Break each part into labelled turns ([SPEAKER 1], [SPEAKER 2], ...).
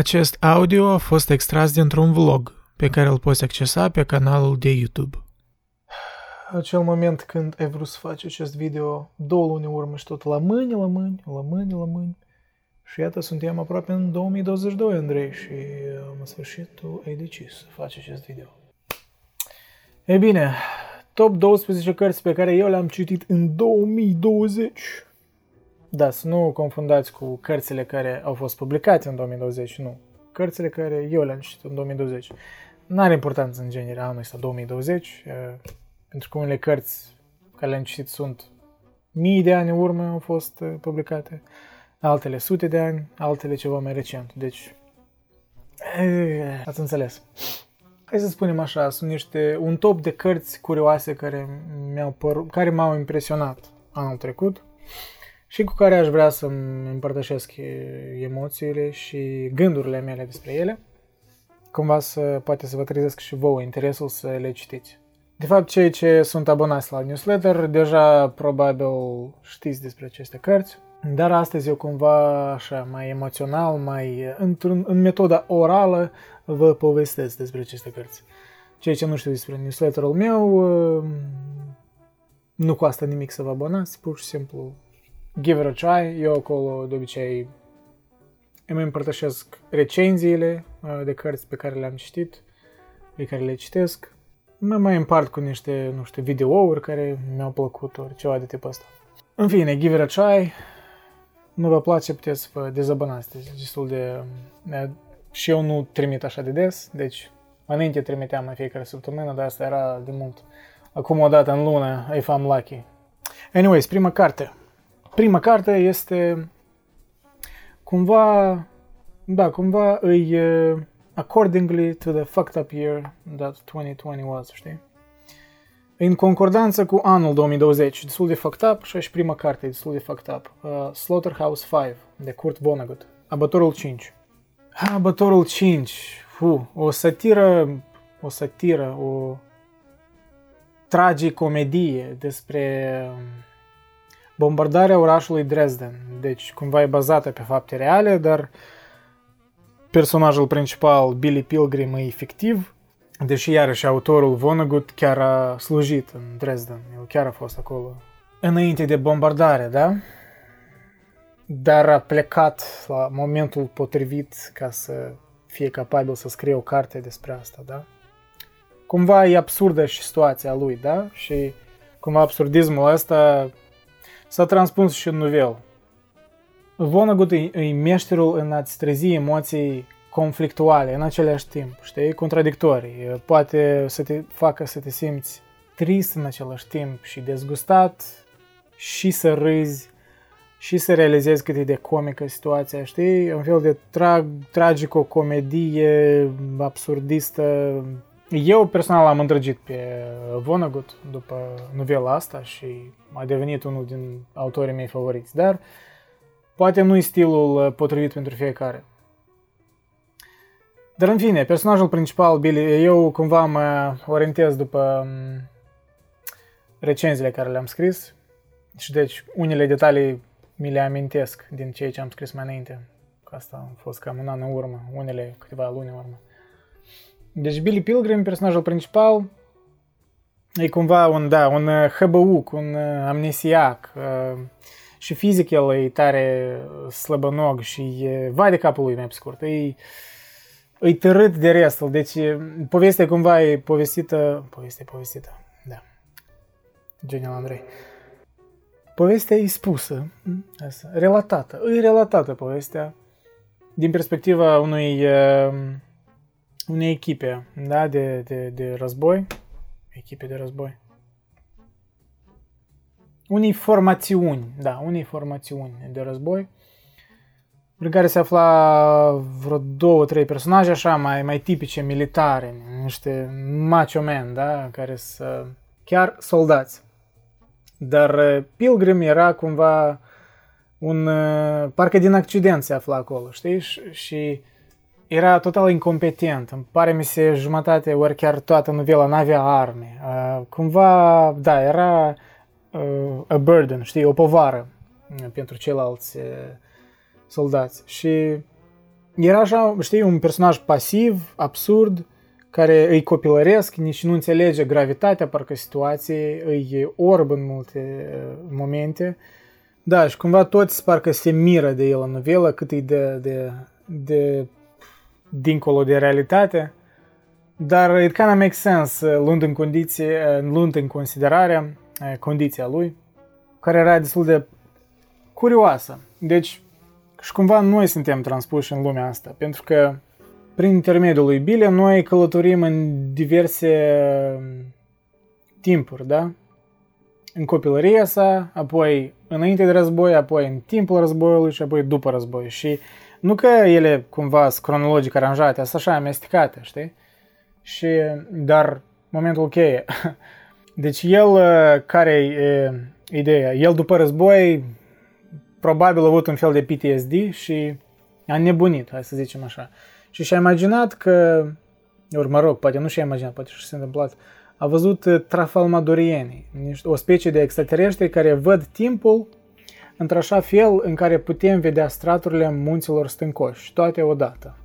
[SPEAKER 1] Acest audio a fost extras dintr-un vlog pe care îl poți accesa pe canalul de YouTube. Acel moment când ai vrut să faci acest video două luni în urmă și tot la mâini, la mâini, la mâini, la mâini. Și iată, suntem aproape în 2022, Andrei, și în sfârșit tu ai decis să faci acest video. Ei bine, top 12 cărți pe care eu le-am citit în 2020. Da, să nu confundați cu cărțile care au fost publicate în 2020, nu. Cărțile care eu le-am citit în 2020. N-are importanță în genere anul ăsta 2020, pentru că unele cărți care le-am citit sunt mii de ani în urmă au fost publicate, altele sute de ani, altele ceva mai recent. Deci, ați înțeles. Hai să spunem așa, sunt niște, un top de cărți curioase care, mi-au păr, care m-au impresionat anul trecut și cu care aș vrea să-mi împărtășesc emoțiile și gândurile mele despre ele. Cumva să poate să vă trezesc și vouă interesul să le citiți. De fapt, cei ce sunt abonați la newsletter deja probabil știți despre aceste cărți, dar astăzi eu cumva așa mai emoțional, mai într-un, în metoda orală vă povestesc despre aceste cărți. Cei ce nu știu despre newsletterul meu, nu costă nimic să vă abonați, pur și simplu give it a try. Eu acolo de obicei îmi împărtășesc recenziile uh, de cărți pe care le-am citit, pe care le citesc. Mă mai împart cu niște, nu știu, videouri care mi-au plăcut ori ceva de tipul ăsta. În fine, give it a try. Nu vă place, puteți să vă dezabonați. Deci destul de... Și eu nu trimit așa de des, deci înainte trimiteam în fiecare săptămână, dar asta era de mult. Acum o dată în lună, if I'm lucky. Anyways, prima carte. Prima carte este cumva, da, cumva îi uh, accordingly to the fucked up year that 2020 was, știi? În concordanță cu anul 2020, destul de fucked up, și și prima carte destul de fucked up. Uh, Slaughterhouse 5, de Kurt Vonnegut. Abătorul 5. Abătorul 5. Fu, o satiră, o satiră, o tragicomedie despre bombardarea orașului Dresden. Deci cumva e bazată pe fapte reale, dar personajul principal, Billy Pilgrim, e fictiv, deși iarăși autorul Vonnegut chiar a slujit în Dresden, el chiar a fost acolo. Înainte de bombardare, da? Dar a plecat la momentul potrivit ca să fie capabil să scrie o carte despre asta, da? Cumva e absurdă și situația lui, da? Și cumva absurdismul ăsta s-a transpus și în novel. Vonnegut e, e meșterul în a-ți trezi emoții conflictuale în același timp, știi, contradictorii. Poate să te facă să te simți trist în același timp și dezgustat și să râzi și să realizezi cât e de comică situația, știi? Un fel de tra- tragico-comedie absurdistă. Eu personal am îndrăgit pe Vonnegut după novela asta și a devenit unul din autorii mei favoriți, dar poate nu-i stilul potrivit pentru fiecare. Dar în fine, personajul principal, Billy, eu cumva mă orientez după mm, recenziile care le-am scris și deci unele detalii mi le amintesc din ceea ce am scris mai înainte. Că asta a fost cam un an în urmă, unele câteva luni în urmă. Deci Billy Pilgrim, personajul principal, e cumva un, da, un uh, hăbăuc, un uh, amnesiac. Uh, și fizic el e tare slăbănog și e vai de capul lui mai pe scurt. E, e tărât de restul. Deci povestea cumva e povestită... Povestea e povestită, da. Genial, Andrei. Povestea e spusă, asta, relatată. E relatată povestea din perspectiva unui, unei echipe da, de, de, de război. Echipe de război. Unei formațiuni, da, unei formațiuni de război prin care se afla vreo două, trei personaje așa mai, mai tipice militare, niște macho men, da, care sunt chiar soldați. Dar uh, Pilgrim era cumva un, uh, parcă din accident se afla acolo, știi? Și, și era total incompetent. Îmi pare mi se jumătate, ori chiar toată novela n-avea arme. Uh, cumva, da, era uh, a burden, știi, o povară pentru ceilalți uh, soldați. Și era așa, știi, un personaj pasiv, absurd, care îi copilăresc, nici nu înțelege gravitatea parcă situației, îi orb în multe uh, momente. Da, și cumva toți parcă se miră de el în novelă, cât e de, de, de dincolo de realitate. Dar it kind of makes sense, uh, luând în, condiție, uh, luând în considerare condiția lui, care era destul de curioasă. Deci, și cumva noi suntem transpuși în lumea asta, pentru că prin intermediul lui Bile noi călătorim în diverse um, timpuri, da? În copilăria sa, apoi înainte de război, apoi în timpul războiului și apoi după război. Și nu că ele cumva sunt cronologic aranjate, sunt așa amestecate, știi? Și, dar momentul cheie. Deci el, uh, care e ideea? El după război probabil a avut un fel de PTSD și a nebunit, hai să zicem așa. Și și-a imaginat că, ori mă rog, poate nu și-a imaginat, poate și s-a întâmplat, a văzut uh, trafalmadorieni, o specie de extraterestri care văd timpul într-așa fel în care putem vedea straturile munților stâncoși, toate odată.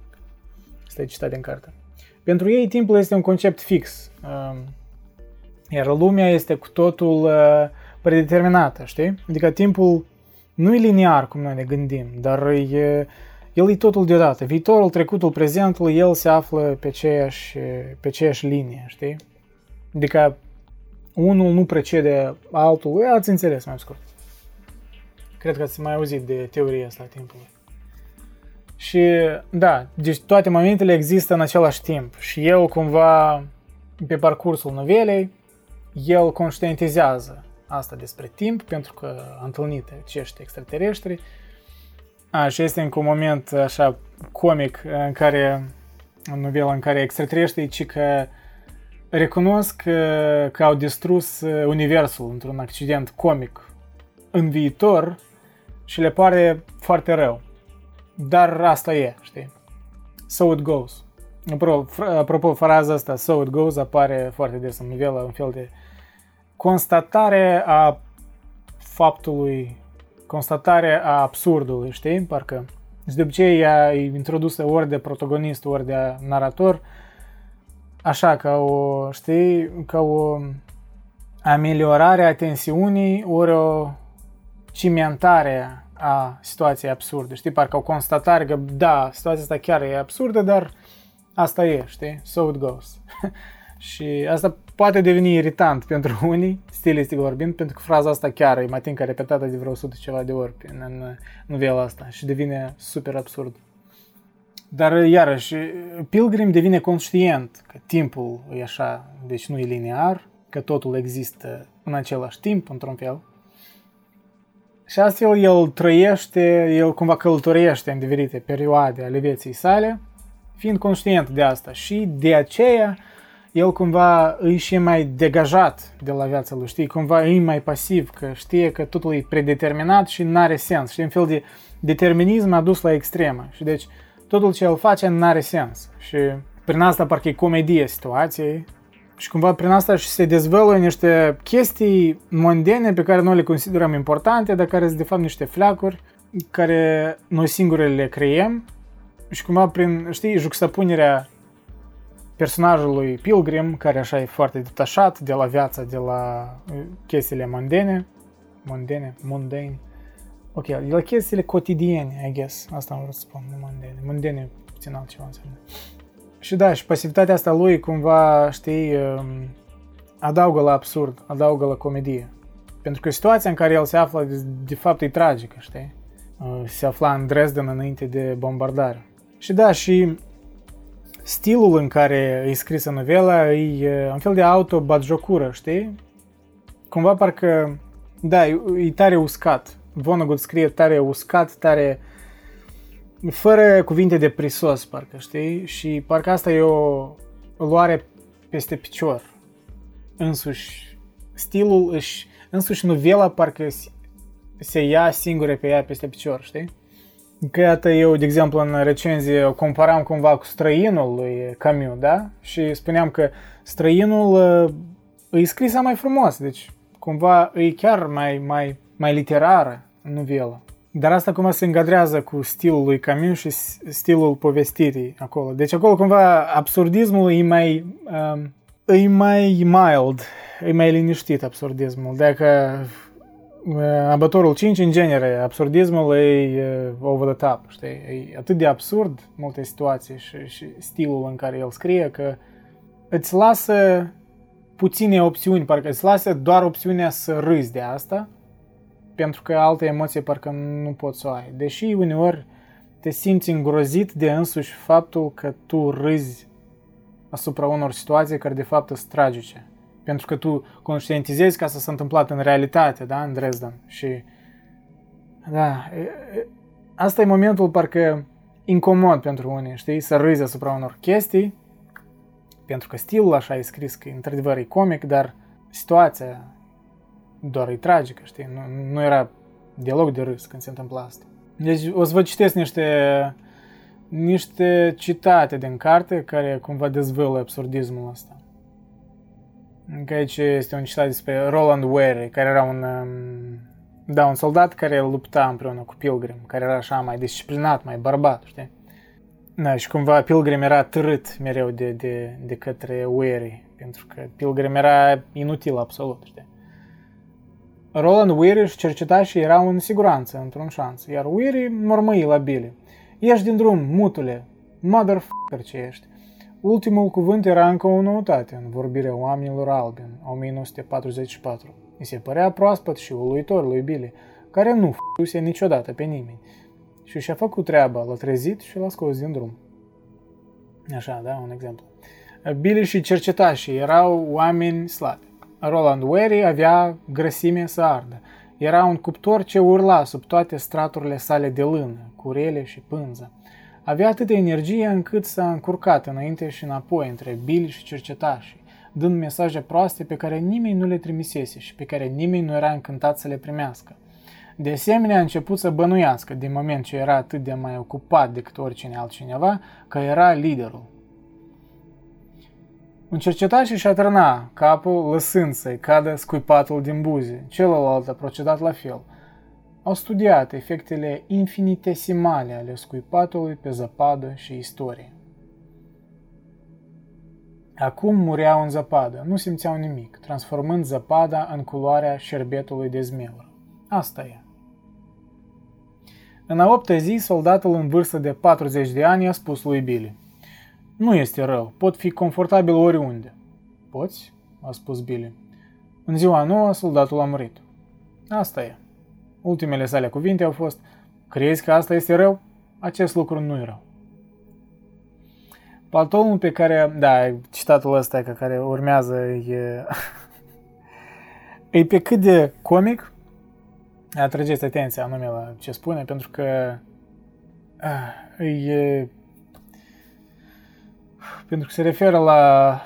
[SPEAKER 1] Asta e citat din carte. Pentru ei timpul este un concept fix, um, iar lumea este cu totul uh, predeterminată, știi? Adică timpul nu e liniar cum noi ne gândim, dar e, el e totul deodată. Viitorul, trecutul, prezentul, el se află pe aceeași, pe aceeași linie, știi? Adică unul nu precede altul, ați înțeles mai scurt. Cred că ați mai auzit de teoria asta a timpului. Și da, deci toate momentele există în același timp și el cumva pe parcursul novelei, el conștientizează asta despre timp, pentru că a întâlnit acești extraterestri. A, și este încă un moment așa comic în care, în novela în care extraterestrii ci că recunosc că, că au distrus universul într-un accident comic în viitor și le pare foarte rău. Dar asta e, știi? So it goes. Apropo, apropo fraza asta, so it goes, apare foarte des în novela, un fel de constatare a faptului, constatare a absurdului, știi? Parcă. Deci de obicei ea e introdusă ori de protagonist, ori de narator, așa, ca o, știi, ca o ameliorare a tensiunii, ori o cimentare a situației absurde, știi? Parcă o constatare că, da, situația asta chiar e absurdă, dar asta e, știi? So it goes. și asta poate deveni irritant pentru unii, stilistic vorbind, pentru că fraza asta chiar e mai tincă repetată de vreo 100 ceva de ori în, în novela asta și devine super absurd. Dar iarăși, Pilgrim devine conștient că timpul e așa, deci nu e linear, că totul există în același timp, într-un fel. Și astfel el trăiește, el cumva călătorește în diferite perioade ale vieții sale, fiind conștient de asta. Și de aceea el cumva e și mai degajat de la viața lui, știi, cumva e mai pasiv, că știe că totul e predeterminat și nu are sens, știi, un fel de determinism a dus la extremă. Și deci totul ce el face nu are sens. Și prin asta parcă e comedie situației și cumva prin asta și se dezvăluie niște chestii mondene pe care noi le considerăm importante, dar care sunt de fapt niște fleacuri care noi singuri le creiem. Și cumva prin, știi, juxtapunerea personajului Pilgrim, care așa e foarte detașat de la viața, de la uh, chestiile mondene, mondene, mundane, ok, de la chestiile cotidiene, I guess, asta am vrut să spun, nu mondene, mondene puțin altceva înseamnă. Și da, și pasivitatea asta lui cumva, știi, um, adaugă la absurd, adaugă la comedie. Pentru că situația în care el se află, de fapt, e tragică, știi? Uh, se afla în Dresden înainte de bombardare. Și da, și stilul în care e scrisă novela e un fel de auto-batjocură, știi? Cumva parcă, da, e, e tare uscat. Vonnegut scrie tare uscat, tare fără cuvinte de prisos, parcă, știi? Și parcă asta e o luare peste picior. Însuși, stilul își, însuși novela parcă se ia singure pe ea peste picior, știi? Că iată eu, de exemplu, în recenzie o comparam cumva cu străinul lui Camus, da? Și spuneam că străinul e scrisă mai frumos, deci cumva e chiar mai, mai, mai literară novelă. Dar asta cumva se îngadrează cu stilul lui Camus și stilul povestirii acolo. Deci acolo cumva absurdismul e mai, um, e mai mild, e mai liniștit absurdismul. Dacă uh, abătorul 5 în genere, absurdismul e uh, over the top, știi? E atât de absurd multe situații și, și stilul în care el scrie că îți lasă puține opțiuni, parcă îți lasă doar opțiunea să râzi de asta, pentru că alte emoții parcă nu poți să o ai. Deși uneori te simți îngrozit de însuși faptul că tu râzi asupra unor situații care de fapt sunt tragice. Pentru că tu conștientizezi că asta s-a întâmplat în realitate, da, în Dresden. Și da, asta e momentul parcă incomod pentru unii, știi, să râzi asupra unor chestii, pentru că stilul așa e scris, că într-adevăr e comic, dar situația doar e tragică, știi? Nu, nu era deloc de râs când se întâmplă asta. Deci o să vă citesc niște, niște citate din carte care cumva dezvăluie absurdismul ăsta. Că aici este un citat despre Roland Wary, care era un, um, da, un soldat care lupta împreună cu Pilgrim, care era așa mai disciplinat, mai bărbat, știi? Da, și cumva Pilgrim era târât mereu de, de, de către Wary, pentru că Pilgrim era inutil absolut, știi? Roland Weary își cerceta și era în siguranță, într-un șans, iar Weary mormăi la Billy. Ieși din drum, mutule, motherfucker ce ești. Ultimul cuvânt era încă o noutate în vorbirea oamenilor albi în 1944. Îi se părea proaspăt și uluitor lui Billy, care nu f***use niciodată pe nimeni. Și și-a făcut treaba, l-a trezit și l-a scos din drum. Așa, da, un exemplu. Billy și cercetașii erau oameni slabi. Roland Wary avea grăsime să ardă. Era un cuptor ce urla sub toate straturile sale de lână, curele și pânză. Avea atâta energie încât s-a încurcat înainte și înapoi între Bill și cercetașii, dând mesaje proaste pe care nimeni nu le trimisese și pe care nimeni nu era încântat să le primească. De asemenea, a început să bănuiască, din moment ce era atât de mai ocupat decât oricine altcineva, că era liderul. Un cercetat și-și atârna capul lăsând să-i cadă scuipatul din buze. Celălalt a procedat la fel. Au studiat efectele infinitesimale ale scuipatului pe zăpadă și istorie. Acum mureau în zăpadă, nu simțeau nimic, transformând zăpada în culoarea șerbetului de zmeură. Asta e. În a optă zi, soldatul în vârstă de 40 de ani a spus lui Billy – nu este rău, pot fi confortabil oriunde. Poți? a spus Billy. În ziua nouă, soldatul a murit. Asta e. Ultimele sale cuvinte au fost, crezi că asta este rău? Acest lucru nu e rău. Paltonul pe care, da, citatul ăsta că care urmează e, e pe cât de comic, atrageți atenția anume la ce spune, pentru că ah, e pentru că se referă la,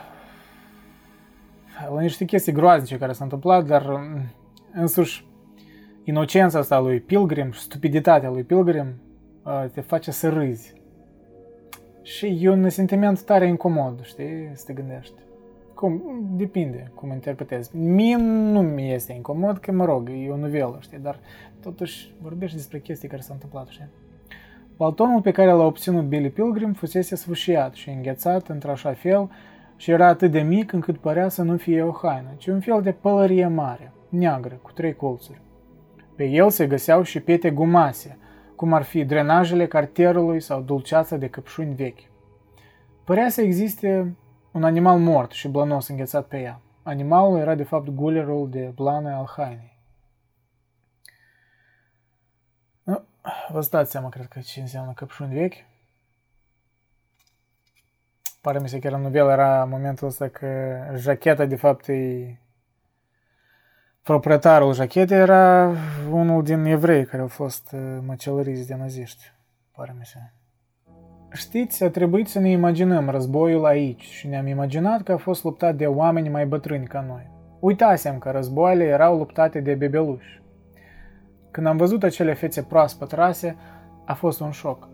[SPEAKER 1] la niște chestii groaznice care s-au întâmplat, dar mm, însuși inocența asta lui Pilgrim și stupiditatea lui Pilgrim uh, te face să râzi. Și e un sentiment tare incomod, știi, să te gândești. Cum? Depinde cum interpretezi. Mie nu mi este incomod, că mă rog, e o novelă, știi, dar totuși vorbești despre chestii care s-au întâmplat, știi? Baltonul pe care l-a obținut Billy Pilgrim fusese sfâșiat și înghețat într-așa fel și era atât de mic încât părea să nu fie o haină, ci un fel de pălărie mare, neagră, cu trei colțuri. Pe el se găseau și pete gumase, cum ar fi drenajele cartierului sau dulceața de căpșuni vechi. Părea să existe un animal mort și blănos înghețat pe ea. Animalul era de fapt gulerul de blană al hainei. Vă dați seama, cred că, ce înseamnă căpșuni vechi. Pare mi se chiar în novelă era momentul ăsta că jacheta, de fapt, e... Proprietarul jachetei era unul din evrei care au fost uh, măcelăriți de naziști. Pare mi se. Știți, a trebuit să ne imaginăm războiul aici și ne-am imaginat că a fost luptat de oameni mai bătrâni ca noi. Uitasem că războaiele erau luptate de bebeluși. Când am văzut acele fețe proaspăt rase, a fost un șoc.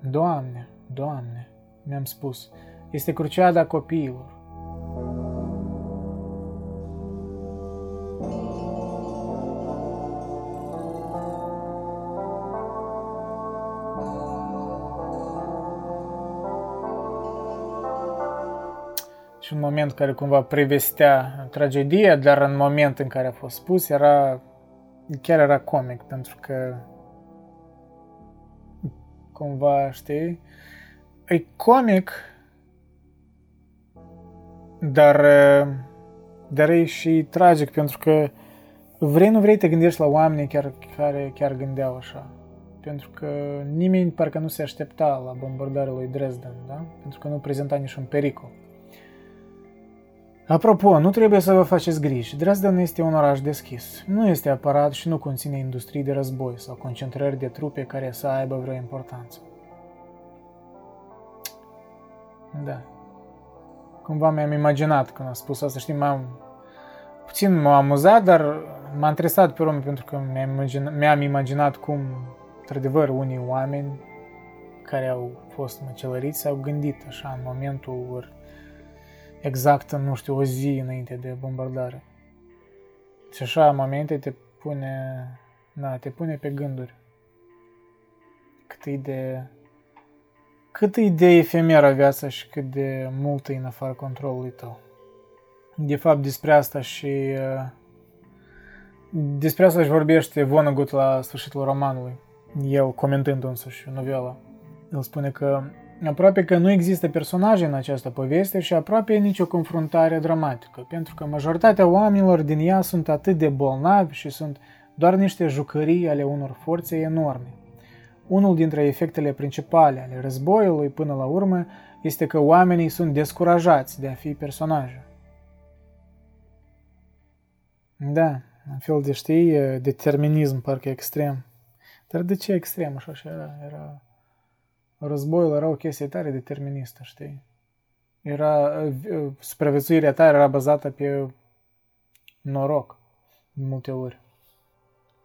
[SPEAKER 1] Doamne, Doamne, mi-am spus, este cruciada copiilor. și un moment care cumva prevestea tragedia, dar în moment în care a fost spus era chiar era comic, pentru că cumva, știi, e comic, dar, dar e și tragic, pentru că vrei, nu vrei, te gândești la oamenii chiar, care chiar gândeau așa. Pentru că nimeni parcă nu se aștepta la bombardarea lui Dresden, da? Pentru că nu prezenta niciun pericol. Apropo, nu trebuie să vă faceți griji. Dresden este un oraș deschis. Nu este aparat și nu conține industrii de război sau concentrări de trupe care să aibă vreo importanță. Da. Cumva mi-am imaginat când a spus asta, știi, m-am... Puțin m-a amuzat, dar m-a interesat pe urmă pentru că mi-am imaginat, mi-am imaginat cum, într-adevăr, unii oameni care au fost măcelăriți s-au gândit așa în momentul exact, nu știu, o zi înainte de bombardare. Și așa, în momente te pune, da, te pune pe gânduri. Cât e de, cât e de efemeră viața și cât de mult e în afară controlului tău. De fapt, despre asta și uh, despre asta își vorbește Vonnegut la sfârșitul romanului, el comentând însuși novela. El spune că Aproape că nu există personaje în această poveste și aproape nicio confruntare dramatică, pentru că majoritatea oamenilor din ea sunt atât de bolnavi și sunt doar niște jucării ale unor forțe enorme. Unul dintre efectele principale ale războiului până la urmă este că oamenii sunt descurajați de a fi personaje. Da, un fel de, știi, determinism parcă extrem. Dar de ce extrem așa? Era, era războiul era o chestie tare deterministă, știi? Era, supraviețuirea ta era bazată pe noroc, în multe ori.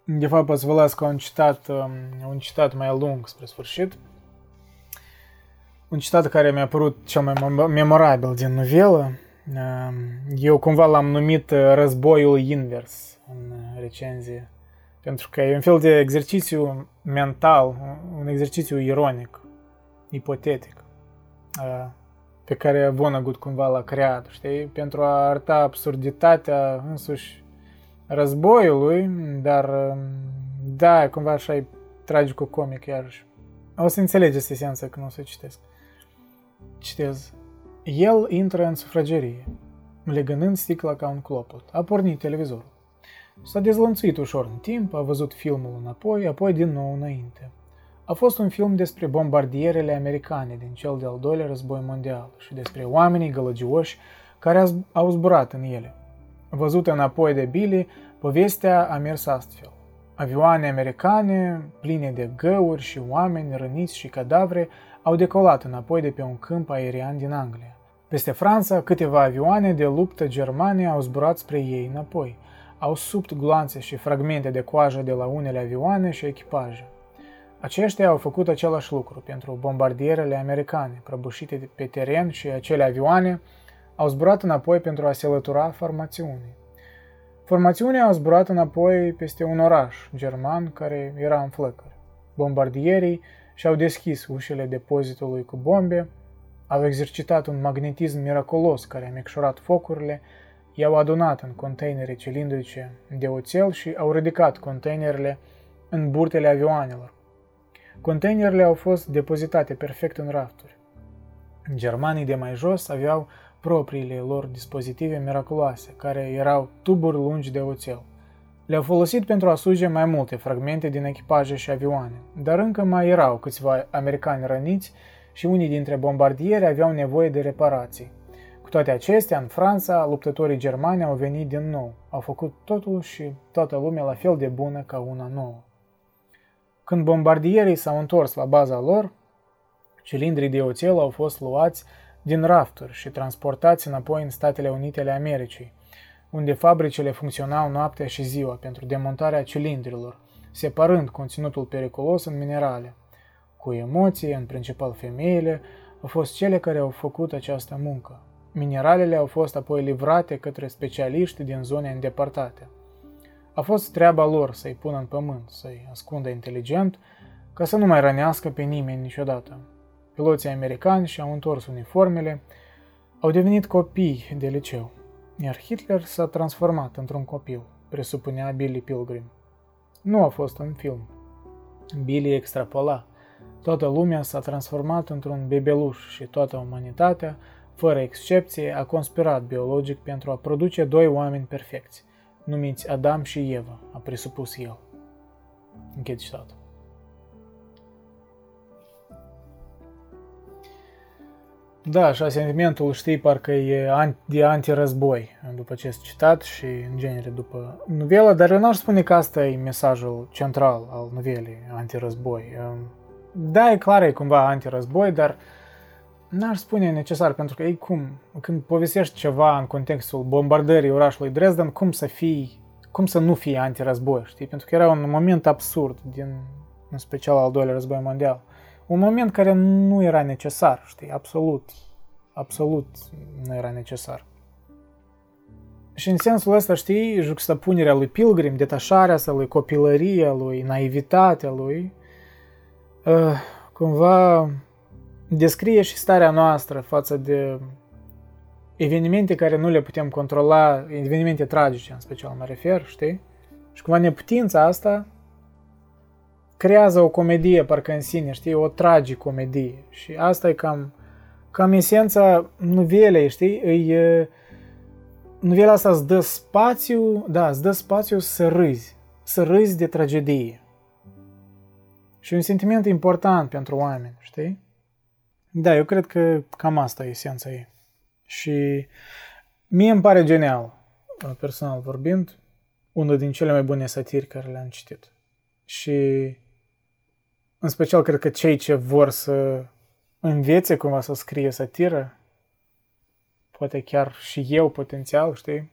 [SPEAKER 1] De fapt, poți vă las ca un citat, um, un citat mai lung spre sfârșit. Un citat care mi-a părut cel mai memorabil din novelă. Um, eu cumva l-am numit uh, războiul invers în recenzie. Pentru că e un fel de exercițiu mental, un exercițiu ironic ipotetic pe care Vonnegut cumva l-a creat, știi, pentru a arăta absurditatea însuși războiului, dar da, cumva așa e tragico-comic iarăși. O să înțelegeți esența când o să citesc. Citez. El intră în sufragerie, legănând sticla ca un clopot. A pornit televizorul. S-a dezlănțuit ușor în timp, a văzut filmul înapoi, apoi din nou înainte. A fost un film despre bombardierele americane din cel de-al doilea război mondial și despre oamenii gălăgioși care au zburat în ele. Văzută înapoi de Billy, povestea a mers astfel. Avioane americane, pline de găuri și oameni răniți și cadavre, au decolat înapoi de pe un câmp aerian din Anglia. Peste Franța, câteva avioane de luptă germane au zburat spre ei înapoi. Au subt gloanțe și fragmente de coajă de la unele avioane și echipaje. Aceștia au făcut același lucru pentru bombardierele americane prăbușite pe teren și acele avioane au zburat înapoi pentru a se lătura formațiunii. Formațiunea au zburat înapoi peste un oraș german care era în flăcări. Bombardierii și-au deschis ușile depozitului cu bombe, au exercitat un magnetism miraculos care a micșorat focurile, i-au adunat în containere cilindrice de oțel și au ridicat containerele în burtele avioanelor. Containerele au fost depozitate perfect în rafturi. Germanii de mai jos aveau propriile lor dispozitive miraculoase, care erau tuburi lungi de oțel. Le-au folosit pentru a suge mai multe fragmente din echipaje și avioane, dar încă mai erau câțiva americani răniți și unii dintre bombardieri aveau nevoie de reparații. Cu toate acestea, în Franța, luptătorii germani au venit din nou, au făcut totul și toată lumea la fel de bună ca una nouă. Când bombardierii s-au întors la baza lor, cilindrii de oțel au fost luați din rafturi și transportați înapoi în Statele Unite ale Americii, unde fabricile funcționau noaptea și ziua pentru demontarea cilindrilor, separând conținutul periculos în minerale. Cu emoție, în principal femeile, au fost cele care au făcut această muncă. Mineralele au fost apoi livrate către specialiști din zone îndepărtate. A fost treaba lor să-i pună în pământ, să-i ascundă inteligent, ca să nu mai rănească pe nimeni niciodată. Piloții americani și-au întors uniformele, au devenit copii de liceu, iar Hitler s-a transformat într-un copil, presupunea Billy Pilgrim. Nu a fost un film. Billy extrapola. Toată lumea s-a transformat într-un bebeluș și toată umanitatea, fără excepție, a conspirat biologic pentru a produce doi oameni perfecți, numiți Adam și Eva, a presupus el. Închid citatul. Da, așa sentimentul, știi, parcă e de antirăzboi după acest citat și în genere după novela, dar eu n-aș spune că asta e mesajul central al novelei, antirăzboi. Da, e clar, e cumva antirăzboi, dar n-aș spune necesar, pentru că ei cum, când povestești ceva în contextul bombardării orașului Dresden, cum să fii, cum să nu fie antirăzboi, știi? Pentru că era un moment absurd, din, în special al doilea război mondial. Un moment care nu era necesar, știi, absolut, absolut nu era necesar. Și în sensul ăsta, știi, juxtapunerea lui Pilgrim, detașarea sa lui, copilăria lui, naivitatea lui, uh, cumva descrie și starea noastră față de evenimente care nu le putem controla, evenimente tragice în special mă refer, știi? Și cumva neputința asta creează o comedie parcă în sine, știi, o tragicomedie. Și asta e cam, cam esența novelei, știi, e, novela asta îți dă spațiu, da, îți dă spațiu să râzi, să râzi de tragedie. Și un sentiment important pentru oameni, știi? Da, eu cred că cam asta e esența ei. Și mie îmi pare genial, personal vorbind, unul din cele mai bune satiri care le-am citit. Și în special, cred că cei ce vor să învețe cumva să scrie satiră, poate chiar și eu potențial, știi?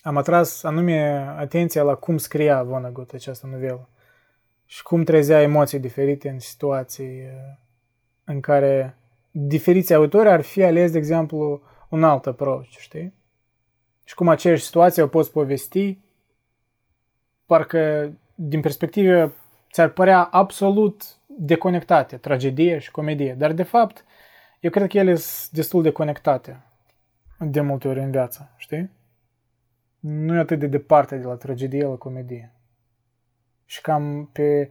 [SPEAKER 1] Am atras anume atenția la cum scria Vonnegut această novelă și cum trezea emoții diferite în situații uh, în care diferiți autori ar fi ales, de exemplu, un alt approach, știi? Și cum aceeași situație o poți povesti, parcă din perspectivă ți-ar părea absolut deconectate, tragedie și comedie, dar de fapt, eu cred că ele sunt destul de conectate de multe ori în viață, știi? Nu e atât de departe de la tragedie la comedie. Și cam pe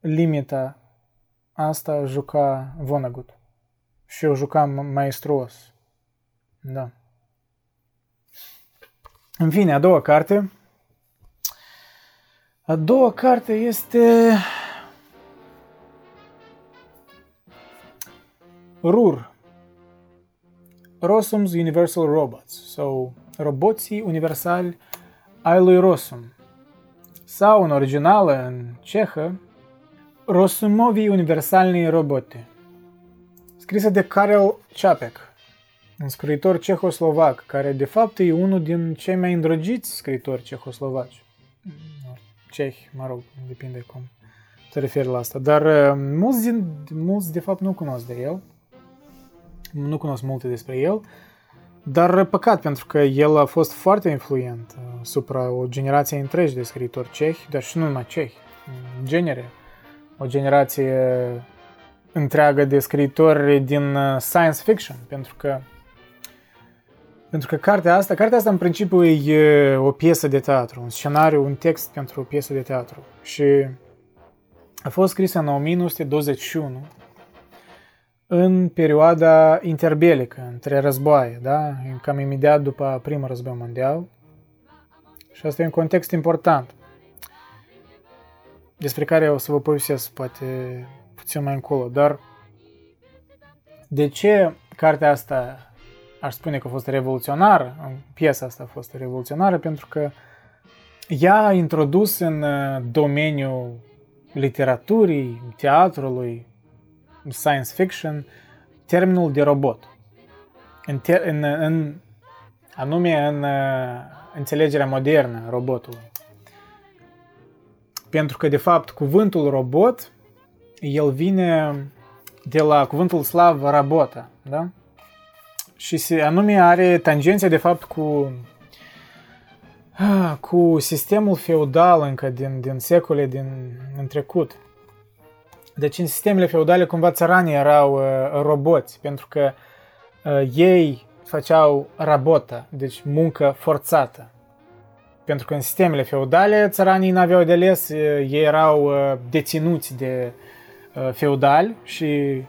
[SPEAKER 1] limita asta juca Vonnegut. Și eu jucam maestruos. Da. În fine, a doua carte a doua carte este RUR, Rossum's Universal Robots, sau Roboții Universali ai lui Rossum, sau în originală, în cehă, Rosumovi Universalni Robote, scrisă de Karel Čapek, un scriitor cehoslovac, care de fapt e unul din cei mai îndrăgiți scriitori cehoslovaci cehi, mă rog, depinde cum te referi la asta. Dar uh, mulți, din, mulți de fapt nu cunosc de el, nu cunosc multe despre el, dar păcat pentru că el a fost foarte influent uh, asupra o generație întregi de scriitori cehi, dar și nu numai cehi, în genere. O generație întreagă de scriitori din uh, science fiction, pentru că pentru că cartea asta, cartea asta în principiu e o piesă de teatru, un scenariu, un text pentru o piesă de teatru. Și a fost scrisă în 1921, în perioada interbelică, între războaie, da? cam imediat după primul război mondial. Și asta e un context important, despre care o să vă povestesc poate puțin mai încolo, dar de ce cartea asta aș spune că a fost revoluționară, piesa asta a fost revoluționară pentru că ea a introdus în uh, domeniul literaturii, teatrului, science fiction, termenul de robot. În, ter- în, în anume în uh, înțelegerea modernă a robotului. Pentru că, de fapt, cuvântul robot, el vine de la cuvântul slav rabota, da? și se, anume are tangențe de fapt cu ah, cu sistemul feudal încă din, din secole din în trecut. Deci în sistemele feudale cumva țăranii erau uh, roboți, pentru că ei făceau rabota, deci muncă forțată. Pentru că în sistemele feudale țăranii n-aveau de ales, ei erau deținuți de feudali și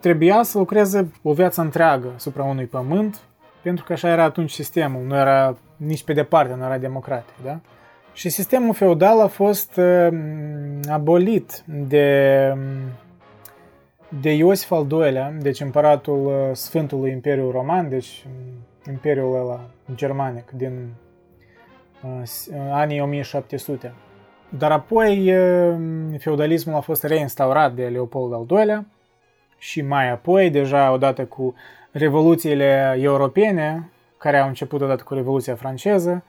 [SPEAKER 1] trebuia să lucreze o viață întreagă asupra unui pământ, pentru că așa era atunci sistemul, nu era nici pe departe, nu era democratic, da? Și sistemul feudal a fost uh, abolit de, de Iosif al II-lea, deci împăratul uh, Sfântului Imperiu Roman, deci Imperiul ăla germanic din uh, anii 1700. Dar apoi uh, feudalismul a fost reinstaurat de Leopold al II-lea și mai apoi, deja odată cu revoluțiile europene, care au început odată cu Revoluția franceză,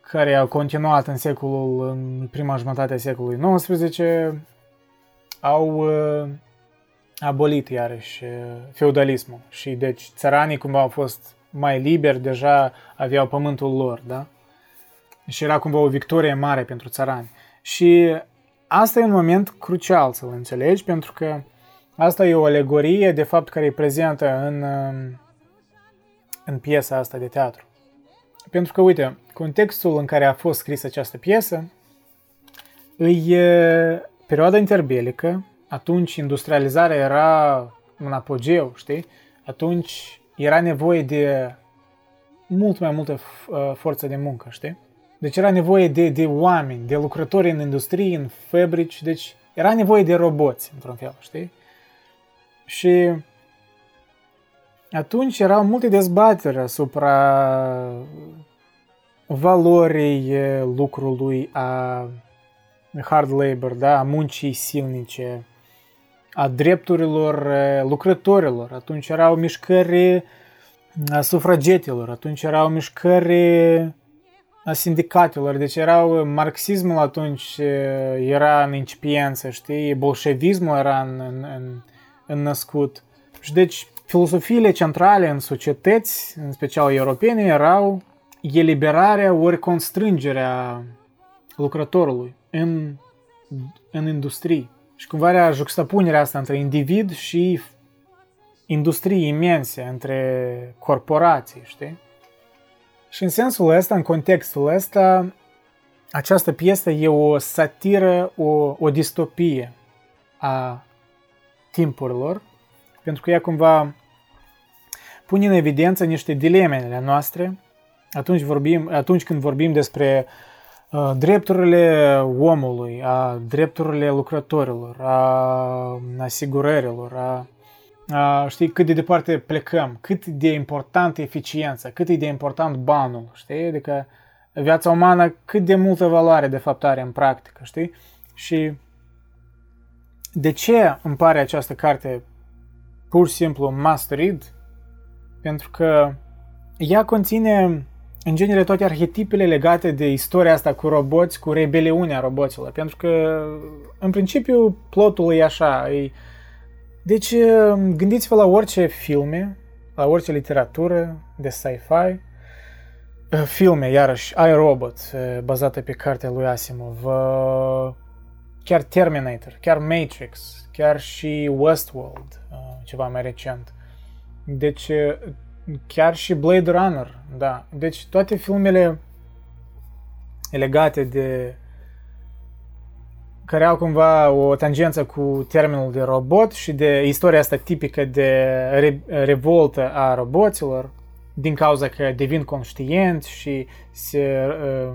[SPEAKER 1] care au continuat în secolul, în prima jumătate a secolului XIX, au uh, abolit iarăși uh, feudalismul și deci țăranii cumva au fost mai liberi, deja aveau pământul lor, da? Și era cumva o victorie mare pentru țărani. Și asta e un moment crucial să-l înțelegi, pentru că asta e o alegorie, de fapt, care e prezentă în, um, în piesa asta de teatru. Pentru că, uite, contextul în care a fost scrisă această piesă e perioada interbelică, atunci industrializarea era un apogeu, știi? Atunci era nevoie de mult mai multă uh, forță de muncă, știi? Deci era nevoie de, de oameni, de lucrători în industrie, în fabrici, deci era nevoie de roboți, într-un fel, știi? Și atunci erau multe dezbateri asupra valorii lucrului a hard labor, da, a muncii silnice, a drepturilor lucrătorilor. Atunci erau mișcări a sufragetilor, atunci erau mișcări a sindicatelor, deci erau marxismul atunci era în incipiență, știi, bolșevismul era în, în, în, în născut. Și deci filosofiile centrale în societăți, în special europene, erau eliberarea ori constrângerea lucrătorului în, în industrie. Și cumva era juxtapunerea asta între individ și industrie imense, între corporații, știi? Și în sensul ăsta, în contextul ăsta, această piesă e o satiră, o, o distopie a timpurilor, pentru că ea cumva pune în evidență niște dilemele noastre. Atunci, vorbim, atunci când vorbim despre uh, drepturile omului, a drepturile lucrătorilor, a asigurărilor, a, a știi, cât de departe plecăm, cât de important e eficiența, cât e de important banul, știi? Adică viața umană cât de multă valoare de fapt are în practică, știi? Și de ce îmi pare această carte pur și simplu must read? Pentru că ea conține în genere toate arhetipele legate de istoria asta cu roboți, cu rebeliunea roboților. Pentru că, în principiu, plotul e așa. E... Deci, gândiți-vă la orice filme, la orice literatură de sci-fi, filme, iarăși, iRobot, bazată pe cartea lui Asimov, chiar Terminator, chiar Matrix, chiar și Westworld, ceva mai recent. Deci, chiar și Blade Runner, da. Deci toate filmele legate de care au cumva o tangență cu termenul de robot și de istoria asta tipică de re- revoltă a roboților din cauza că devin conștienți și se uh,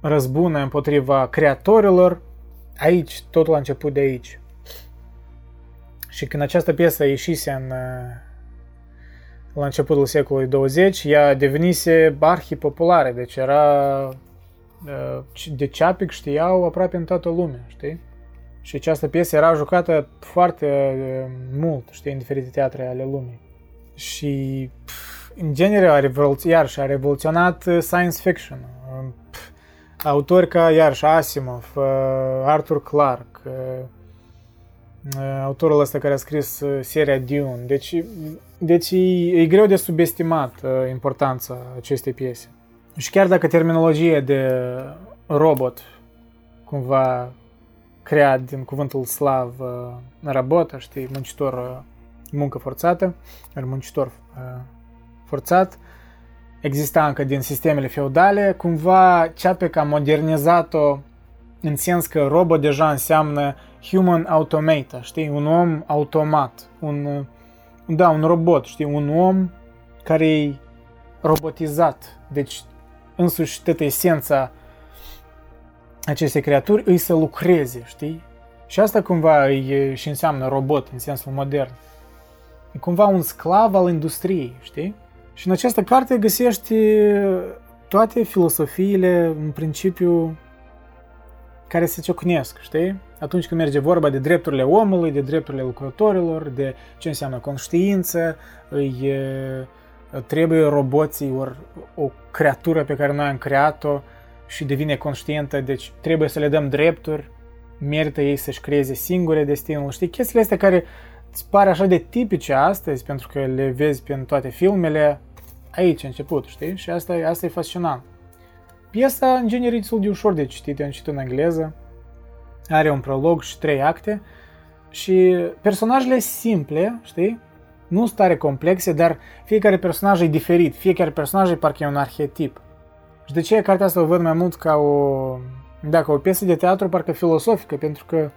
[SPEAKER 1] răzbună împotriva creatorilor. Aici, totul a început de aici. Și când această piesă ieșise în uh, la începutul secolului 20, ea devenise arhi-populară, deci era uh, de Ceapic știau aproape în toată lumea, știi? Și această piesă era jucată foarte uh, mult, știi, în diferite teatre ale lumii. Și, în genere, a revoluționat, iarăși, a revoluționat uh, science fiction. Autori ca, iarăși, Asimov, Arthur Clarke, autorul ăsta care a scris seria Dune. Deci deci e, e greu de subestimat uh, importanța acestei piese. Și chiar dacă terminologia de robot cumva creat din cuvântul slav uh, rabota, știi, muncitor uh, muncă forțată, muncitor uh, forțat, exista încă din sistemele feudale, cumva CAPEC a modernizat-o în sens că robot deja înseamnă human automata, știi, un om automat, un, da, un robot, știi, un om care e robotizat, deci însuși toată esența acestei creaturi îi să lucreze, știi? Și asta cumva e, și înseamnă robot în sensul modern. E cumva un sclav al industriei, știi? Și în această carte găsești toate filosofiile, în principiu, care se ciocnesc, știi? Atunci când merge vorba de drepturile omului, de drepturile lucrătorilor, de ce înseamnă conștiință, îi, trebuie roboții ori o creatură pe care noi am creat-o și devine conștientă, deci trebuie să le dăm drepturi, merită ei să-și creeze singure destinul. Știi, chestiile astea care îți pare așa de tipice astăzi, pentru că le vezi pe toate filmele, aici a început, știi? Și asta, asta e fascinant. Piesa, în genere, e destul de ușor de citit, eu am citit în engleză, are un prolog și trei acte și personajele simple, știi? Nu sunt tare complexe, dar fiecare personaj e diferit, fiecare personaj e parcă e un arhetip. Și de ce cartea asta o văd mai mult ca o, da, ca o piesă de teatru parcă filosofică, pentru că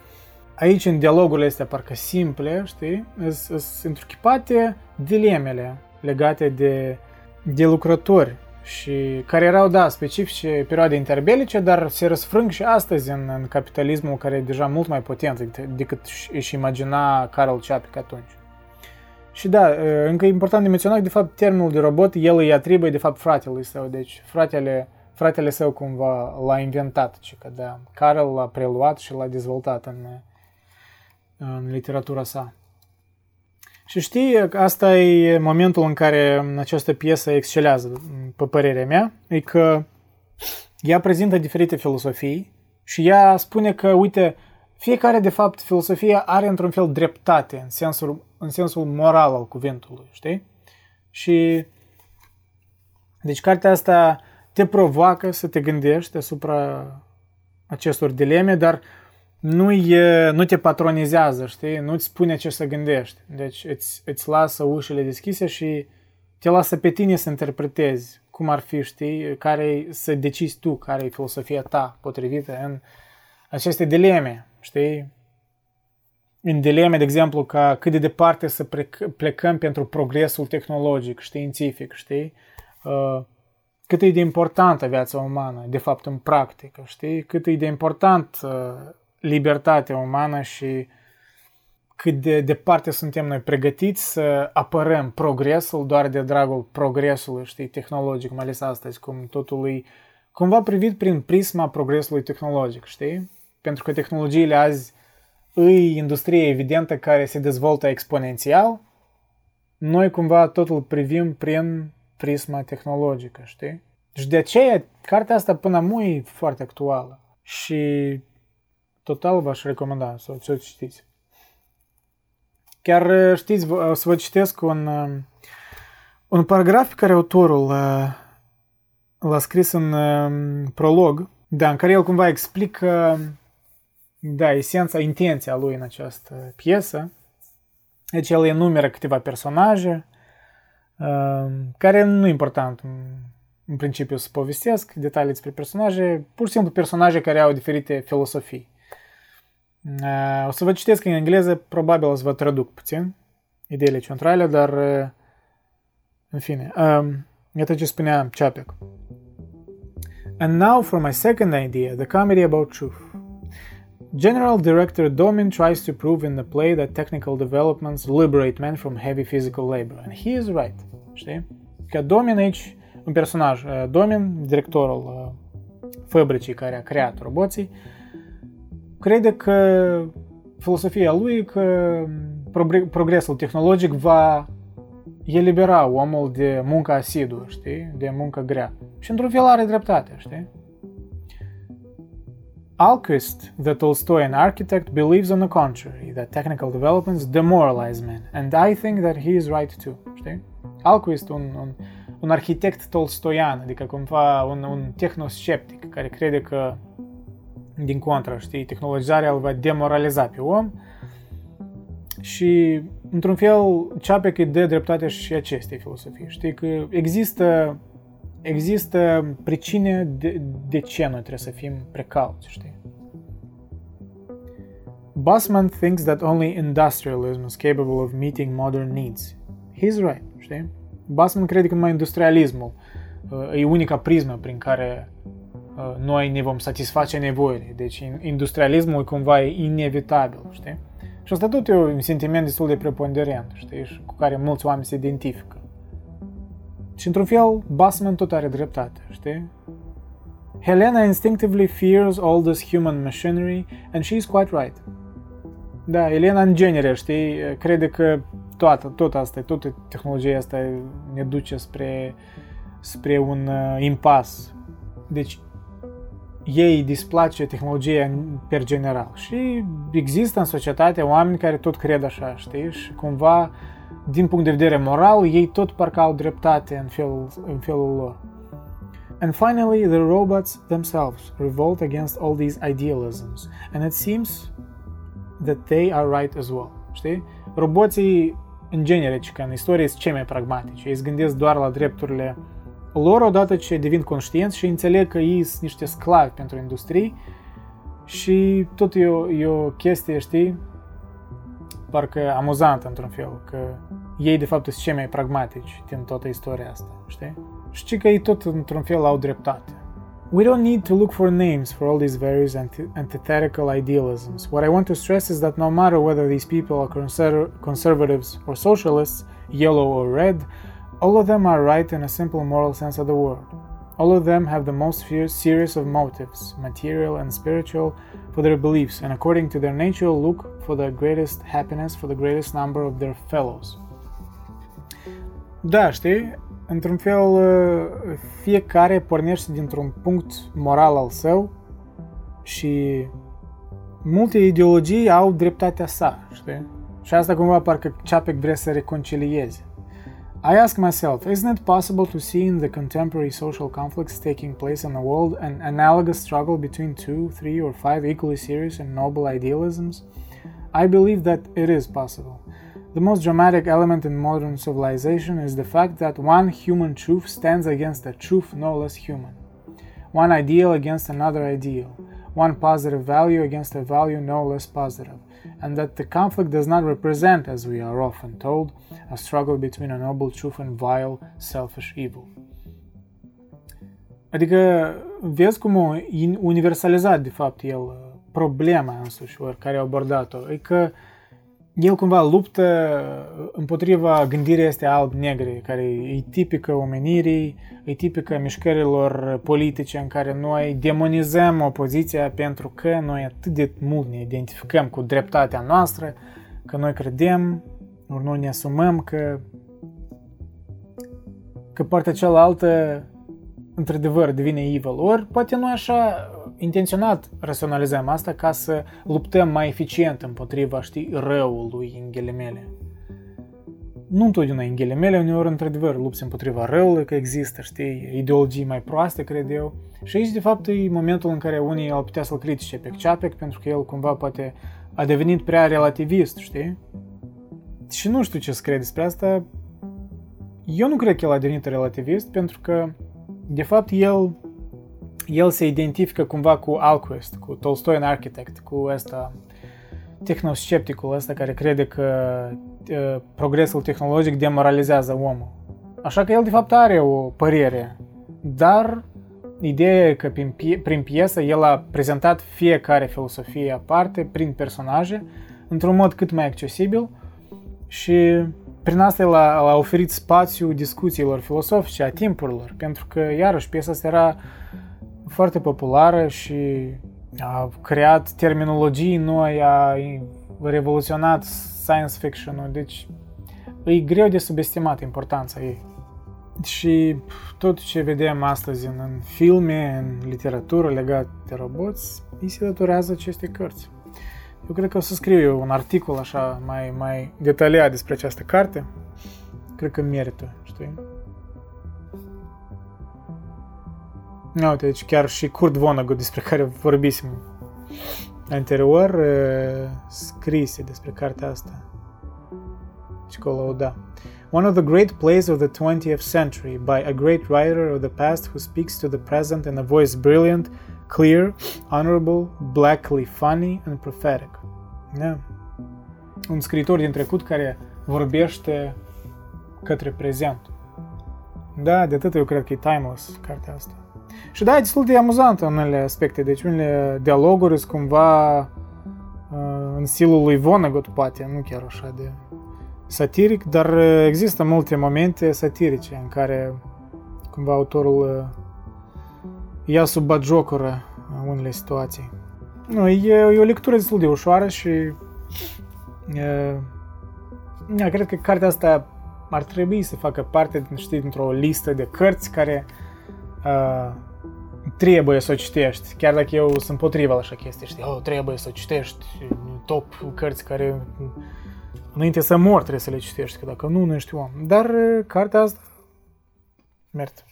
[SPEAKER 1] aici în dialogurile astea parcă simple, știi, sunt întruchipate dilemele legate de, de lucrători și care erau, da, specifice perioade interbelice, dar se răsfrâng și astăzi în, în capitalismul care e deja mult mai potent decât își imagina Carol Chapek atunci. Și da, încă e important de menționat, de fapt, termenul de robot, el îi atribuie, de fapt, fratelui său, deci fratele, fratele său cumva l-a inventat, ci că da, Carol l-a preluat și l-a dezvoltat în, în literatura sa. Și știi, asta e momentul în care această piesă excelează, pe părerea mea, e că ea prezintă diferite filosofii și ea spune că, uite, fiecare, de fapt, filosofia are într-un fel dreptate în sensul, în sensul moral al cuvântului, știi? Și deci cartea asta te provoacă să te gândești asupra acestor dileme, dar nu, e, nu te patronizează, știi? Nu-ți spune ce să gândești. Deci îți, îți lasă ușile deschise și te lasă pe tine să interpretezi cum ar fi, știi, care să decizi tu care e filosofia ta potrivită în aceste dileme, știi? În dileme, de exemplu, ca cât de departe să plecăm pentru progresul tehnologic, științific, știi? Uh, cât e de importantă viața umană, de fapt, în practică, știi? Cât e de important uh, libertatea umană și cât de departe suntem noi pregătiți să apărăm progresul doar de dragul progresului, știi, tehnologic, mai ales astăzi, cum totul e cumva privit prin prisma progresului tehnologic, știi? Pentru că tehnologiile azi îi industrie evidentă care se dezvoltă exponențial, noi cumva totul privim prin prisma tehnologică, știi? Și de aceea, cartea asta până acum e foarte actuală. Și total v-aș recomanda să, să o citiți. Chiar știți, o să vă citesc un, un paragraf pe care autorul l-a scris în prolog, da, în care el cumva explică da, esența, intenția lui în această piesă. Deci el enumeră câteva personaje, care nu e important în principiu să povestesc detalii despre personaje, pur și simplu personaje care au diferite filosofii. O să vă citesc în engleză, probabil o să vă traduc puțin ideile centrale, dar în fine, iată ce spunea Chapek. And now for my second idea, the comedy about truth. General Director Domin tries to prove in the play that technical developments liberate men from heavy physical labor. And he is right. Știi? Că Domin aici, un personaj, Domin, directorul fabricii care a creat roboții, crede că filosofia lui că progresul tehnologic va elibera omul de muncă asiduă, știi? De muncă grea. Și într-un fel are dreptate, știi? Alquist, the Tolstoyan architect, believes on the contrary, that technical developments demoralize men, and I think that he is right too, știi? Alquist, un, un, un arhitect tolstoian, adică cumva un, un tehnosceptic, care crede că din contră, știi, tehnologizarea îl va demoraliza pe om și într-un fel, Chapek îi dă dreptate și acestei filosofii. Știi că există, există pricine de, de ce noi trebuie să fim precauți, știi? Busman thinks that only industrialism is capable of meeting modern needs. He's right, știi? Busman crede că numai industrialismul uh, e unica prismă prin care uh, noi ne vom satisface nevoile. Deci industrialismul cumva e inevitabil, știi? Și asta tot e un sentiment destul de preponderent, știi, și cu care mulți oameni se identifică. Și într-un fel, Bassman tot are dreptate, știi? Helena instinctively fears all this human machinery and she's quite right. Da, Elena în genere, știi, crede că toată, tot asta, toată tehnologia asta ne duce spre, spre un uh, impas. Deci, ei displace tehnologia per general. Și există în societate oameni care tot cred așa, știi? Și cumva, din punct de vedere moral, ei tot parcă au dreptate în felul, în felul lor. And finally, the robots themselves revolt against all these idealisms. And it seems that they are right as well. Știi? Roboții, în genere, că în istorie, sunt cei mai pragmatici. Ei gândesc doar la drepturile lor odată ce devin conștienți și înțeleg că ei sunt niște sclavi pentru industrie și tot e o, e o chestie, știi, parcă amuzantă într-un fel, că ei de fapt sunt cei mai pragmatici din toată istoria asta, știi? Și că ei tot într-un fel au dreptate. We don't need to look for names for all these various antithetical idealisms. What I want to stress is that no matter whether these people are conservatives or socialists, yellow or red, All of them are right in a simple moral sense of the word. All of them have the most serious of motives, material and spiritual, for their beliefs, and according to their nature look for the greatest happiness for the greatest number of their fellows. Da, știi, într-un fel, fiecare pornește dintr-un punct moral al său și multe ideologii au dreptatea sa, știi? Și asta cumva parcă Chapek vrea să reconcilieze. I ask myself, isn't it possible to see in the contemporary social conflicts taking place in the world an analogous struggle between two, three, or five equally serious and noble idealisms? I believe that it is possible. The most dramatic element in modern civilization is the fact that one human truth stands against a truth no less human, one ideal against another ideal, one positive value against a value no less positive, and that the conflict does not represent, as we are often told, a struggle between a noble truth and vile, selfish evil. Adică vezi cum a universalizat de fapt el problema însuși care a abordat-o. E că el cumva luptă împotriva gândirii este alb-negre, care e tipică omenirii, e tipică mișcărilor politice în care noi demonizăm opoziția pentru că noi atât de mult ne identificăm cu dreptatea noastră, că noi credem, ori noi ne asumăm că că partea cealaltă într-adevăr devine evil. Ori poate noi așa intenționat raționalizăm asta ca să luptăm mai eficient împotriva, știi, răului în ghilimele. Nu întotdeauna în ghilimele, uneori într-adevăr lupți împotriva răului, că există, știi, ideologii mai proaste, cred eu. Și aici, de fapt, e momentul în care unii au putea să-l critique pe Ceapec, pentru că el cumva poate a devenit prea relativist, știi? Și nu știu ce să cred despre asta. Eu nu cred că el a devenit relativist, pentru că, de fapt, el el se identifică cumva cu Alquist, cu Tolstoy în Architect, cu ăsta tehnoscepticul ăsta care crede că uh, progresul tehnologic demoralizează omul. Așa că el de fapt are o părere, dar ideea e că prin, pie- prin piesă el a prezentat fiecare filosofie aparte, prin personaje, într-un mod cât mai accesibil și prin asta el a, a oferit spațiu discuțiilor filosofice a timpurilor, pentru că iarăși piesa asta era foarte populară și a creat terminologii noi, a revoluționat science fiction-ul, deci e greu de subestimat importanța ei. Și tot ce vedem astăzi în, în filme, în literatură legat de roboți, îi se datorează aceste cărți. Eu cred că o să scriu eu un articol așa mai, mai detaliat despre această carte. Cred că merită, știi? Uite, deci chiar și Kurt Vonnegut, despre care vorbisem anterior, scrise despre cartea asta. Și că o lăuda. One of the great plays of the 20th century by a great writer of the past who speaks to the present in a voice brilliant, clear, honorable, blackly funny and prophetic. Da. Un scriitor din trecut care vorbește către prezent. Da, de atât eu cred că e timeless cartea asta. Și da, e destul de amuzantă în unele aspecte. Deci unele dialoguri sunt cumva uh, în stilul lui Vonnegut, poate, nu chiar așa de satiric, dar uh, există multe momente satirice în care cumva autorul uh, ia sub bagiocură unele situații. Nu, e, e o lectură destul de ușoară și e, ja, cred că cartea asta ar trebui să facă parte, știi, dintr-o listă de cărți care uh, trebuie să o citești, chiar dacă eu sunt potriva la așa chestii, știi, oh, trebuie să o citești, top cărți care înainte să mor trebuie să le citești, că dacă nu, nu ești om. Dar cartea asta merge.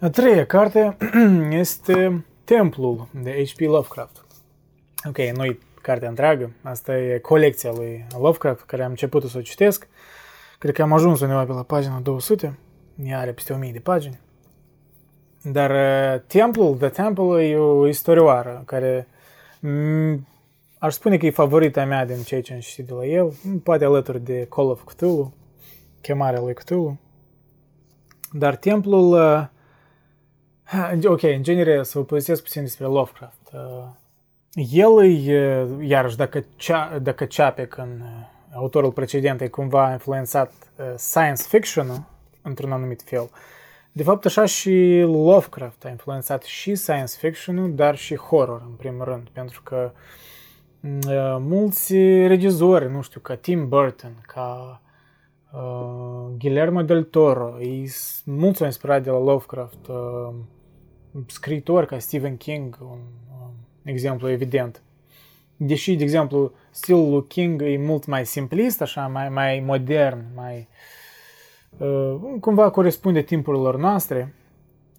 [SPEAKER 1] A treia carte este Templul de H.P. Lovecraft. Ok, nu cartea întreagă, asta e colecția lui Lovecraft, care am început să o citesc. Cred că am ajuns undeva pe la pagina 200, ea are peste 1000 de pagini. Dar uh, Templul, The Temple e o istorioară care m- aș spune că e favorita mea din ceea ce am citit de la el, poate alături de Call of Cthulhu, chemarea lui Cthulhu. Dar templul, uh, ok, în genere să vă povestesc puțin despre Lovecraft. Uh, el e, iarăși, dacă, cea, dacă Chapek, în autorul precedent, e cumva influențat science fiction într-un anumit fel, de fapt, așa și Lovecraft a influențat și science fiction dar și horror, în primul rând, pentru că uh, mulți regizori, nu știu, ca Tim Burton, ca uh, Guillermo del Toro, ei mulți au inspirat de la Lovecraft, uh, scriitori ca Stephen King, un uh, exemplu evident. Deși, de exemplu, stilul lui King e mult mai simplist, așa, mai, mai modern, mai uh, Uh, cumva corespunde timpurilor noastre.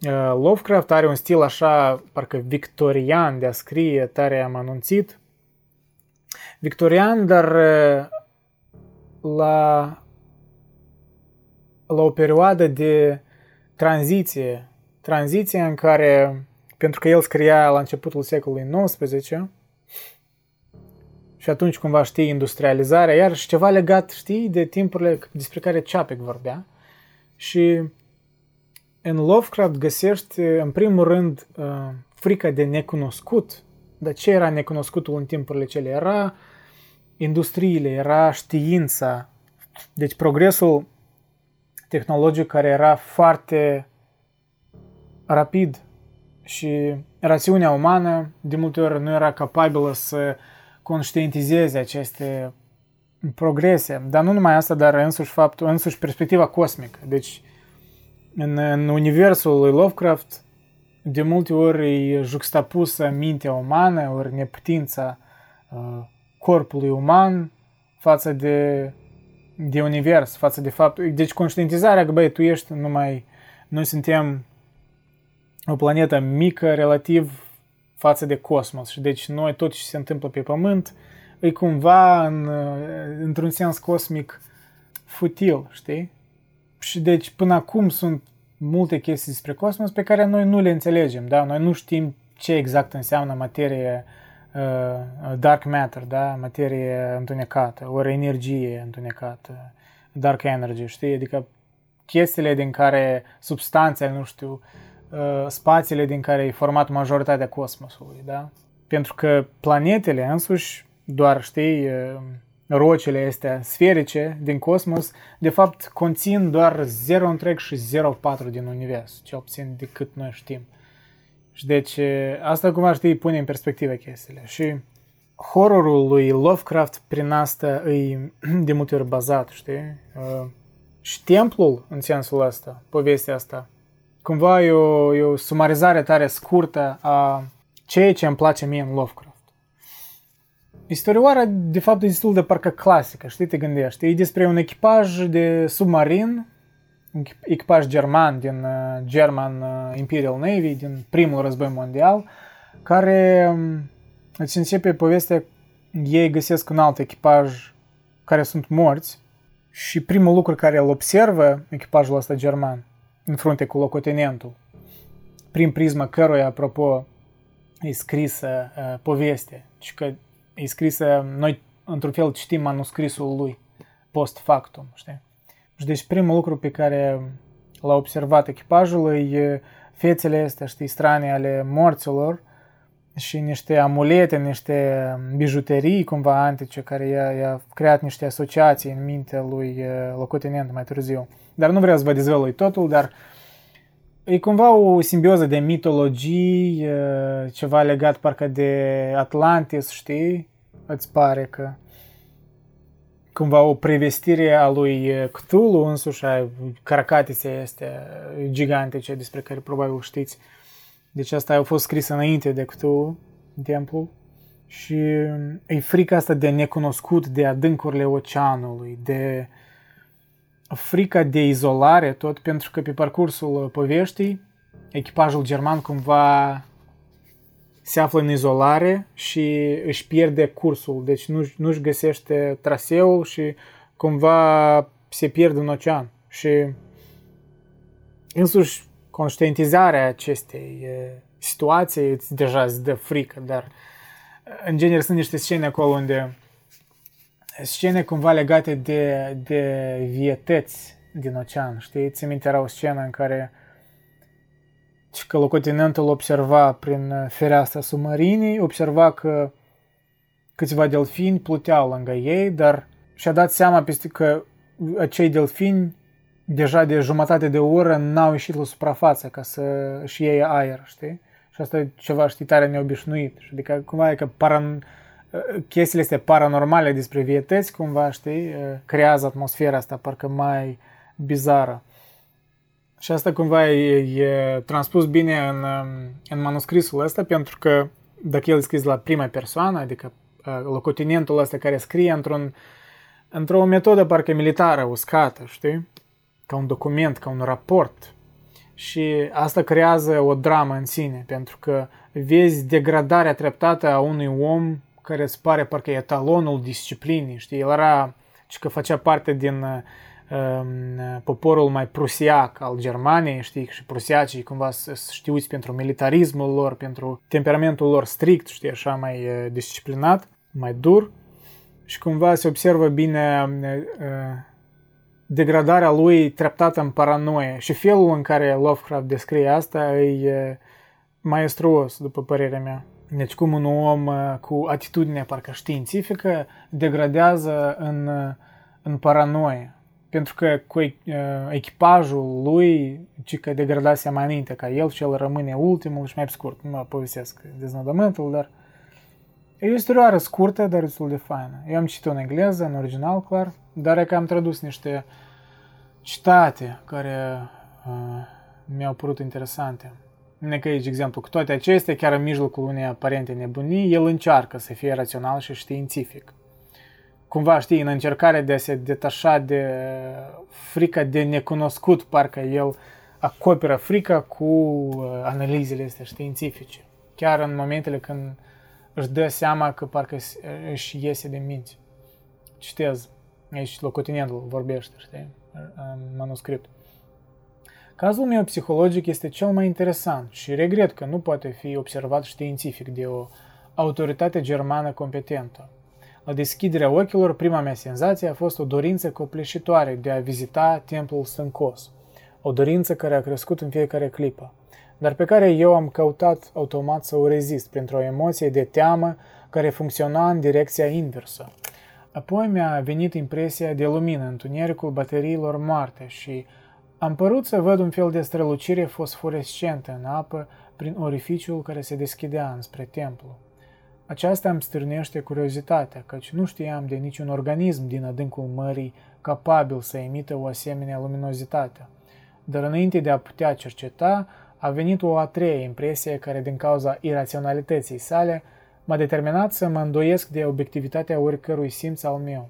[SPEAKER 1] Uh, Lovecraft are un stil așa, parcă victorian de a scrie, tare am anunțit. Victorian, dar uh, la, la o perioadă de tranziție, tranziție în care, pentru că el scria la începutul secolului XIX, și atunci cumva știi industrializarea, iar și ceva legat, știi, de timpurile despre care Chapek vorbea. Și în Lovecraft găsești, în primul rând, uh, frica de necunoscut. Dar ce era necunoscutul în timpurile cele? Era industriile, era știința. Deci progresul tehnologic care era foarte rapid și rațiunea umană de multe ori nu era capabilă să conștientizeze aceste progrese, dar nu numai asta, dar însuși faptul, însuși perspectiva cosmică. Deci, în, în universul lui Lovecraft, de multe ori e juxtapusă mintea umană, ori neputința uh, corpului uman față de, de univers, față de faptul... Deci conștientizarea că, băi, tu ești numai... Noi suntem o planetă mică relativ față de cosmos și deci noi tot ce se întâmplă pe Pământ e cumva în, într-un sens cosmic futil, știi? Și deci până acum sunt multe chestii despre cosmos pe care noi nu le înțelegem, da? Noi nu știm ce exact înseamnă materie uh, dark matter, da? Materie întunecată, ori energie întunecată, dark energy, știi? Adică chestiile din care substanțele, nu știu, uh, spațiile din care e format majoritatea cosmosului, da? Pentru că planetele însuși doar, știi, rocile astea sferice din cosmos, de fapt conțin doar 0 întreg și 0,4 din univers, cel puțin de cât noi știm. Și deci asta cumva, știi, pune în perspectivă chestiile. Și horrorul lui Lovecraft prin asta e de multe ori bazat, știi? Și templul, în sensul ăsta, povestea asta, cumva e o, e o sumarizare tare scurtă a ceea ce îmi place mie în Lovecraft. Istorioara, de fapt, e destul de parcă clasică, știi, te gândești. E despre un echipaj de submarin, un echipaj german din uh, German uh, Imperial Navy, din primul război mondial, care um, îți începe povestea, ei găsesc un alt echipaj care sunt morți și primul lucru care îl observă echipajul ăsta german în frunte cu locotenentul, prin prisma căruia, apropo, e scrisă uh, poveste, și că e scrisă, noi într-un fel citim manuscrisul lui post factum, știi? Și deci primul lucru pe care l-a observat echipajul e fețele astea, știi, strane ale morților și niște amulete, niște bijuterii cumva antice care i-a, i-a creat niște asociații în mintea lui locotenent mai târziu. Dar nu vreau să vă dezvălui totul, dar e cumva o simbioză de mitologii, ceva legat parcă de Atlantis, știi? Îți pare că cumva o prevestire a lui Cthulhu însuși, a Caracatise este gigantice despre care probabil știți. Deci asta a fost scris înainte de Cthulhu, templu. Și e frica asta de necunoscut, de adâncurile oceanului, de frica de izolare, tot pentru că pe parcursul poveștii, echipajul german cumva se află în izolare și își pierde cursul, deci nu, nu-și găsește traseul și cumva se pierde în ocean. Și însuși conștientizarea acestei situații îți deja îți dă frică, dar în genere sunt niște scene acolo unde scene cumva legate de, de vietăți din ocean, știi? Ți minte era o scenă în care și că locotenentul observa prin fereastra submarinii, observa că câțiva delfini pluteau lângă ei, dar și-a dat seama peste că acei delfini deja de jumătate de oră n-au ieșit la suprafață ca să își iei aer, știi? Și asta e ceva, știi, tare neobișnuit. Adică cumva e că paran... chestiile astea paranormale despre vietăți, cumva, știi, creează atmosfera asta parcă mai bizară. Și asta cumva e, e transpus bine în, în manuscrisul ăsta, pentru că dacă el e scris la prima persoană, adică locotenentul ăsta care scrie într-un, într-o metodă parcă militară uscată, știi? Ca un document, ca un raport. Și asta creează o dramă în sine, pentru că vezi degradarea treptată a unui om care îți pare parcă e etalonul disciplinii, știi? El era, și că făcea parte din Ehm, poporul mai prusiac al Germaniei, știi, și prusiacii cumva știuți pentru militarismul lor, pentru temperamentul lor strict, știi, așa mai disciplinat, mai dur și cumva se observă bine degradarea lui treptată în paranoie și felul în care Lovecraft descrie asta e maestruos, după părerea mea. Deci cum un om cu atitudine parcă științifică degradează în, în paranoie pentru că cu echipajul lui, ci că degradase mai înainte ca el și el rămâne ultimul și mai scurt. Nu mă povestesc deznodământul, dar e o istorioară scurtă, dar destul de faină. Eu am citit-o în engleză, în original, clar, dar e că am tradus niște citate care uh, mi-au părut interesante. Necă aici, exemplu, cu toate acestea, chiar în mijlocul unei aparente nebunii, el încearcă să fie rațional și științific cumva, știi, în încercare de a se detașa de frica de necunoscut, parcă el acoperă frica cu uh, analizele astea științifice. Chiar în momentele când își dă seama că parcă își iese de minți. Citez, aici locotenentul vorbește, știi, în manuscript. Cazul meu psihologic este cel mai interesant și regret că nu poate fi observat științific de o autoritate germană competentă. La deschiderea ochilor, prima mea senzație a fost o dorință copleșitoare de a vizita templul stâncos. O dorință care a crescut în fiecare clipă, dar pe care eu am căutat automat să o rezist printr-o emoție de teamă care funcționa în direcția inversă. Apoi mi-a venit impresia de lumină în tunericul bateriilor moarte și am părut să văd un fel de strălucire fosforescentă în apă prin orificiul care se deschidea înspre templu. Aceasta îmi stârnește curiozitatea, căci nu știam de niciun organism din adâncul mării capabil să emită o asemenea luminozitate. Dar înainte de a putea cerceta, a venit o a treia impresie care, din cauza iraționalității sale, m-a determinat să mă îndoiesc de obiectivitatea oricărui simț al meu,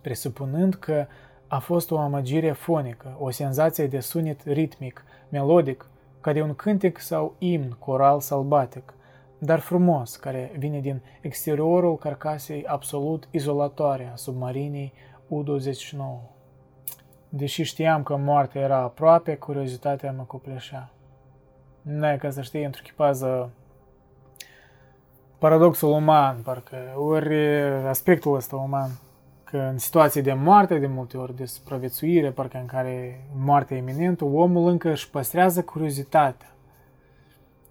[SPEAKER 1] presupunând că a fost o amăgire fonică, o senzație de sunet ritmic, melodic, ca de un cântec sau imn coral sălbatic – dar frumos, care vine din exteriorul carcasei absolut izolatoare a submarinei U-29. Deși știam că moartea era aproape, curiozitatea mă copleșea. Nu ca să știi, întruchipază paradoxul uman, parcă, ori aspectul ăsta uman, că în situații de moarte, de multe ori, de supraviețuire, parcă în care moartea iminentă, omul încă își păstrează curiozitatea.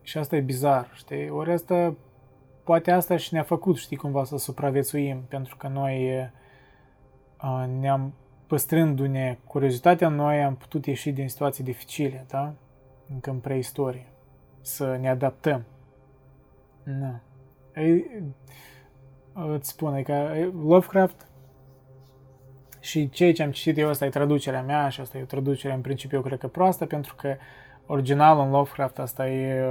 [SPEAKER 1] Și asta e bizar, știi? Ori asta, poate asta și ne-a făcut, știi, cumva să supraviețuim, pentru că noi ne-am păstrându-ne curiozitatea, noi am putut ieși din situații dificile, da? Încă în preistorie. Să ne adaptăm. Da. Ei, îți spun, adică Lovecraft și ceea ce am citit eu, asta e traducerea mea și asta e o traducere în principiu, eu cred că proastă, pentru că originalul în Lovecraft asta e,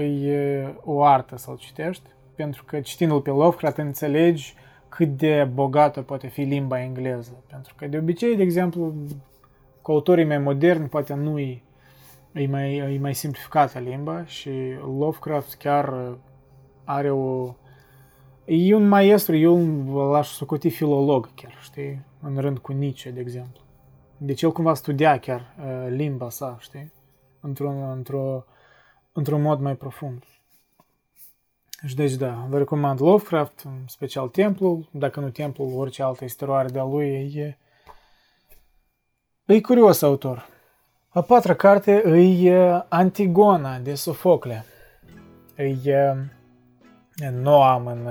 [SPEAKER 1] e o artă să-l citești, pentru că citindu-l pe Lovecraft înțelegi cât de bogată poate fi limba engleză. Pentru că de obicei, de exemplu, cu autorii mai moderni poate nu e, e, mai, e mai simplificată limba și Lovecraft chiar are o... E un maestru, eu l-aș socoti filolog chiar, știi? În rând cu Nietzsche, de exemplu. Deci el cumva studia chiar uh, limba sa, știi? Într-un, într-o, într-un mod mai profund. Și deci da, vă recomand Lovecraft, în special Templul, dacă nu Templul, orice altă istorie de-a lui, e, e curios autor. A patra carte e Antigona de Sofocle. E, nu am în,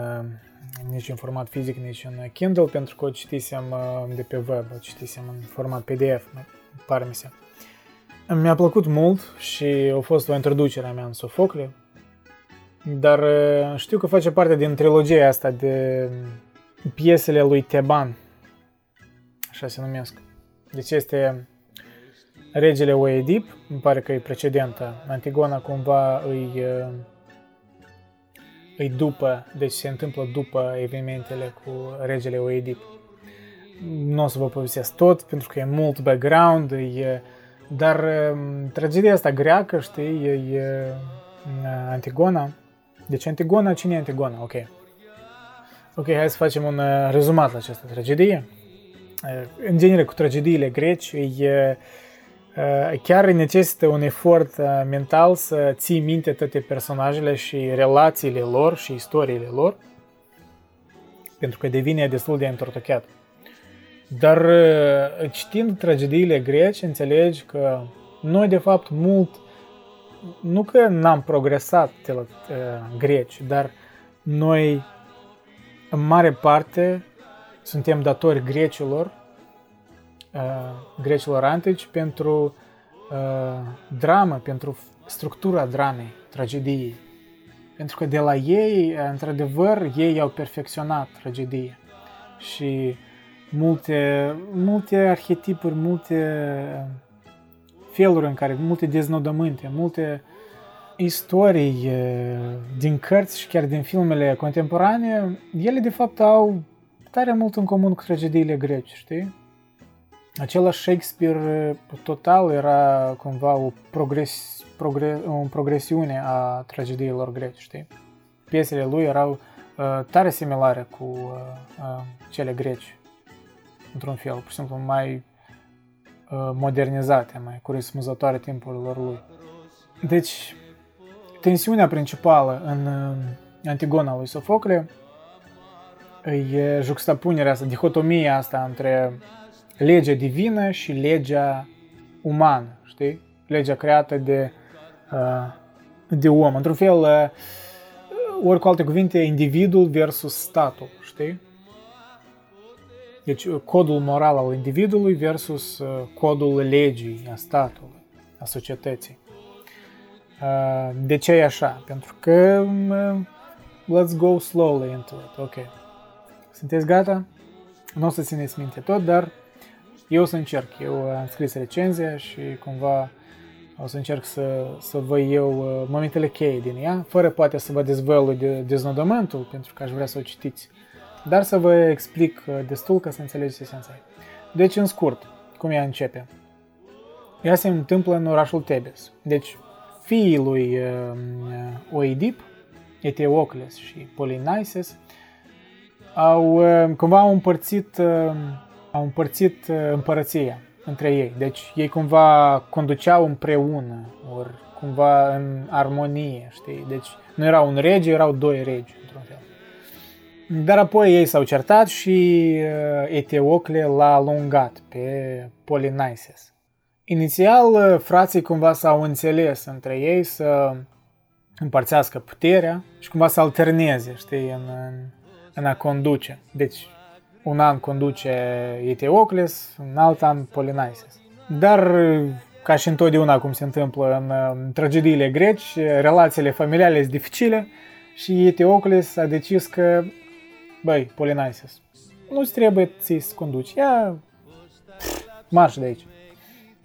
[SPEAKER 1] nici în format fizic, nici în Kindle, pentru că o citisem de pe web, o citisem în format PDF, pare mi se. Mi-a plăcut mult și a fost o introducere a mea în Sofocle, dar uh, știu că face parte din trilogia asta de piesele lui Teban. Așa se numesc. Deci este Regele Oedip, îmi pare că e precedentă. Antigona cumva îi, uh, îi după, deci se întâmplă după evenimentele cu Regele Oedip. Nu o să vă povestesc tot, pentru că e mult background, e, dar um, tragedia asta greacă, știi, e, e Antigona, deci Antigona, cine e Antigona? Ok. Ok, hai să facem un uh, rezumat la această tragedie. Uh, în genere, cu tragediile greci, e, uh, chiar necesită un efort uh, mental să ții minte toate personajele și relațiile lor și istoriile lor, pentru că devine destul de întortocheat. Dar uh, citind tragediile greci, înțelegi că noi, de fapt, mult nu că n-am progresat de la uh, greci, dar noi în mare parte suntem datori grecilor, uh, grecilor antici pentru uh, dramă, pentru structura dramei, tragediei. Pentru că de la ei, într-adevăr, ei au perfecționat tragedie. Și multe, multe arhetipuri, multe feluri în care, multe deznodământe, multe istorii din cărți și chiar din filmele contemporane, ele de fapt au tare mult în comun cu tragediile greci, știi? Același Shakespeare total era cumva o, progres, progre, o progresiune a tragediilor greci, știi? Piesele lui erau uh, tare similare cu uh, uh, cele greci, într-un fel, pur și simplu mai Uh, modernizate, mai corespunzătoare timpurilor lui. Deci, tensiunea principală în uh, Antigona lui Sofocle e juxtapunerea asta, dihotomia asta între legea divină și legea umană, știi? Legea creată de, uh, de om. Într-un fel, ori cu alte cuvinte, individul versus statul, știi? Deci codul moral al individului versus codul legii, a statului, a societății. De ce e așa? Pentru că let's go slowly into it. Ok. Sunteți gata? Nu o să țineți minte tot, dar eu o să încerc. Eu am scris recenzia și cumva o să încerc să, să vă iau momentele cheie din ea, fără poate să vă dezvălui de deznodământul, pentru că aș vrea să o citiți dar să vă explic uh, destul ca să înțelegeți esența ei. Deci, în scurt, cum ea începe? Ea se întâmplă în orașul Tebes. Deci, fiii lui uh, Oedip Eteocles și Polinices, au cumva au împărțit, au împărțit împărăția între ei. Deci ei cumva conduceau împreună, ori cumva în armonie, știi? Deci nu era un rege, erau doi regi, într-un fel. Dar apoi ei s-au certat și uh, Eteocle l-a alungat pe Polinices. Inițial, uh, frații cumva s-au înțeles între ei să împărțească puterea și cumva să alterneze, știi, în, în, în a conduce. Deci, un an conduce Eteocles, un alt an Polinices. Dar ca și întotdeauna cum se întâmplă în, în tragediile greci, relațiile familiale sunt dificile și Eteocles a decis că, băi, Polinices, nu-ți trebuie ți să conduci, ia marș de aici.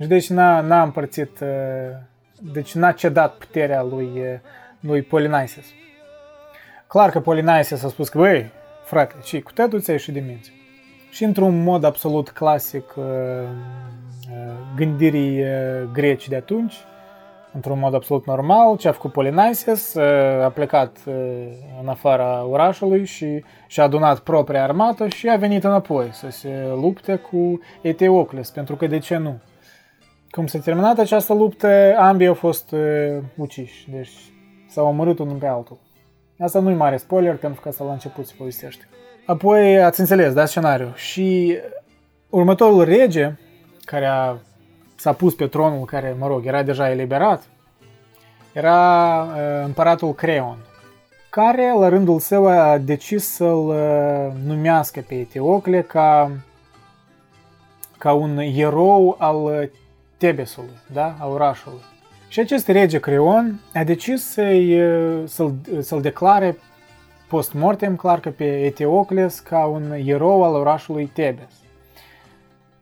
[SPEAKER 1] Și deci n-a, n-a împărțit, deci n-a cedat puterea lui, lui Polinices. Clar că Polinices a spus că, băi, frate, și cu tătul ți-ai ieșit de minți. Și într-un mod absolut clasic gândirii greci de atunci, într-un mod absolut normal, ce a făcut Polinices, a plecat în afara orașului și și-a adunat propria armată și a venit înapoi să se lupte cu Eteocles, pentru că de ce nu? Cum s-a terminat această luptă, ambii au fost uciși, deci s-au omorât unul pe altul. Asta nu e mare spoiler, pentru că asta la început se povestește. Apoi ați înțeles, da, scenariu. Și următorul rege, care a s-a pus pe tronul care, mă rog, era deja eliberat, era uh, împăratul Creon, care la rândul său a decis să-l uh, numească pe Eteocle ca, ca un erou al Tebesului, da? al orașului. Și acest rege Creon a decis să-i, să-l, să-l declare post-mortem, clar că pe Eteocles ca un erou al orașului Tebes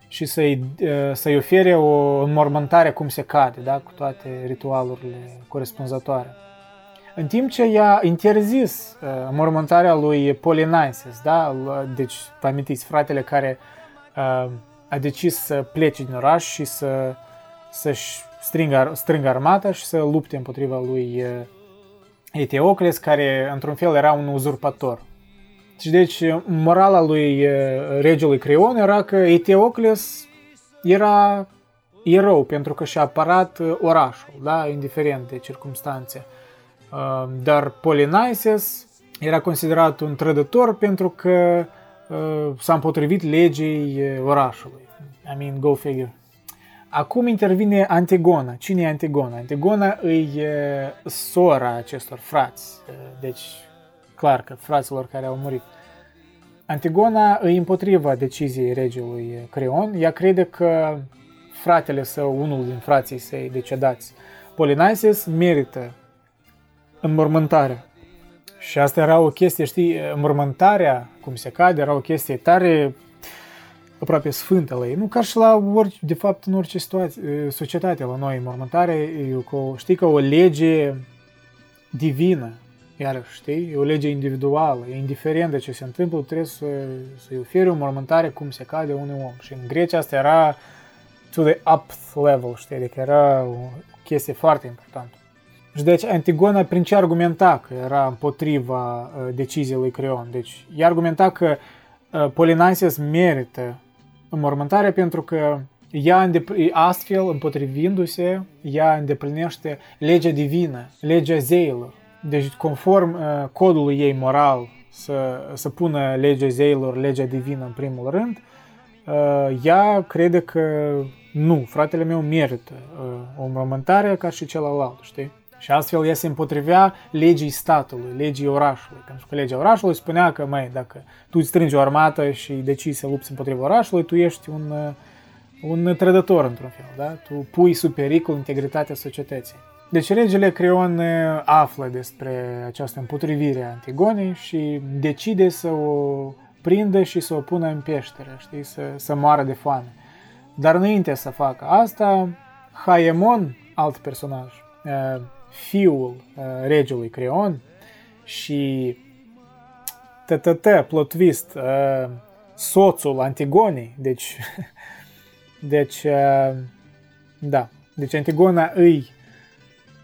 [SPEAKER 1] și să-i, să-i ofere o înmormântare cum se cade, da? cu toate ritualurile corespunzătoare. În timp ce i-a interzis înmormântarea lui Polinices, da? deci vă amintiți, fratele care a decis să plece din oraș și să, să-și strângă, strângă armata și să lupte împotriva lui Eteocles, care într-un fel era un uzurpator. Și deci morala lui regelui Creon era că Eteocles era erou pentru că și-a apărat orașul, da, indiferent de circumstanțe. Dar Polinices era considerat un trădător pentru că s-a împotrivit legii orașului. I mean, go figure. Acum intervine Antigona. Cine e Antigona? Antigona e sora acestor frați. Deci, clar că fraților care au murit. Antigona îi împotriva deciziei regelui Creon. Ea crede că fratele său, unul din frații săi decedați, Polinices, merită înmormântarea. Și asta era o chestie, știi, înmormântarea, cum se cade, era o chestie tare aproape sfântă la ei. Nu ca și la orice, de fapt, în orice situație, societate la noi, mormântare, e o, știi, că o lege divină, iarăși, știi, e o lege individuală, e indiferent de ce se întâmplă, trebuie să, să-i oferi o mormântare cum se cade unui om. Și în Grecia asta era to the up level, știi, adică era o chestie foarte importantă. Și deci Antigona prin ce argumenta că era împotriva uh, deciziei lui Creon? Deci ea argumenta că uh, Polinices merită înmormântarea pentru că ea astfel, împotrivindu-se, ea îndeplinește legea divină, legea zeilor. Deci, conform uh, codului ei moral, să, să pună legea zeilor, legea divină în primul rând, uh, ea crede că nu, fratele meu merită uh, o înmormântare ca și celălalt, știi? Și astfel ea se împotrivea legii statului, legii orașului. Pentru că legea orașului spunea că, mai, dacă tu îți strângi o armată și decizi să lupți împotriva orașului, tu ești un, un trădător într-un fel, da? Tu pui sub pericol integritatea societății. Deci regele Creon află despre această împotrivire a Antigonei și decide să o prindă și să o pună în peșteră, știi, să, să moară de foame. Dar înainte să facă asta, Haemon, alt personaj, fiul uh, regelui Creon și TTT, plot twist, uh, soțul Antigonei, deci, deci, uh, da, deci Antigona îi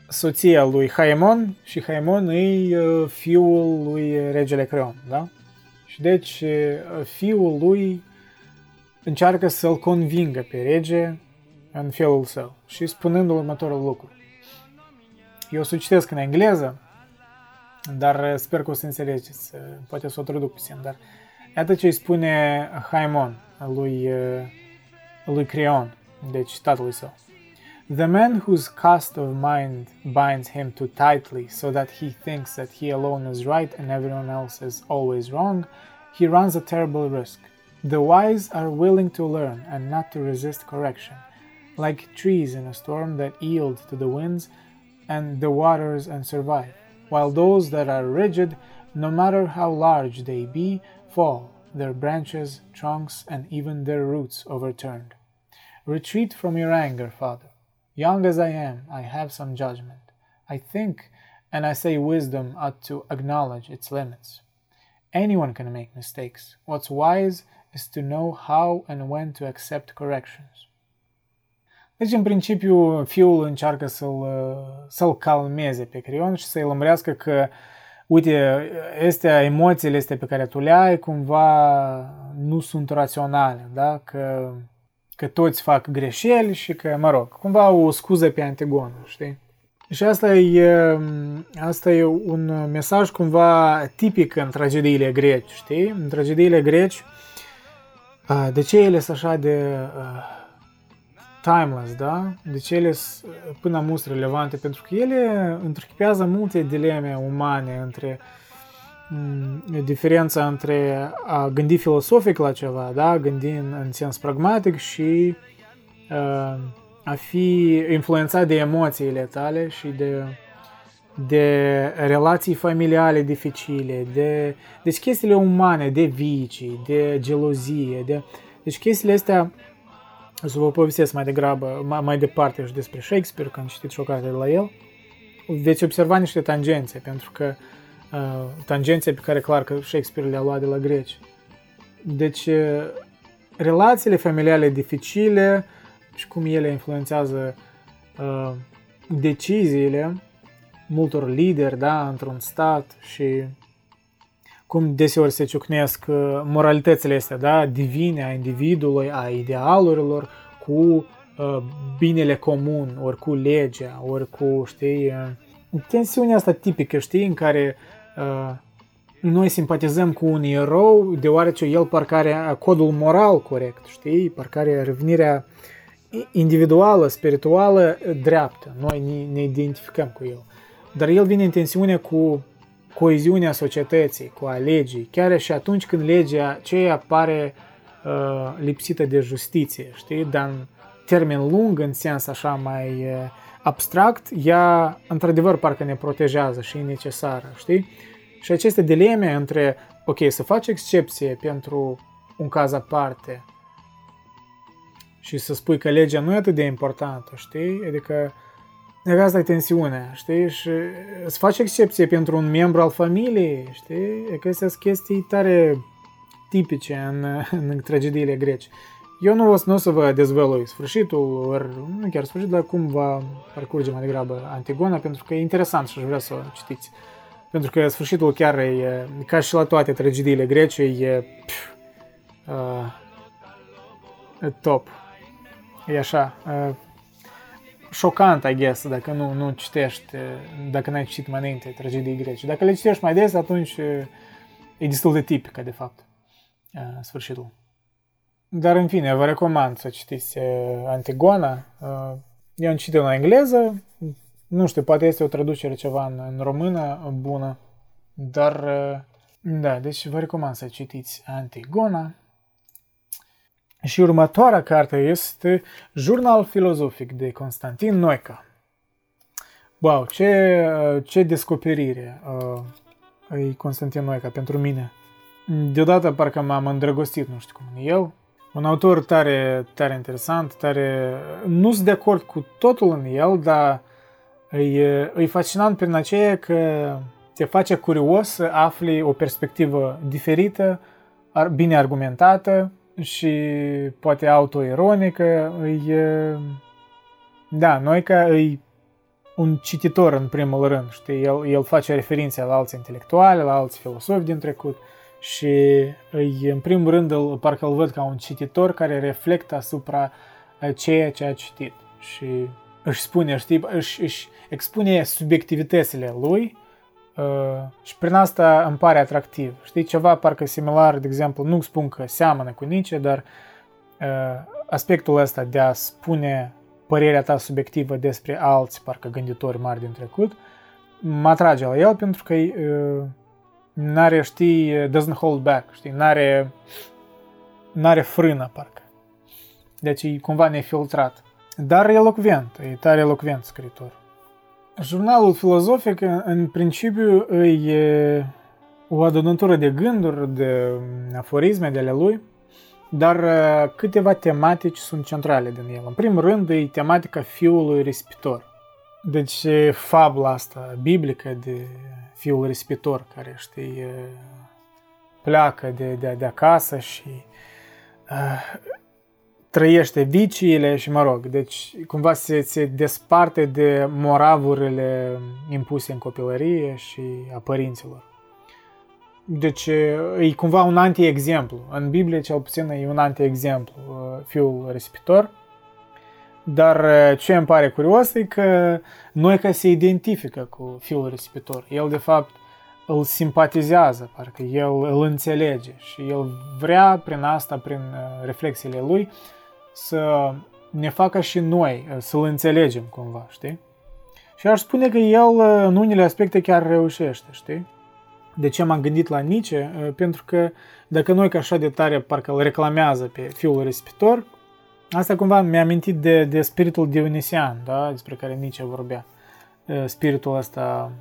[SPEAKER 1] soția lui Haemon și Haemon e uh, fiul lui regele Creon, da? Și deci uh, fiul lui încearcă să-l convingă pe rege în felul său și spunând următorul lucru. Eu o să citesc în engleză, dar uh, sper că o să înțelegeți, uh, poate să o traduc puțin, dar iată ce îi spune Haimon lui, uh, lui Creon, deci tatălui său. The man whose cast of mind binds him too tightly so that he thinks that he alone is right and everyone else is always wrong, he runs a terrible risk. The wise are willing to learn and not to resist correction, like trees in a storm that yield to the winds and the waters and survive, while those that are rigid, no matter how large they be, fall, their branches, trunks, and even their roots overturned. Retreat from your anger, Father. Young as I am, I have some judgment. I think, and I say wisdom ought to acknowledge its limits. Anyone can make mistakes. What's wise is to know how and when to accept corrections. Deci, în principiu, fiul încearcă să-l, să-l calmeze pe Crion și să-i lămurească că, uite, astea, emoțiile astea pe care tu le ai, cumva nu sunt raționale, da? Că, că toți fac greșeli și că, mă rog, cumva o scuză pe Antigonă, știi? Și asta e, asta e un mesaj cumva tipic în tragediile greci, știi? În tragediile greci, de ce ele sunt așa de timeless, da? De ce ele sunt până la mult relevante? Pentru că ele întrechipează multe dileme umane între diferența între a gândi filosofic la ceva, da? gândi în, în sens pragmatic și uh, a fi influențat de emoțiile tale și de, de relații familiale dificile, de deci chestiile umane, de vicii, de gelozie, de, deci chestiile astea o să vă povestesc mai degrabă, mai, mai departe și despre Shakespeare, când citiți și o carte de la el, veți observa niște tangențe, pentru că uh, tangențe pe care clar că Shakespeare le-a luat de la greci. Deci, uh, relațiile familiale dificile și cum ele influențează uh, deciziile multor lideri da, într-un stat și cum deseori se ciocnesc uh, moralitățile astea, da, divine a individului, a idealurilor cu uh, binele comun, ori cu legea, ori cu, știi, uh, tensiunea asta tipică, știi, în care uh, noi simpatizăm cu un erou deoarece el parcă are codul moral corect, știi, parcă are revenirea individuală, spirituală, dreaptă. Noi ne, ne identificăm cu el. Dar el vine în tensiune cu coeziunea societății, cu a legii, chiar și atunci când legea aceea pare uh, lipsită de justiție, știi? Dar în termen lung, în sens așa mai uh, abstract, ea într-adevăr parcă ne protejează și e necesară, știi? Și aceste dileme între, ok, să faci excepție pentru un caz aparte și să spui că legea nu e atât de importantă, știi? Adică Adică asta e tensiunea, știi? Și să faci excepție pentru un membru al familiei, știi? Că astea sunt chestii tare tipice în, în tragediile greci. Eu nu o, să, nu o să vă dezvălui sfârșitul, ori nu chiar sfârșitul, dar cum va parcurge mai degrabă Antigona, pentru că e interesant și aș vrea să o citiți. Pentru că sfârșitul chiar e, ca și la toate tragediile grece, e pf, uh, top. E așa. Uh, șocant, I guess, dacă nu, nu citești, dacă n-ai citit mai înainte tragedii grece. Dacă le citești mai des, atunci e destul de tipică, de fapt, sfârșitul. Dar, în fine, vă recomand să citiți Antigona. Eu am citit în engleză, nu știu, poate este o traducere ceva în, în română bună, dar, da, deci vă recomand să citiți Antigona. Și următoarea carte este Jurnal filozofic de Constantin Noica. Wow, ce, ce descoperire uh, e Constantin Noica pentru mine. Deodată parcă m-am îndrăgostit, nu știu cum e el. Un autor tare, tare interesant, tare... Nu sunt de acord cu totul în el, dar e, e fascinant prin aceea că te face curios să afli o perspectivă diferită, bine argumentată, și poate autoironică, e... Da, noi ca îi un cititor în primul rând, știi, el, el face referințe la alți intelectuali, la alți filosofi din trecut și îi, în primul rând îl, parcă îl văd ca un cititor care reflectă asupra ceea ce a citit și își spune, știi, își, își expune subiectivitățile lui uh, și prin asta îmi pare atractiv. Știi, ceva parcă similar, de exemplu, nu spun că seamănă cu Nietzsche, dar uh, aspectul ăsta de a spune părerea ta subiectivă despre alți, parcă gânditori mari din trecut, mă atrage la el pentru că uh, n-are, știi, doesn't hold back, știi, n-are, n-are frână, parcă. Deci e cumva nefiltrat. Dar elocvent, e tare elocvent scriitor. Jurnalul filozofic, în principiu, e o adunătură de gânduri, de aforisme de ale lui, dar câteva tematici sunt centrale din el. În primul rând, e tematica fiului risipitor. Deci, fabula asta biblică de fiul risipitor, care, știi, pleacă de, de, de acasă și trăiește viciile și mă rog, deci cumva se, se desparte de moravurile impuse în copilărie și a părinților. Deci e cumva un anti-exemplu. În Biblie cel puțin e un anti-exemplu fiul risipitor. Dar ce îmi pare curios e că noi ca se identifică cu fiul risipitor. El de fapt îl simpatizează, parcă el îl înțelege și el vrea prin asta, prin reflexiile lui, să ne facă și noi să-l înțelegem cumva, știi? Și aș spune că el în unele aspecte chiar reușește, știi? De ce m-am gândit la Nietzsche? Pentru că dacă noi ca așa de tare parcă îl reclamează pe fiul respitor, asta cumva mi-a amintit de, de spiritul dionisian, da? despre care Nietzsche vorbea. Spiritul ăsta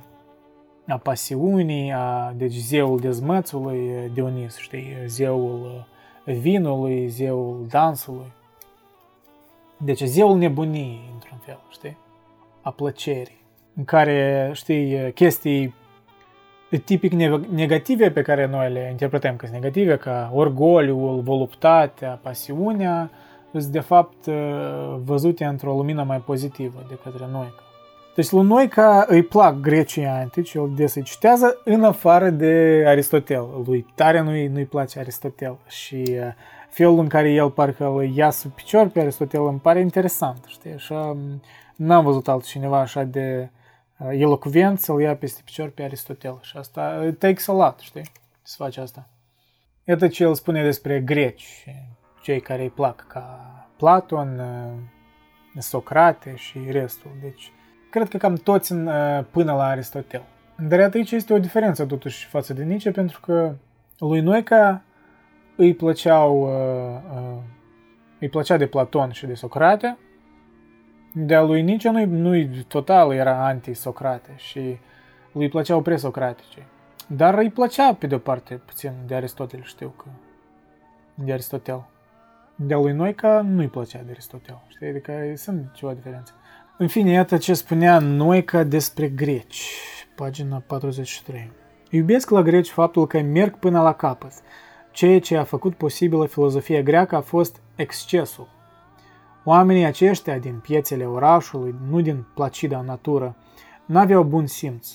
[SPEAKER 1] a pasiunii, a, deci zeul dezmățului Dionis, știi, zeul vinului, zeul dansului. Deci zeul nebuniei, într-un fel, știi? A plăcerii. În care, știi, chestii tipic negative pe care noi le interpretăm ca negative, ca orgoliul, voluptatea, pasiunea, sunt de fapt văzute într-o lumină mai pozitivă de către noi. Deci lui noi ca îi plac grecii antici, el des îi citează în afară de Aristotel. Lui tare nu-i, nu-i place Aristotel și felul în care el parcă îl ia sub picior pe Aristotel îmi pare interesant, știi, așa n-am văzut altcineva așa de uh, elocvent să-l ia peste picior pe Aristotel și asta it takes a lot, știi, să faci asta. Iată ce el spune despre greci, cei care îi plac ca Platon, uh, Socrate și restul, deci cred că cam toți în, uh, până la Aristotel. Dar aici este o diferență totuși față de Nietzsche pentru că lui Noica îi plăceau, uh, uh, îi plăcea de Platon și de Socrate, de-a lui Nietzsche nu-i, nu total era anti-Socrate și lui plăceau presocratice. Dar îi plăcea pe de-o parte puțin de Aristotel, știu că de Aristotel. De-a lui Noica nu-i plăcea de Aristotel, știi? Adică sunt ceva diferențe. În fine, iată ce spunea Noica despre greci, pagina 43. Iubesc la greci faptul că merg până la capăt, Ceea ce a făcut posibilă filozofia greacă a fost excesul. Oamenii aceștia din piețele orașului, nu din placida natură, n-aveau bun simț,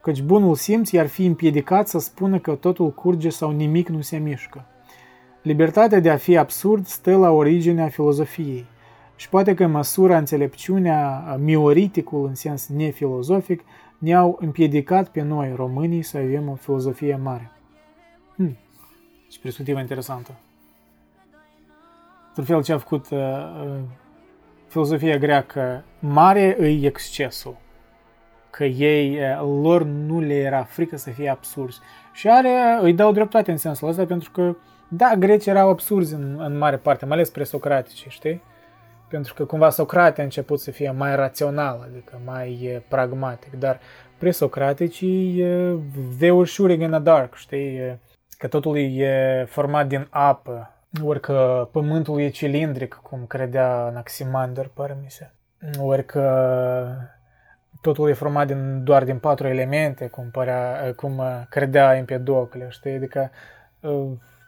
[SPEAKER 1] căci bunul simț i-ar fi împiedicat să spună că totul curge sau nimic nu se mișcă. Libertatea de a fi absurd stă la originea filozofiei și poate că măsura, înțelepciunea, mioriticul în sens nefilozofic ne-au împiedicat pe noi, românii, să avem o filozofie mare. Hmm și perspectivă interesantă. Într-un fel ce a făcut uh, uh, filozofia greacă mare îi excesul. Că ei, uh, lor nu le era frică să fie absurzi. Și are, îi dau dreptate în sensul ăsta pentru că, da, grecii erau absurzi în, în mare parte, mai ales presocratici, știi? Pentru că cumva Socrate a început să fie mai rațional, adică mai pragmatic, dar presocraticii, they were shooting in the dark, știi? Că totul e format din apă, ori că pământul e cilindric, cum credea Anaximander, pare mi se, ori că totul e format din, doar din patru elemente, cum, părea, cum credea Empedocle, știi? Adică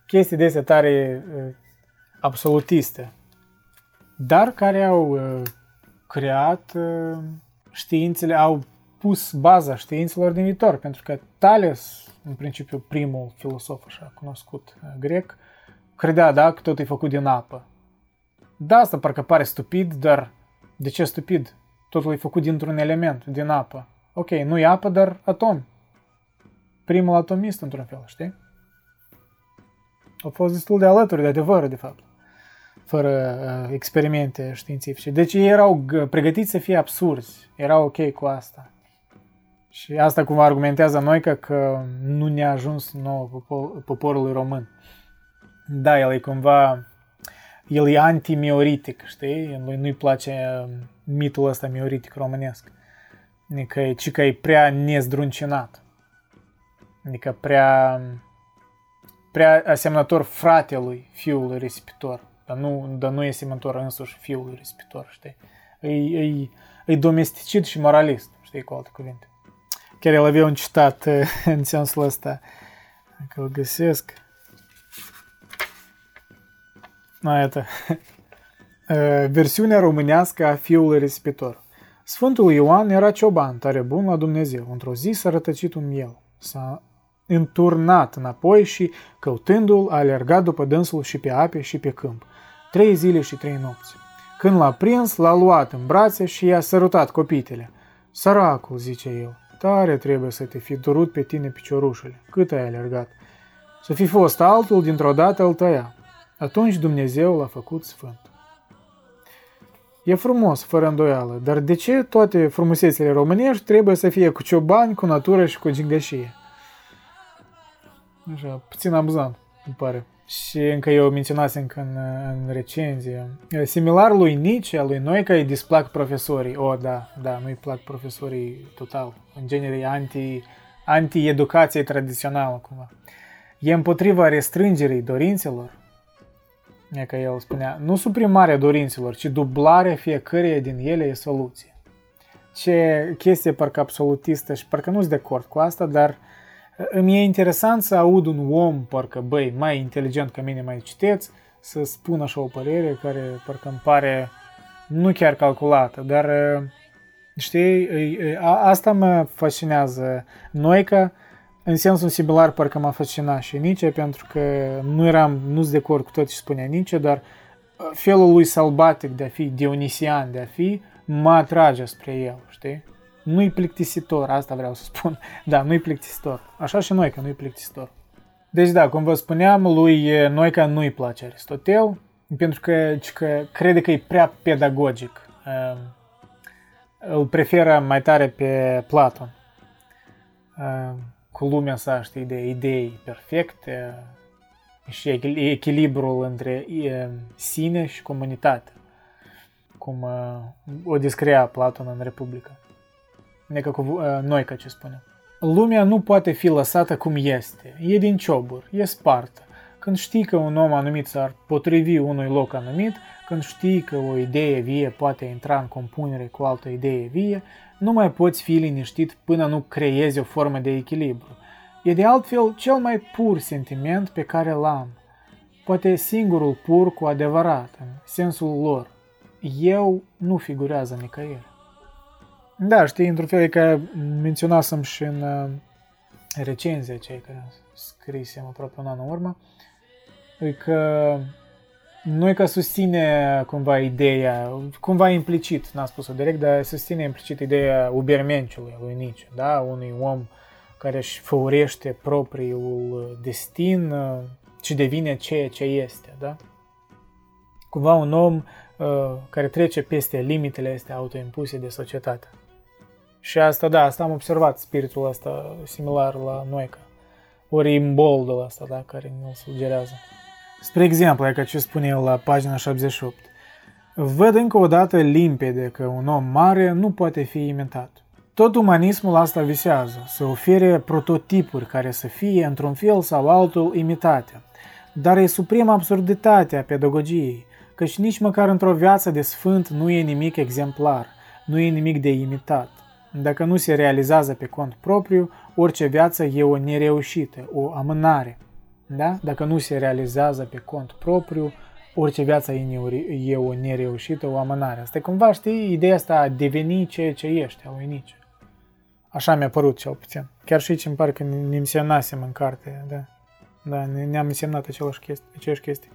[SPEAKER 1] chestii de astea tare absolutiste, dar care au creat științele au pus baza științelor din viitor, pentru că Thales, în principiu primul filosof așa cunoscut uh, grec, credea, da, că totul e făcut din apă. Da, asta parcă pare stupid, dar de ce stupid? Totul e făcut dintr-un element, din apă. Ok, nu e apă, dar atom. Primul atomist, într-un fel, știi? Au fost destul de alături de adevăr, de fapt, fără uh, experimente științifice. Deci ei erau pregătiți să fie absurzi, erau ok cu asta. Și asta cumva argumentează noi că, că nu ne-a ajuns nou poporului român. Da, el e cumva, el e anti-mioritic, știi? Lui nu-i place um, mitul ăsta mioritic românesc. Adică, ci că e prea nezdruncinat. Adică prea, prea asemănător fratelui fiului risipitor. Dar nu, dar nu e asemănător însuși fiului risipitor, știi? E, e, e domesticit și moralist, știi, cu alte cuvinte. Chiar el avea un citat în sensul ăsta. Dacă îl găsesc. A, iată. Versiunea românească a fiului risipitor. Sfântul Ioan era cioban tare bun la Dumnezeu. Într-o zi s-a rătăcit un miel. S-a înturnat înapoi și, căutându-l, a alergat după dânsul și pe ape și pe câmp. Trei zile și trei nopți. Când l-a prins, l-a luat în brațe și i-a sărutat copitele. Săracul, zice el, Tare trebuie să te fi durut pe tine piciorușele. Cât ai alergat? Să fi fost altul, dintr-o dată îl tăia. Atunci Dumnezeu l-a făcut sfânt. E frumos, fără îndoială, dar de ce toate frumusețele românești trebuie să fie cu ciobani, cu natură și cu gingășie? Așa, puțin amuzant, îmi pare și încă eu menționasem încă în, în recenzie. Similar lui Nietzsche, lui Noica îi displac profesorii. O, oh, da, da, nu-i plac profesorii total. În genere anti, anti-educație tradițională, cumva. E împotriva restrângerii dorințelor, e că el spunea, nu suprimarea dorințelor, ci dublarea fiecăreia din ele e soluție. Ce chestie parcă absolutistă și parcă nu sunt de acord cu asta, dar uh, îmi e interesant să aud un om, parcă, băi, mai inteligent ca mine, mai citeți, să spun așa o părere care parcă îmi pare nu chiar calculată, dar știi, asta mă fascinează noi că în sensul similar parcă m-a fascinat și Nietzsche pentru că nu eram, nu sunt de acord cu tot ce spunea Nietzsche, dar felul lui sălbatic de a fi, dionisian de a fi, mă atrage spre el, știi? nu-i plictisitor, asta vreau să spun. Da, nu-i plictisitor. Așa și noi că nu-i plictisitor. Deci da, cum vă spuneam, lui Noica nu-i place Aristotel, pentru că, că crede că e prea pedagogic. Ehm, îl preferă mai tare pe Platon. Ehm, cu lumea sa, știi, de idei perfecte și echilibrul între ehm, sine și comunitate, cum o descria Platon în Republica adică cu uh, noi, ca ce spunem. Lumea nu poate fi lăsată cum este. E din cioburi, e spartă. Când știi că un om anumit s-ar potrivi unui loc anumit, când știi că o idee vie poate intra în compunere cu altă idee vie, nu mai poți fi liniștit până nu creezi o formă de echilibru. E de altfel cel mai pur sentiment pe care l-am. Poate singurul pur cu adevărat, în sensul lor. Eu nu figurează nicăieri. Da, știi, într-un fel, că menționasem și în uh, recenzie cei care scrisem aproape un an în urmă, e că nu e că susține cumva ideea, cumva implicit, n-a spus-o direct, dar susține implicit ideea ubermenciului lui Nietzsche, da? unui om care își făurește propriul destin uh, și devine ceea ce este, da? Cumva un om uh, care trece peste limitele astea autoimpuse de societate. Și asta, da, asta am observat, spiritul ăsta similar la Noica. Ori imboldul ăsta, da, care ne-l sugerează. Spre exemplu, e ca ce spune el la pagina 78. Văd încă o dată limpede că un om mare nu poate fi imitat. Tot umanismul asta visează, să ofere prototipuri care să fie, într-un fel sau altul, imitate. Dar e suprema absurditatea pedagogiei, căci nici măcar într-o viață de sfânt nu e nimic exemplar, nu e nimic de imitat. Dacă nu se realizează pe cont propriu, orice viață e o nereușită, o amânare. Da? Dacă nu se realizează pe cont propriu, orice viață e o nereușită, o amânare. Asta e cumva, știi, ideea asta a deveni ceea ce ești, a uinice. Așa mi-a părut cel puțin. Chiar și aici îmi pare că ne semnasem în carte, da. Da, ne-am semnat același chestii, aceeași chestii.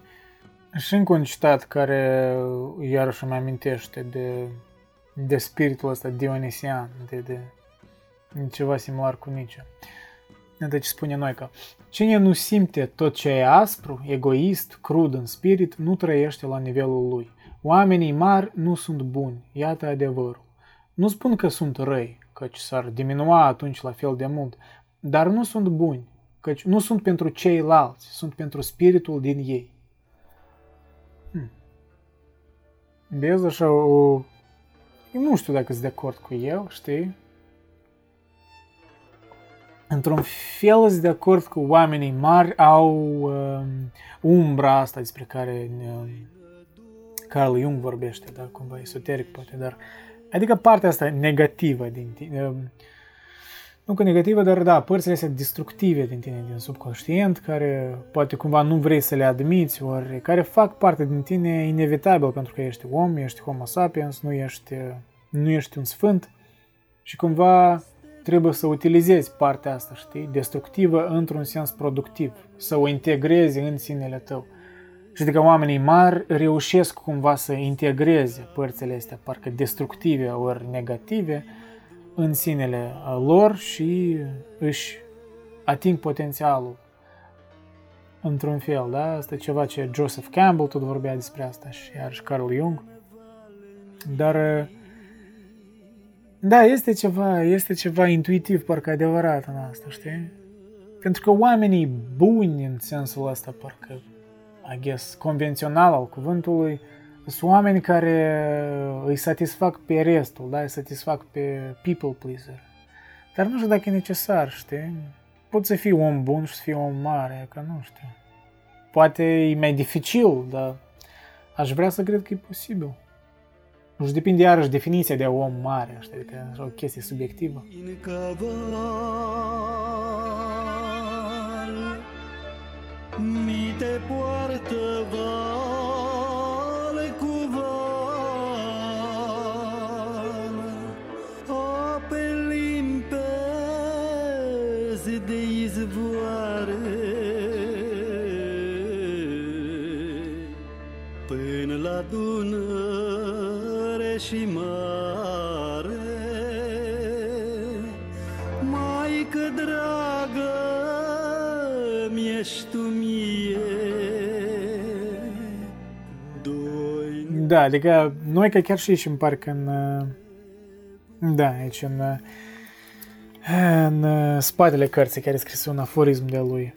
[SPEAKER 1] Și încă un citat care iarăși îmi amintește de, de spiritul ăsta dionisian, de, de ceva similar cu Nietzsche. Iată ce spune noi că cine nu simte tot ce e aspru, egoist, crud în spirit, nu trăiește la nivelul lui. Oamenii mari nu sunt buni, iată adevărul. Nu spun că sunt răi, căci s-ar diminua atunci la fel de mult, dar nu sunt buni, căci nu sunt pentru ceilalți, sunt pentru spiritul din ei. Hmm. Vezi așa o... Nu știu dacă sunt de acord cu el, știi? Într-un fel sunt de acord cu oamenii mari au um, umbra asta despre care um, Carl Jung vorbește, da, cumva esoteric poate, dar adică partea asta negativă din tine, um, nu că negativă, dar da, părțile astea destructive din tine, din subconștient, care poate cumva nu vrei să le admiți, ori care fac parte din tine inevitabil pentru că ești om, ești homo sapiens, nu ești, nu ești un sfânt și cumva trebuie să utilizezi partea asta, știi, destructivă într-un sens productiv, să o integrezi în sinele tău. Și adică oamenii mari reușesc cumva să integreze părțile astea, parcă destructive ori negative, în sinele lor și își ating potențialul într-un fel, da? Asta e ceva ce Joseph Campbell tot vorbea despre asta și iarăși Carl Jung. Dar da, este ceva, este ceva intuitiv, parcă adevărat în asta, știi? Pentru că oamenii buni în sensul ăsta, parcă, I guess, convențional al cuvântului, sunt oameni care îi satisfac pe restul, da, îi satisfac pe people pleaser. Dar nu știu dacă e necesar, știi? Poți să fii om bun și să fii om mare, că nu știu. Poate e mai dificil, dar aș vrea să cred că e posibil. Nu știu, depinde iarăși definiția de om mare, știi, adică o chestie subiectivă. Mi și mare, Maică dragă, mi-ești tu mie. Doi... Da, adică noi că chiar și aici în parc în... Da, aici în... În spatele cărții care scris un aforism de lui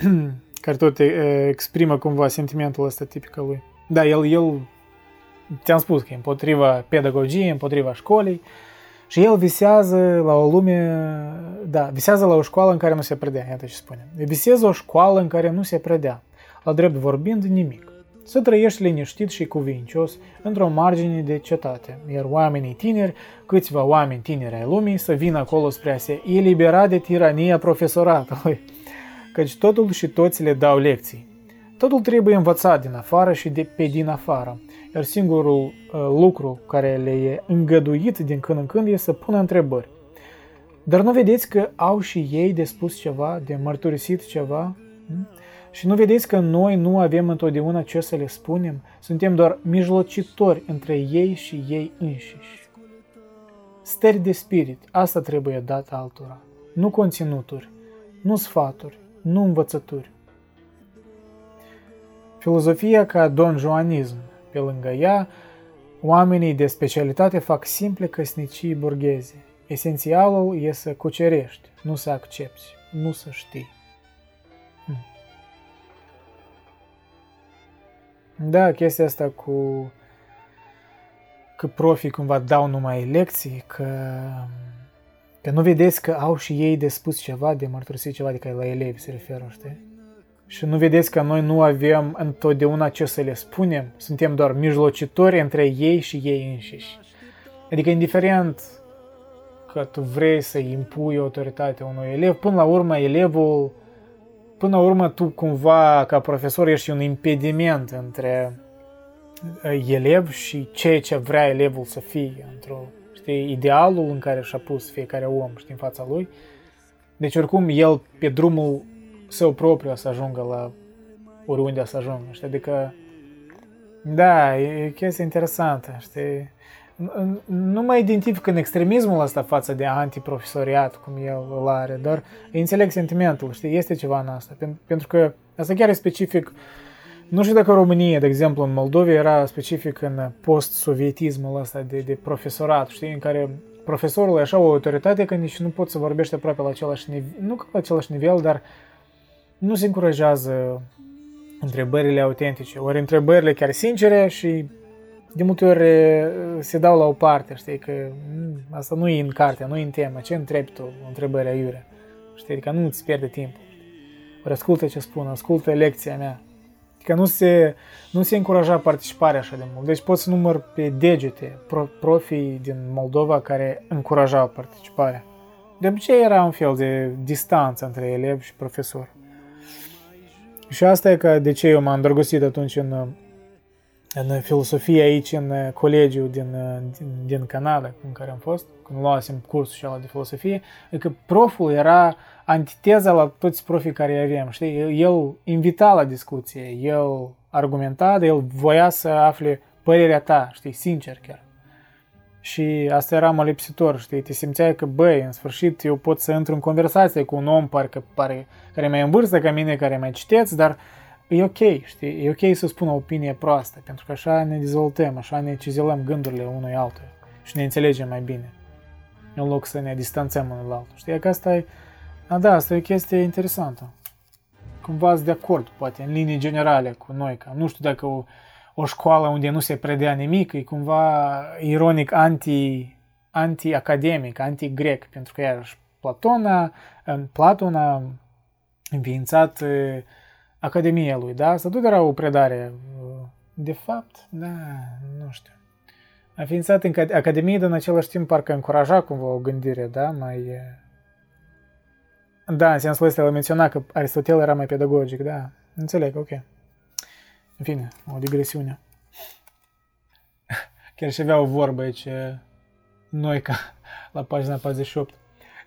[SPEAKER 1] care tot exprimă cumva sentimentul ăsta tipic al lui. Da, el, el ți-am spus că e împotriva pedagogiei, împotriva școlii și el visează la o lume, da, visează la o școală în care nu se predea, iată ce spune. Visează o școală în care nu se predea, la drept vorbind nimic. Să trăiești liniștit și cuvincios într-o margine de cetate, iar oamenii tineri, câțiva oameni tineri ai lumii, să vină acolo spre a se elibera de tirania profesoratului, căci totul și toți le dau lecții. Totul trebuie învățat din afară și de pe din afară, iar singurul uh, lucru care le e îngăduit din când în când e să pună întrebări. Dar nu vedeți că au și ei de spus ceva, de mărturisit ceva? Hm? Și nu vedeți că noi nu avem întotdeauna ce să le spunem? Suntem doar mijlocitori între ei și ei înșiși. Stări de spirit, asta trebuie dat altora. Nu conținuturi, nu sfaturi, nu învățături. Filozofia ca donjuanism, pe lângă ea, oamenii de specialitate fac simple căsnicii burgheze. Esențialul e să cucerești, nu să accepti, nu să știi. Hmm. Da, chestia asta cu că profii cumva dau numai lecții, că, că nu vedeți că au și ei de spus ceva, de mărturisit ceva, adică la elevi se referă, știi? Și nu vedeți că noi nu avem întotdeauna ce să le spunem, suntem doar mijlocitori între ei și ei înșiși. Adică indiferent că tu vrei să impui autoritatea unui elev, până la urmă elevul, până până la urmă tu cumva ca profesor ești un impediment între uh, elev și ceea ce vrea elevul să fie, într-o, știi, idealul în care și-a pus fiecare om, știi, în fața lui. Deci oricum el pe drumul său propriu să ajungă la oriunde să ajungă, știi, adică da, e, e chestie interesantă, știi, nu mă identific în extremismul ăsta față de antiprofesoriat, cum el îl are, dar înțeleg sentimentul, știi, este ceva în asta. Pentru că asta chiar e specific, nu știu dacă România, de exemplu, în Moldova era specific în post-sovietismul ăsta de, de profesorat, știi, în care profesorul e așa o autoritate că nici nu pot să vorbește aproape la același nivel, nu la același nivel, dar nu se încurajează întrebările autentice, ori întrebările chiar sincere și de multe ori se dau la o parte, știi, că asta nu e în carte, nu e în temă, ce întrebi tu, întrebări aiure, știi, adică nu îți pierde timpul. Ori ascultă ce spun, ascultă lecția mea. Adică nu se, nu se încuraja participarea așa de mult. Deci poți să număr pe degete pro, profii din Moldova care încurajau participarea. De obicei era un fel de distanță între elev și profesor. Și asta e că de ce eu m-am îndrăgostit atunci în în filosofie aici în colegiul din, din, din Canada în care am fost, când luasem cursul și de filosofie, e că proful era antiteza la toți profii care avem, știi? El invita la discuție, el argumenta, dar el voia să afle părerea ta, știi, sincer chiar. Și asta era mălipsitor, știi, te simțeai că, băi, în sfârșit eu pot să intru în conversație cu un om parcă pare, care mai în vârstă ca mine, care mai citeți, dar e ok, știi, e ok să spun o opinie proastă, pentru că așa ne dezvoltăm, așa ne cizelăm gândurile unui altul și ne înțelegem mai bine, în loc să ne distanțăm unul altul. Știi, că asta e, a, da, asta e o chestie interesantă. Cumva ați de acord, poate, în linii generale cu noi, că nu știu dacă o, o școală unde nu se predea nimic e cumva ironic anti, anti-academic, anti-grec, pentru că iarăși Platona, Platon a înființat Academia lui, da? Să tot era o predare. De fapt, da, nu știu. A ființat în Academie, dar în același timp parcă încuraja cumva o gândire, da? Mai... Da, în sensul ăsta el menționa că Aristotel era mai pedagogic, da. Înțeleg, ok. În fine, o digresiune. Chiar și avea o vorbă aici, noi ca la pagina 48.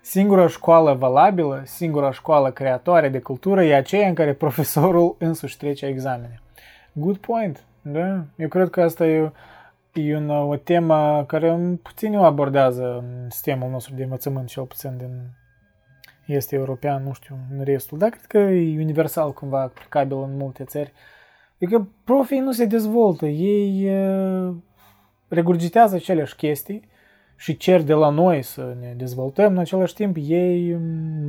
[SPEAKER 1] Singura școală valabilă, singura școală creatoare de cultură e aceea în care profesorul însuși trece examene. Good point. Da? Eu cred că asta e, e una, o temă care puțin o abordează în sistemul nostru de învățământ, cel puțin din este european, nu știu, în restul, dar cred că e universal cumva aplicabil în multe țări. Adică profii nu se dezvoltă, ei uh, regurgitează aceleași chestii, și cer de la noi să ne dezvoltăm, în același timp ei,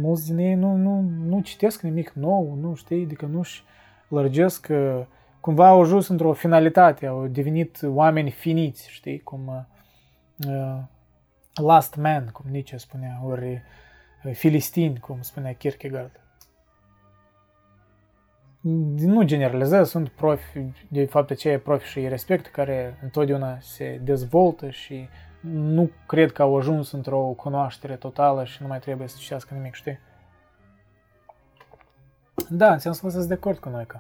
[SPEAKER 1] mulți din ei nu, nu, nu citesc nimic nou, nu știi, adică nu-și lărgesc, uh, cumva au ajuns într-o finalitate, au devenit oameni finiți, știi, cum uh, uh last man, cum Nietzsche spunea, ori uh, filistini, cum spunea Kierkegaard. Nu generalizez, sunt profi, de fapt aceia profi și respect, care întotdeauna se dezvoltă și nu cred că au ajuns într-o cunoaștere totală și nu mai trebuie să citească nimic, știi? Da, în sensul ăsta sunt de acord cu noi că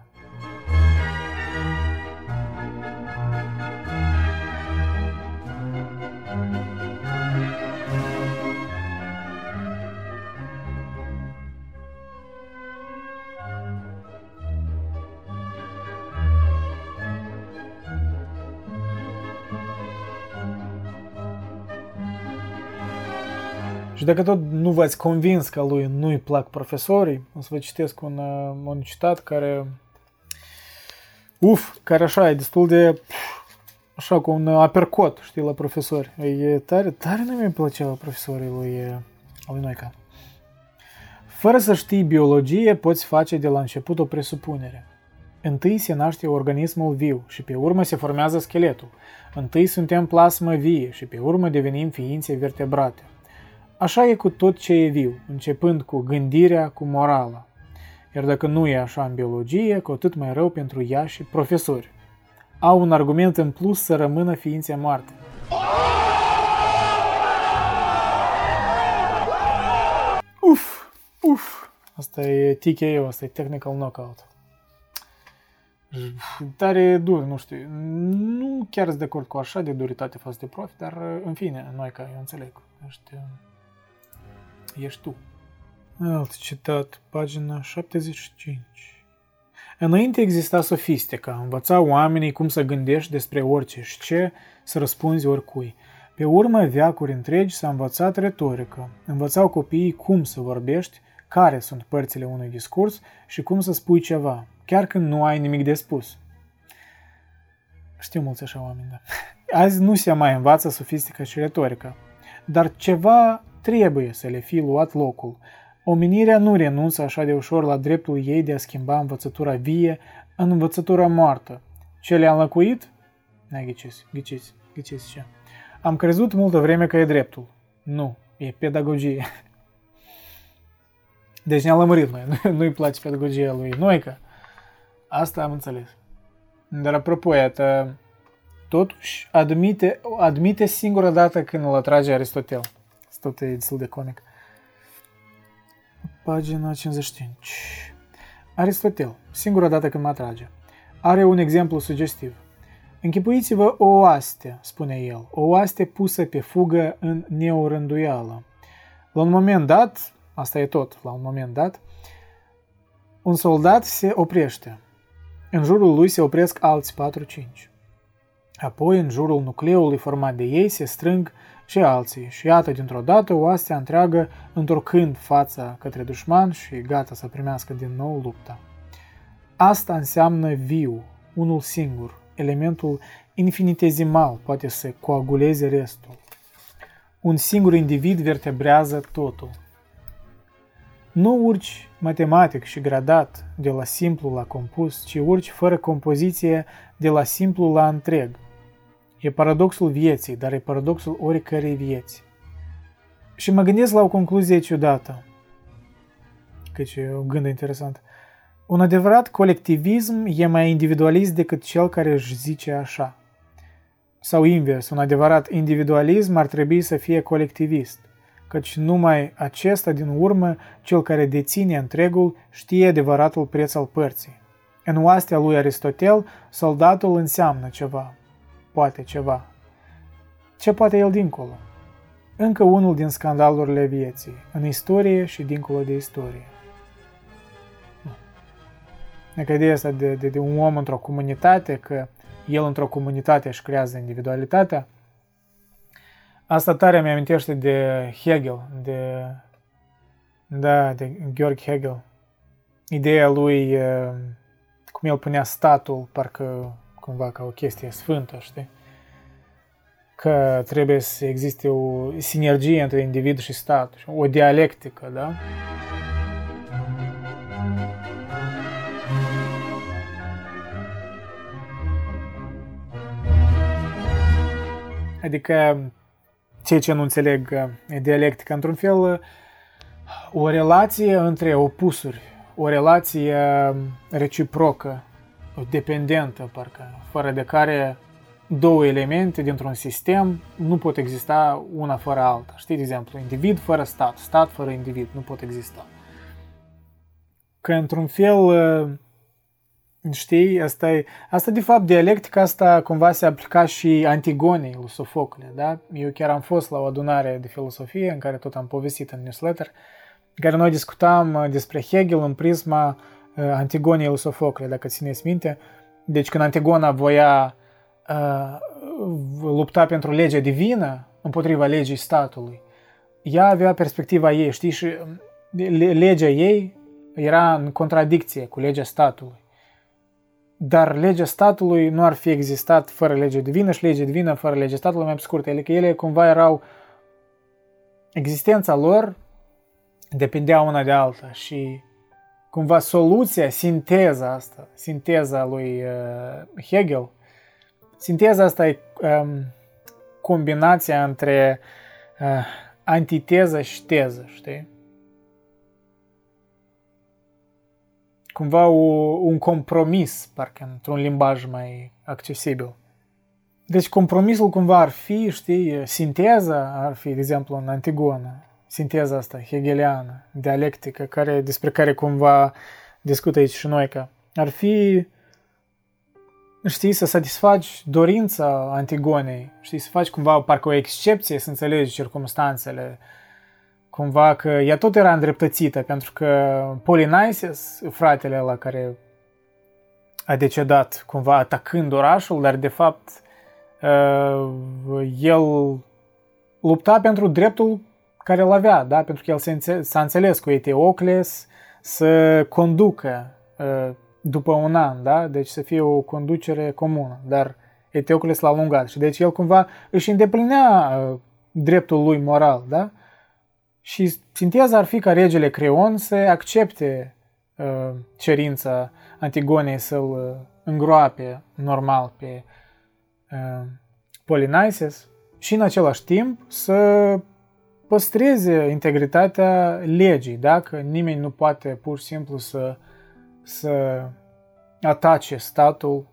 [SPEAKER 1] dacă tot nu v-ați convins că lui nu-i plac profesorii, o să vă citesc un, uh, un citat care, uf, care așa e destul de, așa cu un apercot, știi, la profesori. E tare, tare nu mi-e plăcea profesorii lui, lui Noica. Fără să știi biologie, poți face de la început o presupunere. Întâi se naște organismul viu și pe urmă se formează scheletul. Întâi suntem plasmă vie și pe urmă devenim ființe vertebrate. Așa e cu tot ce e viu, începând cu gândirea, cu morala. Iar dacă nu e așa în biologie, cu atât mai rău pentru ea și profesori. Au un argument în plus să rămână ființe moarte. Uf, uf, Asta e TKO, asta e technical knockout. Tare dur, nu știu. Nu chiar sunt de acord cu așa de duritate față de profi, dar în fine, noi ca eu înțeleg. Ești, ești tu. Alt citat, pagina 75. Înainte exista sofistica, învăța oamenii cum să gândești despre orice și ce să răspunzi oricui. Pe urmă, veacuri întregi s-a învățat retorică. Învățau copiii cum să vorbești, care sunt părțile unui discurs și cum să spui ceva, chiar când nu ai nimic de spus. Știu mulți așa oameni, da. Azi nu se mai învață sofistică și retorică, dar ceva trebuie să le fi luat locul. Omenirea nu renunță așa de ușor la dreptul ei de a schimba învățătura vie în învățătura moartă. Ce le-a înlăcuit? Ne ghiciți, ghiciți, ghiciți ce. Am crezut multă vreme că e dreptul. Nu, e pedagogie. Deci ne-a lămurit noi. Nu-i place pedagogia lui Noica. Asta am înțeles. Dar apropo, iată, totuși admite, admite singura dată când îl atrage Aristotel. Tot e destul de conic. Pagina 55. Aristotel, singura dată când mă atrage. Are un exemplu sugestiv. Închipuiți-vă o oaste, spune el, o oaste pusă pe fugă în neorânduială. La un moment dat, asta e tot, la un moment dat, un soldat se oprește. În jurul lui se opresc alți 4-5. Apoi, în jurul nucleului format de ei, se strâng și alții. Și iată, dintr-o dată, oastea întreagă, întorcând fața către dușman și gata să primească din nou lupta. Asta înseamnă viu, unul singur, elementul infinitezimal poate să coaguleze restul. Un singur individ vertebrează totul. Nu urci matematic și gradat de la simplu la compus, ci urci fără compoziție de la simplu la întreg. E paradoxul vieții, dar e paradoxul oricărei vieți. Și mă gândesc la o concluzie ciudată, căci e un gând interesant. Un adevărat colectivism e mai individualist decât cel care își zice așa. Sau invers, un adevărat individualism ar trebui să fie colectivist, căci numai acesta din urmă, cel care deține întregul, știe adevăratul preț al părții. În oastea lui Aristotel, soldatul înseamnă ceva, poate ceva. Ce poate el dincolo? Încă unul din scandalurile vieții, în istorie și dincolo de istorie. Adică ideea asta de, de, de un om într-o comunitate, că el într-o comunitate își creează individualitatea, asta tare mi amintește de Hegel, de, da, de Georg Hegel. Ideea lui, cum el punea statul, parcă cumva ca o chestie sfântă, știi? Că trebuie să existe o sinergie între individ și stat, o dialectică, da? Adică, cei ce nu înțeleg uh, dialectica, într-un fel, uh, o relație între opusuri, o relație um, reciprocă, dependentă, parcă, fără de care două elemente dintr-un sistem nu pot exista una fără alta. Știi, de exemplu, individ fără stat, stat fără individ, nu pot exista. Că, într-un fel, uh, Știi, asta, e, asta de fapt dialectica asta cumva se aplica și Antigonei lui Sofocle, da? Eu chiar am fost la o adunare de filosofie în care tot am povestit în newsletter, în care noi discutam uh, despre Hegel în prisma uh, Antigonei lui Sofocle, dacă țineți minte. Deci când Antigona voia uh, lupta pentru legea divină împotriva legii statului, ea avea perspectiva ei, știi, și um, legea ei era în contradicție cu legea statului. Dar legea statului nu ar fi existat fără legea divină și legea divină fără legea statului mai scurt. Adică ele cumva erau existența lor depindea una de alta și cumva soluția, sinteza asta, sinteza lui uh, Hegel, sinteza asta e um, combinația între uh, antiteză și teză, știi? cumva o, un compromis, parcă într-un limbaj mai accesibil. Deci compromisul cumva ar fi, știi, sinteza ar fi, de exemplu, în Antigona. Sinteza asta hegeliană, dialectică, care, despre care cumva discută aici și noi, că ar fi, știi, să satisfaci dorința Antigonei, știi, să faci cumva parcă o excepție, să înțelegi circumstanțele, cumva că ea tot era îndreptățită, pentru că Polinices, fratele la care a decedat cumva atacând orașul, dar de fapt uh, el lupta pentru dreptul care îl avea, da? pentru că el s-a înțeles cu Eteocles să conducă uh, după un an, da? deci să fie o conducere comună, dar Eteocles l-a lungat și deci el cumva își îndeplinea uh, dreptul lui moral, da? Și sinteza ar fi ca regele Creon să accepte uh, cerința Antigonei să-l uh, îngroape normal pe uh, Polinices și în același timp să păstreze integritatea legii, dacă nimeni nu poate pur și simplu să, să atace statul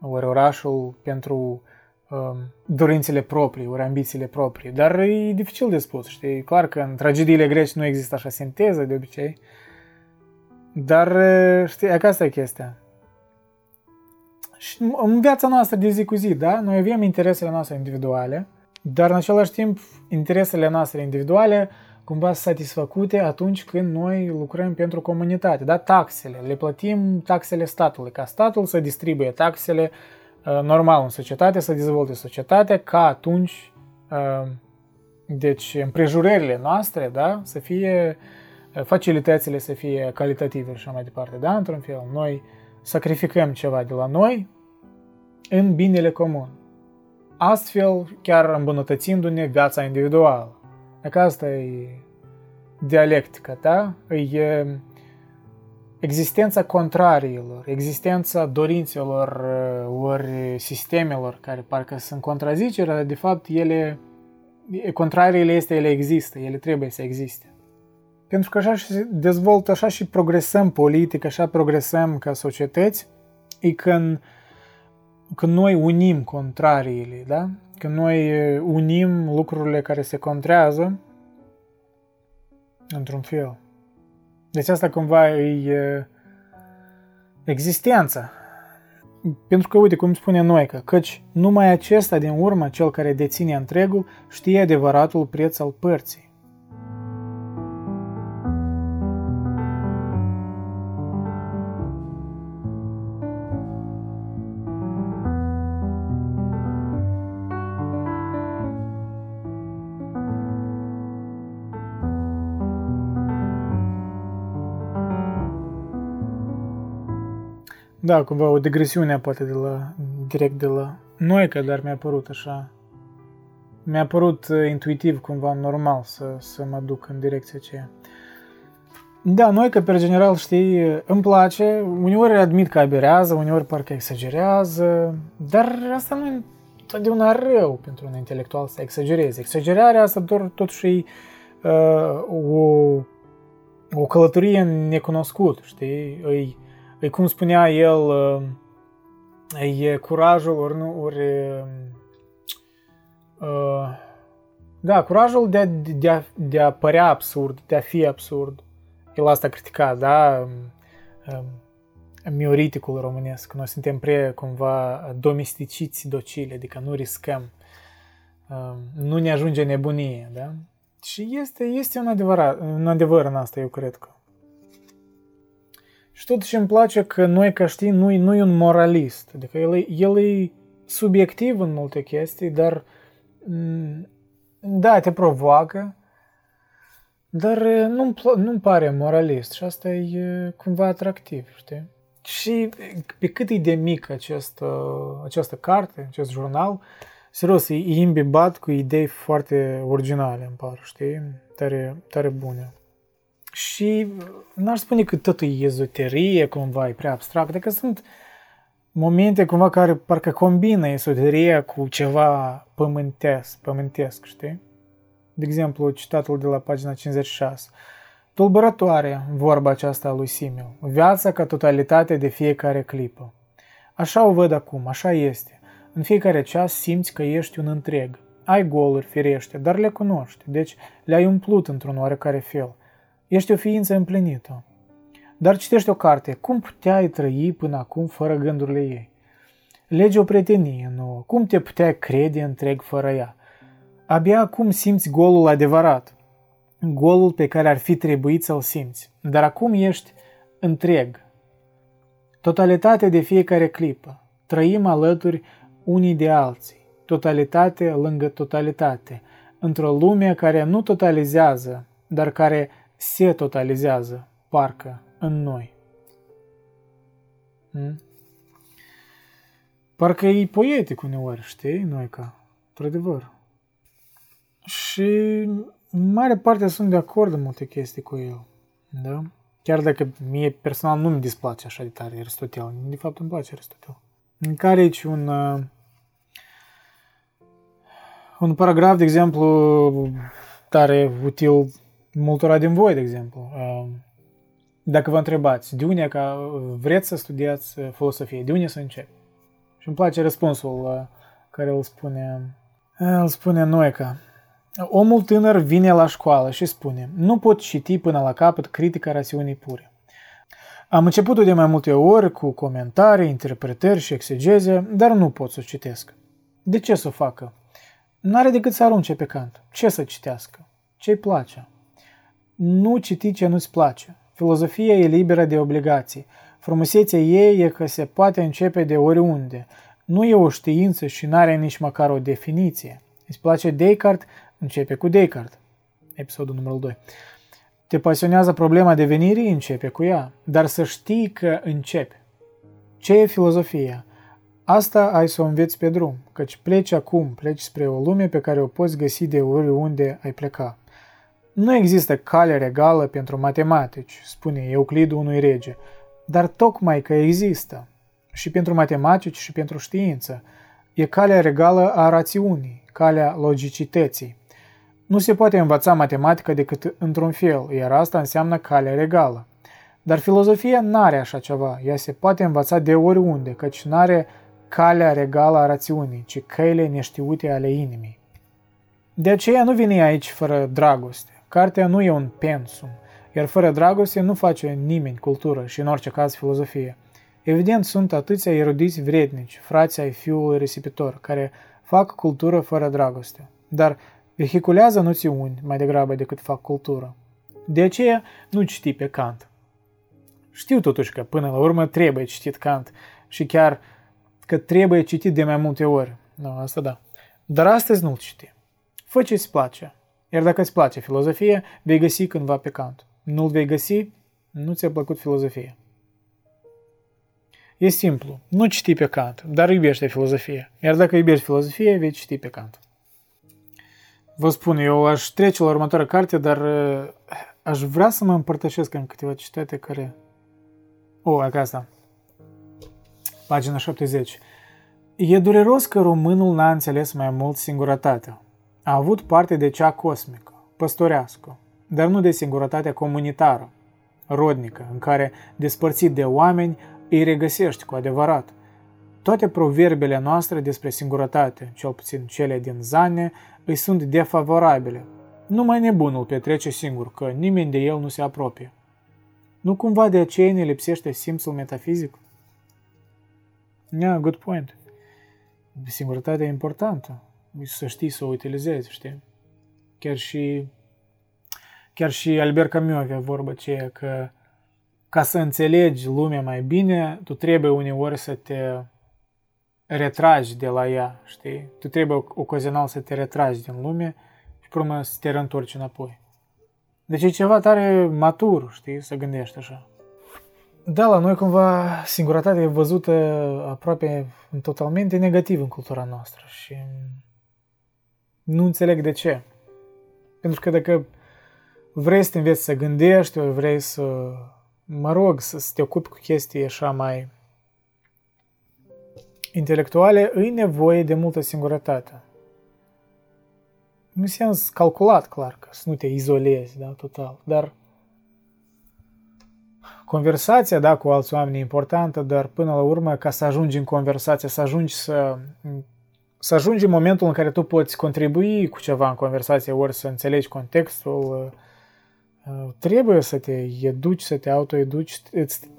[SPEAKER 1] ori orașul pentru um, dorințele proprii, ori ambițiile proprii. Dar e dificil de spus, știi? Clar că în tragediile greci nu există așa sinteză de obicei, dar, știi, asta e chestia. Și în viața noastră de zi cu zi, da? Noi avem interesele noastre individuale, dar în același timp interesele noastre individuale cumva sunt satisfăcute atunci când noi lucrăm pentru comunitate, da? Taxele, le plătim taxele statului, ca statul să distribuie taxele normal în societate, să dezvolte societatea, ca atunci deci împrejurările noastre, da, să fie facilitățile să fie calitative și așa mai departe, da, într-un fel. Noi sacrificăm ceva de la noi în binele comun. Astfel, chiar îmbunătățindu-ne viața individuală. Dacă asta e dialectica, da? E existența contrariilor, existența dorințelor ori sistemelor care parcă sunt contrazicere, dar de fapt ele, contrariile este, ele există, ele trebuie să existe. Pentru că așa se dezvoltă, așa și progresăm politic, așa progresăm ca societăți, e când, când noi unim contrariile, da? Când noi unim lucrurile care se contrează într-un fel. Deci asta cumva e existența. Pentru că, uite, cum spune noi, că căci numai acesta din urmă, cel care deține întregul, știe adevăratul preț al părții. Da, cumva o digresiune poate de la, direct de la Noica, dar mi-a părut așa. Mi-a părut uh, intuitiv cumva normal să, să mă duc în direcția aceea. Da, noi că pe general, știi, îmi place, uneori admit că aberează, uneori parcă exagerează, dar asta nu e totdeauna rău pentru un intelectual să exagereze. Exagerarea asta doar, totuși e uh, o, o călătorie în necunoscut, știi? E, E cum spunea el, uh, e curajul, ori nu, ori... Uh, da, curajul de a, de, a, de a părea absurd, de a fi absurd. El asta critica, da? Um, mioriticul românesc. Noi suntem prea cumva domesticiți docile, adică nu riscăm. Um, nu ne ajunge nebunie, da? Și este, este un, adevărat, un adevăr în asta, eu cred că. Și totuși îmi place că noi, ca știi, nu, nu e un moralist. Adică el e, el e subiectiv în multe chestii, dar mm, da, te provoacă, dar nu-mi, nu-mi pare moralist și asta e cumva atractiv, știi? Și pe cât e de mic această, această carte, acest jurnal, serios, e imbibat cu idei foarte originale, îmi par, știi? Tare, tare bune. Și n-aș spune că totul e ezoterie, cumva, e prea abstract, că sunt momente cumva care parcă combină ezoteria cu ceva pământesc, pământesc, știi? De exemplu, citatul de la pagina 56. Tulburătoare vorba aceasta a lui Simil. Viața ca totalitate de fiecare clipă. Așa o văd acum, așa este. În fiecare ceas simți că ești un întreg. ai goluri, firește, dar le cunoști, deci le-ai umplut într-un oarecare fel. Ești o ființă împlinită. Dar citești o carte, cum puteai trăi până acum fără gândurile ei? Lege o prietenie nouă, cum te puteai crede întreg fără ea? Abia acum simți golul adevărat, golul pe care ar fi trebuit să-l simți, dar acum ești întreg. Totalitate de fiecare clipă, trăim alături unii de alții, totalitate lângă totalitate, într-o lume care nu totalizează, dar care se totalizează, parcă, în noi. Hmm? Parcă e poetic uneori, știi, noi ca, într-adevăr. Și în mare parte sunt de acord în multe chestii cu el, da? Chiar dacă mie personal nu mi displace așa de tare Aristotel, de fapt îmi place Aristotel. În care aici un, uh, un paragraf, de exemplu, tare util multora din voi, de exemplu. Uh, dacă vă întrebați, de unde ca vreți să studiați uh, filosofie, de unde să încep? Și îmi place răspunsul care îl spune, îl spune Noeca. Omul tânăr vine la școală și spune, nu pot citi până la capăt critica rațiunii pure. Am început de mai multe ori cu comentarii, interpretări și exegeze, dar nu pot să o citesc. De ce să o facă? N-are decât să arunce pe cant. Ce să citească? Ce-i place? Nu citi ce nu-ți place. Filozofia e liberă de obligații. Frumusețea ei e că se poate începe de oriunde. Nu e o știință și n-are nici măcar o definiție. Îți place Descartes? Începe cu Descartes. Episodul numărul 2. Te pasionează problema devenirii? Începe cu ea. Dar să știi că începe. Ce e filozofia? Asta ai să o înveți pe drum, căci pleci acum, pleci spre o lume pe care o poți găsi de oriunde ai pleca. Nu există cale regală pentru matematici, spune Euclid unui rege, dar tocmai că există. Și pentru matematici și pentru știință. E calea regală a rațiunii, calea logicității. Nu se poate învăța matematică decât într-un fel, iar asta înseamnă calea regală. Dar filozofia nu are așa ceva, ea se poate învăța de oriunde, căci nu are calea regală a rațiunii, ci căile neștiute ale inimii. De aceea nu vine aici fără dragoste. Cartea nu e un pensum, iar fără dragoste nu face nimeni cultură și în orice caz filozofie. Evident, sunt atâția erudiți vrednici, frații ai fiului risipitor, care fac cultură fără dragoste. Dar vehiculează noțiuni mai degrabă decât fac cultură. De aceea nu citi pe Kant. Știu totuși că până la urmă trebuie citit Kant și chiar că trebuie citit de mai multe ori. Nu, asta da. Dar astăzi nu-l citi. Fă ce îți place. Iar dacă îți place filozofie, vei găsi cândva pe Kant. Nu-l vei găsi, nu ți-a plăcut filozofia. E simplu. Nu citi pe Kant, dar iubește filozofie. Iar dacă iubești filozofie, vei citi pe Kant. Vă spun, eu aș trece la următoarea carte, dar uh, aș vrea să mă împărtășesc în câteva citate care... O, oh, asta. Pagina 70. E dureros că românul n-a înțeles mai mult singurătatea. A avut parte de cea cosmică, păstorească, dar nu de singurătatea comunitară, rodnică, în care, despărțit de oameni, îi regăsești cu adevărat. Toate proverbele noastre despre singurătate, cel puțin cele din Zane, îi sunt defavorabile. Numai nebunul petrece singur, că nimeni de el nu se apropie. Nu cumva de aceea ne lipsește simțul metafizic? Yeah, good point. Singurătatea e importantă. Să știi să o utilizezi, știi? Chiar și, chiar și Albert Camus avea vorba aceea că ca să înțelegi lumea mai bine, tu trebuie uneori să te retragi de la ea, știi? Tu trebuie ocazional să te retragi din lume și pe urmă să te reîntorci înapoi. Deci e ceva tare matur, știi, să gândești așa. Da, la noi cumva singurătatea e văzută aproape totalmente negativ în cultura noastră și nu înțeleg de ce. Pentru că dacă vrei să te înveți să gândești, ori vrei să, mă rog, să te ocupi cu chestii așa mai intelectuale, îi nevoie de multă singurătate. În sens calculat, clar, că să nu te izolezi, da, total, dar conversația, da, cu alți oameni e importantă, dar până la urmă, ca să ajungi în conversație, să ajungi să să ajungi în momentul în care tu poți contribui cu ceva în conversație, ori să înțelegi contextul, uh, trebuie să te educi, să te autoeduci,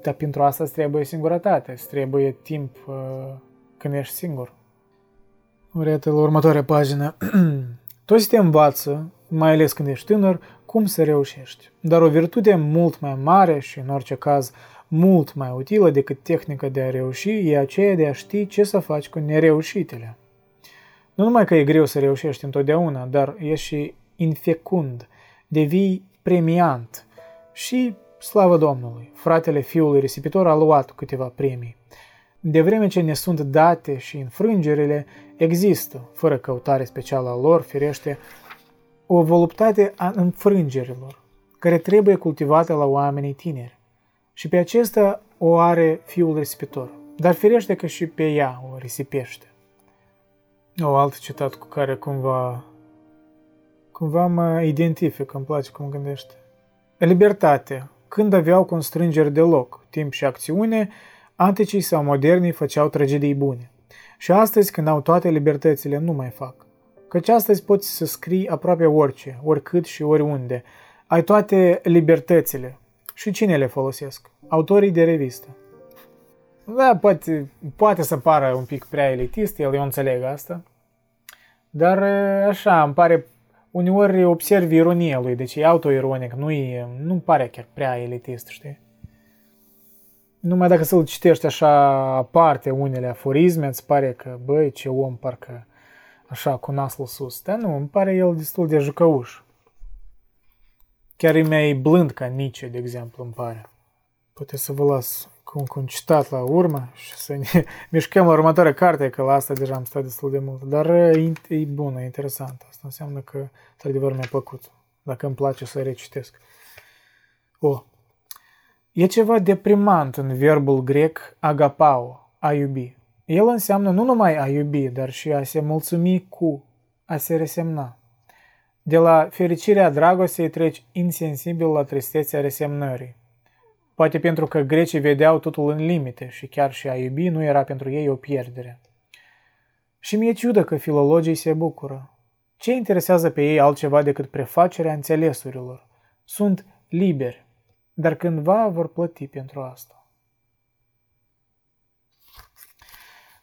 [SPEAKER 1] dar pentru asta îți trebuie singurătate, îți trebuie timp uh, când ești singur. Iată la următoarea pagină. Toți te învață, mai ales când ești tânăr, cum să reușești. Dar o virtute mult mai mare și, în orice caz, mult mai utilă decât tehnica de a reuși e aceea de a ști ce să faci cu nereușitele. Nu numai că e greu să reușești întotdeauna, dar e și infecund, devii premiant și, slavă Domnului, fratele fiului risipitor a luat câteva premii. De vreme ce ne sunt date și înfrângerile, există, fără căutare specială a lor, firește, o voluptate a înfrângerilor, care trebuie cultivată la oamenii tineri. Și pe acesta o are fiul risipitor, dar firește că și pe ea o risipește. O alt citat cu care cumva, cumva mă identific, îmi place cum gândește. Libertate. Când aveau constrângeri deloc, timp și acțiune, anticii sau modernii făceau tragedii bune. Și astăzi, când au toate libertățile, nu mai fac. Căci astăzi poți să scrii aproape orice, oricât și oriunde. Ai toate libertățile. Și cine le folosesc? Autorii de revistă. Da, poate, poate să pară un pic prea elitist, el eu înțeleg asta. Dar așa, îmi pare, uneori observ ironia lui, deci e autoironic, nu e, nu pare chiar prea elitist, știi? Numai dacă să-l citești așa aparte unele aforisme, îți pare că, băi, ce om parcă așa cu nasul sus. Dar nu, îmi pare el destul de jucăuș. Chiar e mai blând ca Nietzsche, de exemplu, îmi pare. Poate să vă las cu un citat la urmă și să ne mișcăm la următoarea carte, că la asta deja am stat destul de mult. Dar e, e bună, e interesant. Asta înseamnă că, într-adevăr, mi-a plăcut. Dacă îmi place să recitesc. O. E ceva deprimant în verbul grec agapao, a iubi. El înseamnă nu numai a iubi, dar și a se mulțumi cu, a se resemna. De la fericirea dragostei treci insensibil la tristețea resemnării. Poate pentru că grecii vedeau totul în limite și chiar și a iubi nu era pentru ei o pierdere. Și mi-e ciudă că filologii se bucură. Ce interesează pe ei altceva decât prefacerea înțelesurilor? Sunt liberi, dar cândva vor plăti pentru asta.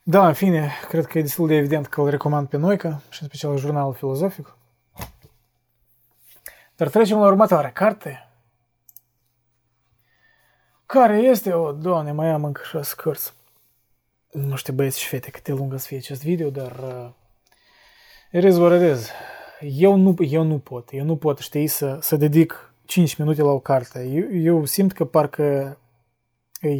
[SPEAKER 1] Da, în fine, cred că e destul de evident că îl recomand pe Noica și în special jurnalul filozofic. Dar trecem la următoarea carte, care este, o, doamne, mai am încă șase cărți. Nu știu, băieți și fete, cât de lungă să fie acest video, dar uh, it is Eu nu, eu nu pot, eu nu pot, știi, să, să dedic 5 minute la o carte. Eu, eu simt că parcă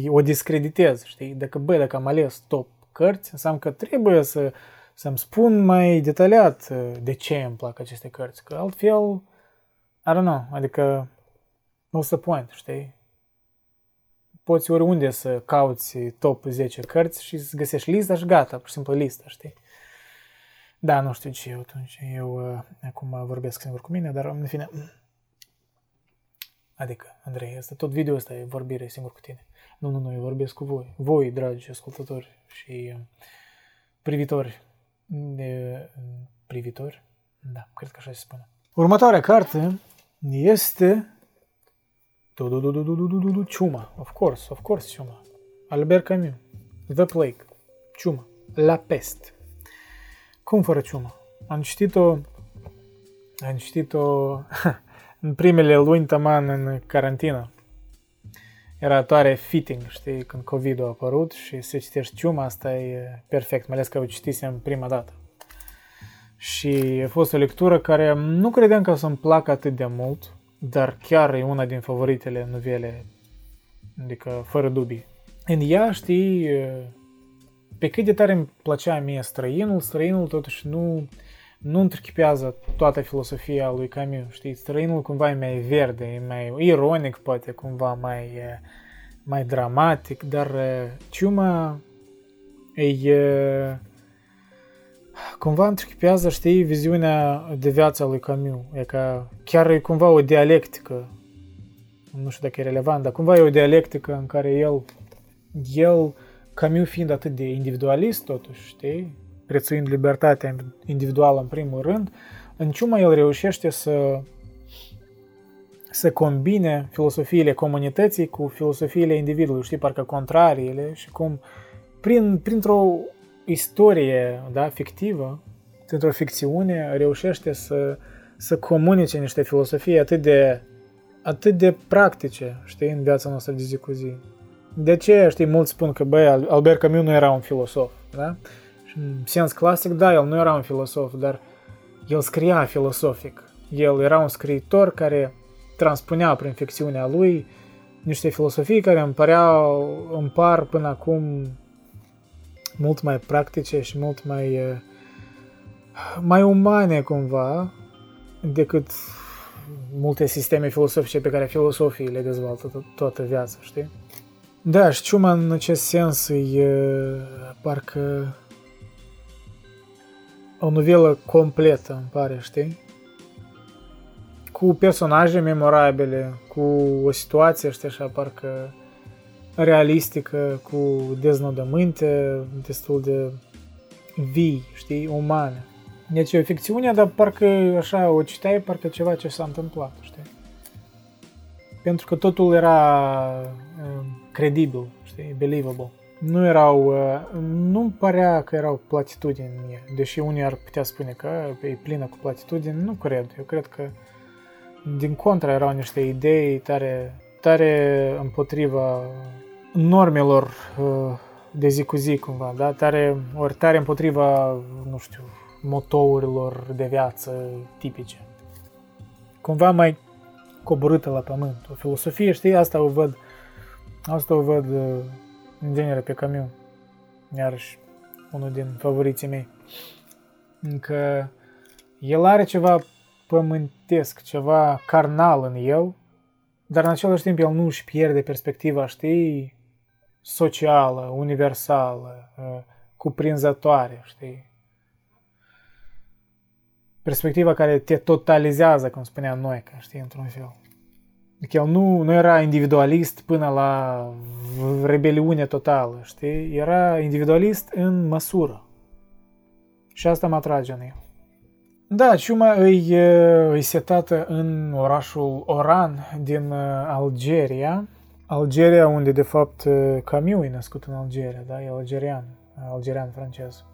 [SPEAKER 1] o discreditez, știi? Dacă, bă, dacă am ales top cărți, înseamnă că trebuie să, să-mi spun mai detaliat uh, de ce îmi plac aceste cărți, că altfel, I don't know, adică, what's the point, știi? Poți oriunde să cauți top 10 cărți și să găsești lista și gata, pur și simplu lista, știi? Da, nu știu ce eu atunci. Eu uh, acum vorbesc singur cu mine, dar în fine... Adică, Andrei, asta tot video ăsta e vorbire singur cu tine. Nu, nu, nu, eu vorbesc cu voi. Voi, dragi ascultători și uh, privitori. De, privitori? Da, cred că așa se spune. Următoarea carte este Ciuma. Of course, of course, Ciuma. Albert Camus. The Plague. Ciuma. La Pest. Cum fără ciuma? Am citit-o am citit-o în primele luni taman în carantină era tare fitting, știi, când COVID a apărut și să citești ciuma, asta e perfect, mai ales că o citisem prima dată. Și a fost o lectură care nu credeam că o să-mi placă atât de mult, dar chiar e una din favoritele novele, adică fără dubii. În ea, știi, pe cât de tare îmi plăcea mie străinul, străinul totuși nu, nu întrechipează toată filosofia lui Camus, știi? Străinul cumva e mai verde, e mai ironic, poate cumva mai, mai dramatic, dar ciuma e cumva întrechipează, știi, viziunea de viață a lui Camus. E ca chiar e cumva o dialectică, nu știu dacă e relevant, dar cumva e o dialectică în care el, el, Camus fiind atât de individualist totuși, știi, prețuind libertatea individuală în primul rând, în ciuma el reușește să să combine filosofiile comunității cu filosofiile individului, știi, parcă contrariile și cum prin, printr-o istorie da, fictivă, printr-o ficțiune, reușește să, să comunice niște filosofii atât de, atât de practice, știi, în viața noastră de zi cu zi. De ce, știi, mulți spun că, băi, Albert Camus nu era un filosof, da? Și în sens clasic, da, el nu era un filosof, dar el scria filosofic. El era un scriitor care transpunea prin ficțiunea lui niște filosofii care îmi păreau, îmi par până acum mult mai practice și mult mai uh, mai umane cumva decât multe sisteme filosofice pe care filosofii le dezvoltă to- toată viața, știi? Da, și Ciuma în acest sens e parcă o novelă completă, îmi pare, știi? Cu personaje memorabile, cu o situație, știi, așa, parcă realistică, cu deznodământe destul de vii, știi, umane. Deci e o ficțiune, dar parcă așa o citeai, parcă ceva ce s-a întâmplat, știi? Pentru că totul era uh, credibil, știi, believable. Nu erau, uh, nu părea că erau platitudini, deși unii ar putea spune că e plină cu platitudini, nu cred. Eu cred că din contra erau niște idei tare, tare împotriva normelor uh, de zi cu zi cumva, da? Tare, ori tare împotriva, nu știu, motourilor de viață tipice. Cumva mai coborâtă la pământ. O filosofie, știi, asta o văd, asta o văd uh, în genere pe Camus. Iarăși, unul din favoriții mei. Încă el are ceva pământesc, ceva carnal în el, dar în același timp el nu își pierde perspectiva, știi, socială, universală, uh, cuprinzătoare, știi? Perspectiva care te totalizează, cum spuneam noi, că știi, într-un fel. Adică el nu, nu era individualist până la rebeliune totală, știi? Era individualist în măsură. Și asta mă atrage în el. Da, ciuma îi, îi setată în orașul Oran din uh, Algeria. Algeria, unde de fapt uh, Camus e născut în Algeria, da? E algerian, algerian francez.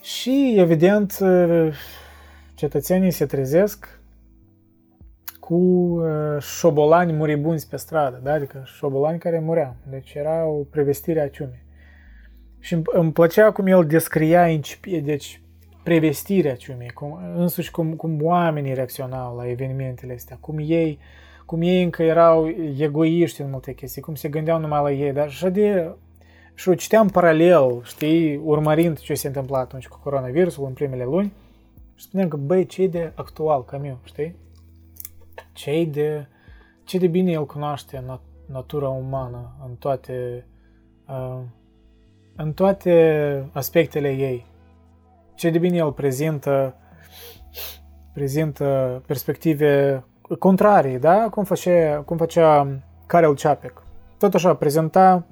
[SPEAKER 1] Și, evident, cetățenii se trezesc cu șobolani muribunzi pe stradă, da? adică șobolani care mureau. Deci era o prevestire a ciumei. Și îmi plăcea cum el descria incipie, deci prevestirea ciumei, cum, însuși cum, cum oamenii reacționau la evenimentele astea, cum ei, cum ei încă erau egoiști în multe chestii, cum se gândeau numai la ei, dar așa de și o citeam paralel, știi, urmărind ce se întâmpla atunci cu coronavirusul în primele luni și spuneam că, băi, ce de actual Camus, știi? ce de, ce de bine el cunoaște nat- natura umană în toate, uh, în toate aspectele ei. Ce de bine el prezintă, prezintă perspective contrarii, da? Cum, face, cum făcea Karel Čapek. Tot așa, prezenta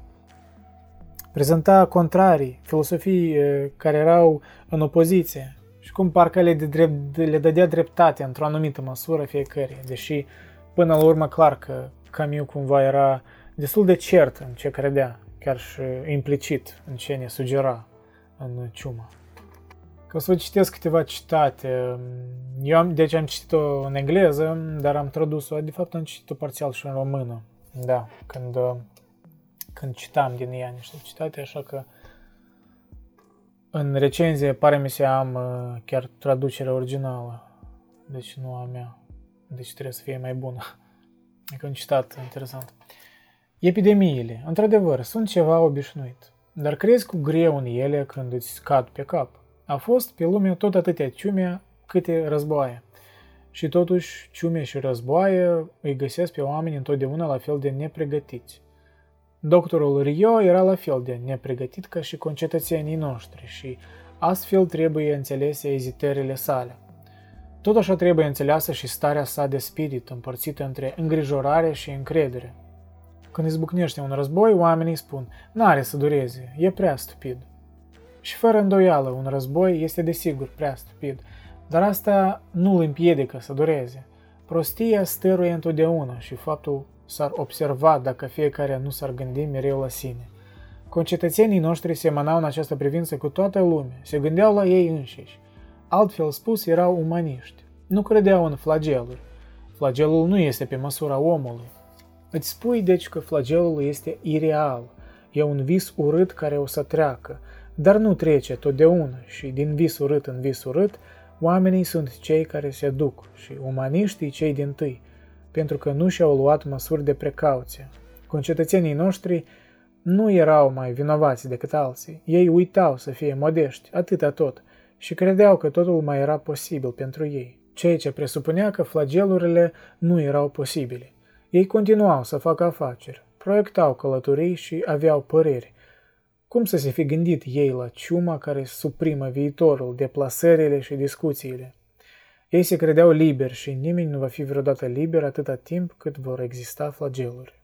[SPEAKER 1] prezenta contrarii, filosofii care erau în opoziție și cum parcă le, de drept, le dădea dreptate într-o anumită măsură fiecare, deși până la urmă clar că Camus cumva era destul de cert în ce credea, chiar și implicit în ce ne sugera în ciuma. Că o să vă citesc câteva citate. Eu am, deci am citit-o în engleză, dar am tradus-o, de fapt am citit-o parțial și în română. Da, când când citam din ea niște citate, așa că în recenzie pare mi se am uh, chiar traducerea originală, deci nu a mea, deci trebuie să fie mai bună. E un citat interesant. Epidemiile, într-adevăr, sunt ceva obișnuit, dar crezi cu greu în ele când îți scad pe cap. A fost pe lume tot atâtea ciume câte războaie. Și totuși, ciume și războaie îi găsesc pe oameni întotdeauna la fel de nepregătiți. Doctorul Rio era la fel de nepregătit ca și concetățenii noștri și astfel trebuie înțelese ezitările sale. Tot așa trebuie înțeleasă și starea sa de spirit împărțită între îngrijorare și încredere. Când izbucnește un război, oamenii spun, n-are să dureze, e prea stupid. Și fără îndoială, un război este desigur prea stupid, dar asta nu îl împiedică să dureze. Prostia stăruie întotdeauna și faptul s-ar observa dacă fiecare nu s-ar gândi mereu la sine. Concetățenii noștri semănau în această privință cu toată lumea, se gândeau la ei înșiși. Altfel spus, erau umaniști. Nu credeau în flageluri. Flagelul nu este pe măsura omului. Îți spui deci că flagelul este ireal, e un vis urât care o să treacă, dar nu trece totdeauna și din vis urât în vis urât, oamenii sunt cei care se duc și umaniștii cei din tâi, pentru că nu și-au luat măsuri de precauție. Concetățenii noștri nu erau mai vinovați decât alții. Ei uitau să fie modești, atâta tot, și credeau că totul mai era posibil pentru ei, ceea ce presupunea că flagelurile nu erau posibile. Ei continuau să facă afaceri, proiectau călătorii și aveau păreri. Cum să se fi gândit ei la ciuma care suprimă viitorul, deplasările și discuțiile? Ei se credeau liberi și nimeni nu va fi vreodată liber atâta timp cât vor exista flageluri.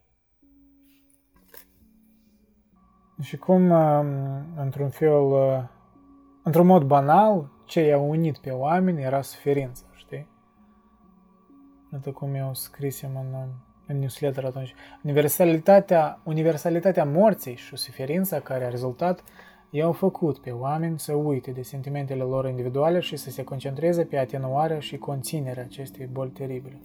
[SPEAKER 1] Și cum, um, într-un fel, uh, într-un mod banal, ce i-a unit pe oameni era suferința, știi? Iată cum eu scrisem în, um, în newsletter atunci. Universalitatea, universalitatea morții și suferința care a rezultat i-au făcut pe oameni să uite de sentimentele lor individuale și să se concentreze pe atenuarea și conținerea acestei boli teribile.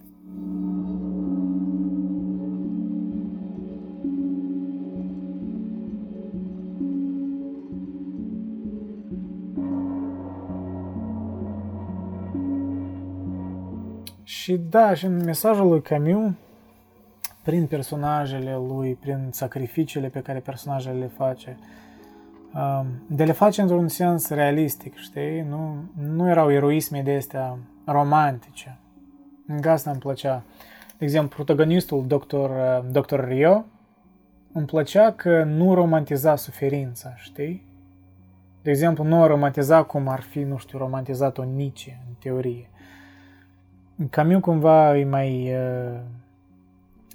[SPEAKER 1] Și da, și în mesajul lui Camus, prin personajele lui, prin sacrificiile pe care personajele le face, um, de le face într-un sens realistic, știi? Nu, nu erau eroisme de astea romantice. În asta îmi plăcea. De exemplu, protagonistul, Dr. Dr. Rio, îmi plăcea că nu romantiza suferința, știi? De exemplu, nu romantiza cum ar fi, nu știu, romantizat-o Nietzsche, în teorie. Camus cumva e mai, uh,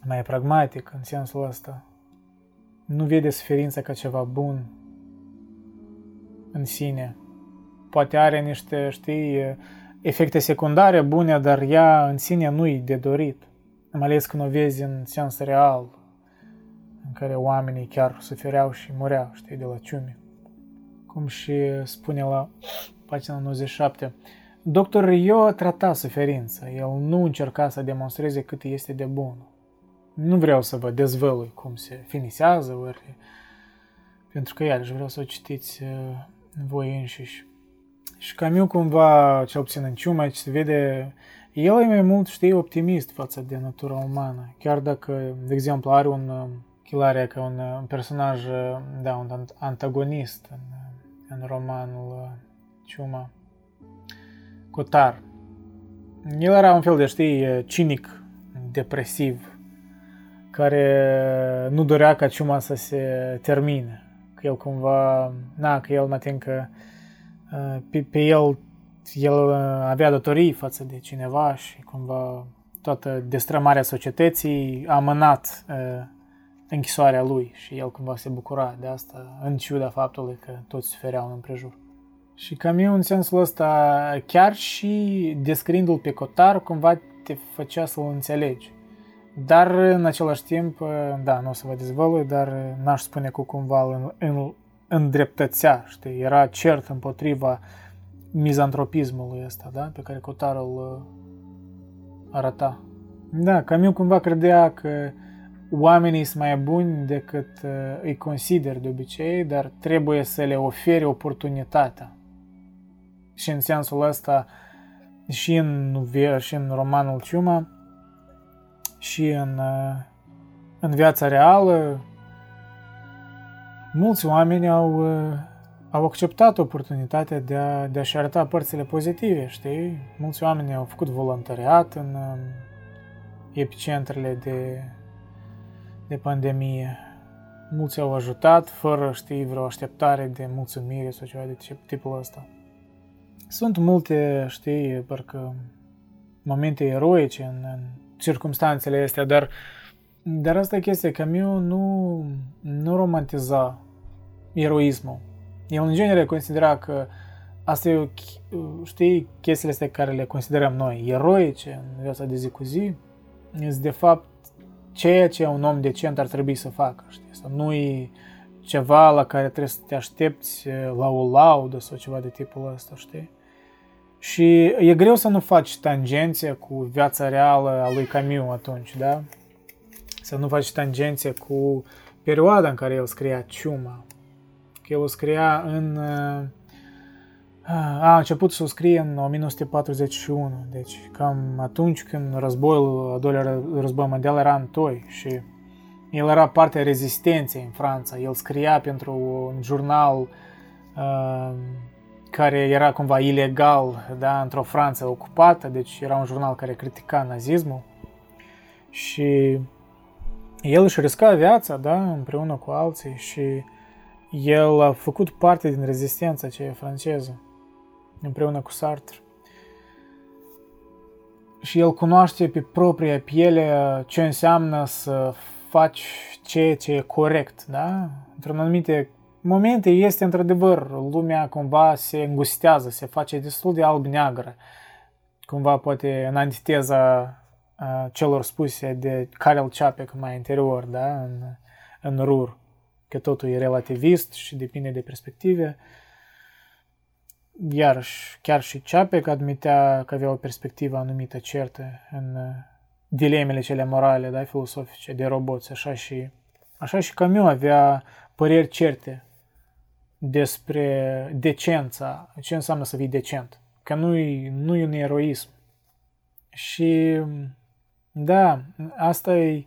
[SPEAKER 1] mai pragmatic în sensul ăsta. Nu vede suferința ca ceva bun în sine. Poate are niște, știi, efecte secundare bune, dar ea în sine nu e de dorit. Mai ales când o vezi în sens real, în care oamenii chiar sufereau și mureau, știi, de la ciume. Cum și spune la pagina 97, Doctor Rio trata suferința, el nu încerca să demonstreze cât este de bun. Nu vreau să vă dezvălui cum se finisează, ori, pentru că iarăși vreau să o citiți uh, voi înșiși. Și Camus cumva, cel puțin în ciuma, ce se vede, el e mai mult, știi, optimist față de natura umană. Chiar dacă, de exemplu, are un uh, Chilaria ca un, uh, un personaj, da, un antagonist în, în romanul Ciuma. Cotar. El era un fel de, știi, cinic, depresiv, care nu dorea ca ciuma să se termine. Că el cumva, na, că el mă că pe, pe el, el avea datorii față de cineva și cumva toată destrămarea societății a amânat uh, închisoarea lui și el cumva se bucura de asta, în ciuda faptului că toți sufereau în împrejur. Și Camus, în sensul ăsta, chiar și descriindu-l pe Cotar, cumva te făcea să-l înțelegi. Dar, în același timp, da, nu o să vă dezvălui, dar n-aș spune că cumva îl, îl îndreptățea, știi? Era cert împotriva mizantropismului ăsta, da? Pe care Cotar îl arăta. Da, Camus cumva credea că oamenii sunt mai buni decât îi consider de obicei, dar trebuie să le ofere oportunitatea și în sensul ăsta și în, și în romanul Ciuma și în, în viața reală mulți oameni au, au acceptat oportunitatea de, a, de a-și arăta părțile pozitive, știi? Mulți oameni au făcut voluntariat în epicentrele de, de pandemie. Mulți au ajutat fără, știi, vreo așteptare de mulțumire sau ceva de tipul ăsta. Sunt multe, știi, parcă momente eroice în, în circumstanțele astea, dar, dar asta e chestia, Camus nu, nu romantiza eroismul. El în genere considera că asta e, știi, chestiile astea care le considerăm noi eroice în viața de zi cu zi, este de fapt ceea ce un om decent ar trebui să facă, știi, să nu-i ceva la care trebuie să te aștepți la o laudă sau ceva de tipul ăsta, știi? Și e greu să nu faci tangențe cu viața reală a lui Camus atunci, da? Să nu faci tangențe cu perioada în care el scria Ciuma. Că el o scria în... A început să o scrie în 1941, deci cam atunci când războiul, al doilea război mondial era în toi și el era parte a rezistenței în Franța. El scria pentru un jurnal uh, care era cumva ilegal da, într-o Franță ocupată, deci era un jurnal care critica nazismul și el își risca viața da, împreună cu alții și el a făcut parte din rezistența aceea franceză împreună cu Sartre. Și el cunoaște pe propria piele ce înseamnă să faci ceea ce e corect, da? Într-un anumite momente este într-adevăr, lumea cumva se îngustează, se face destul de alb-neagră, cumva poate în antiteza uh, celor spuse de Karel Čapek mai anterior, da, în, în RUR, că totul e relativist și depinde de perspective. Iarăși, chiar și Čapek admitea că avea o perspectivă anumită certă în dilemele cele morale, da, filosofice, de roboți, așa și, așa și Camus avea păreri certe despre decența, ce înseamnă să fii decent, că nu e, nu e un eroism. Și da, asta e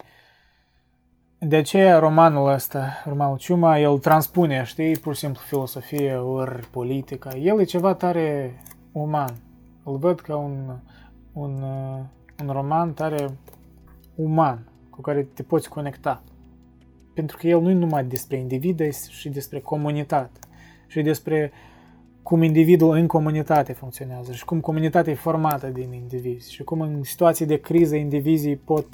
[SPEAKER 1] de aceea romanul ăsta, romanul Ciuma, el transpune, știi, pur și simplu filosofie ori politică. El e ceva tare uman. Îl văd ca un, un, un roman tare uman, cu care te poți conecta. Pentru că el nu e numai despre individ, și despre comunitate și despre cum individul în comunitate funcționează și cum comunitatea e formată din indivizi și cum în situații de criză indivizii pot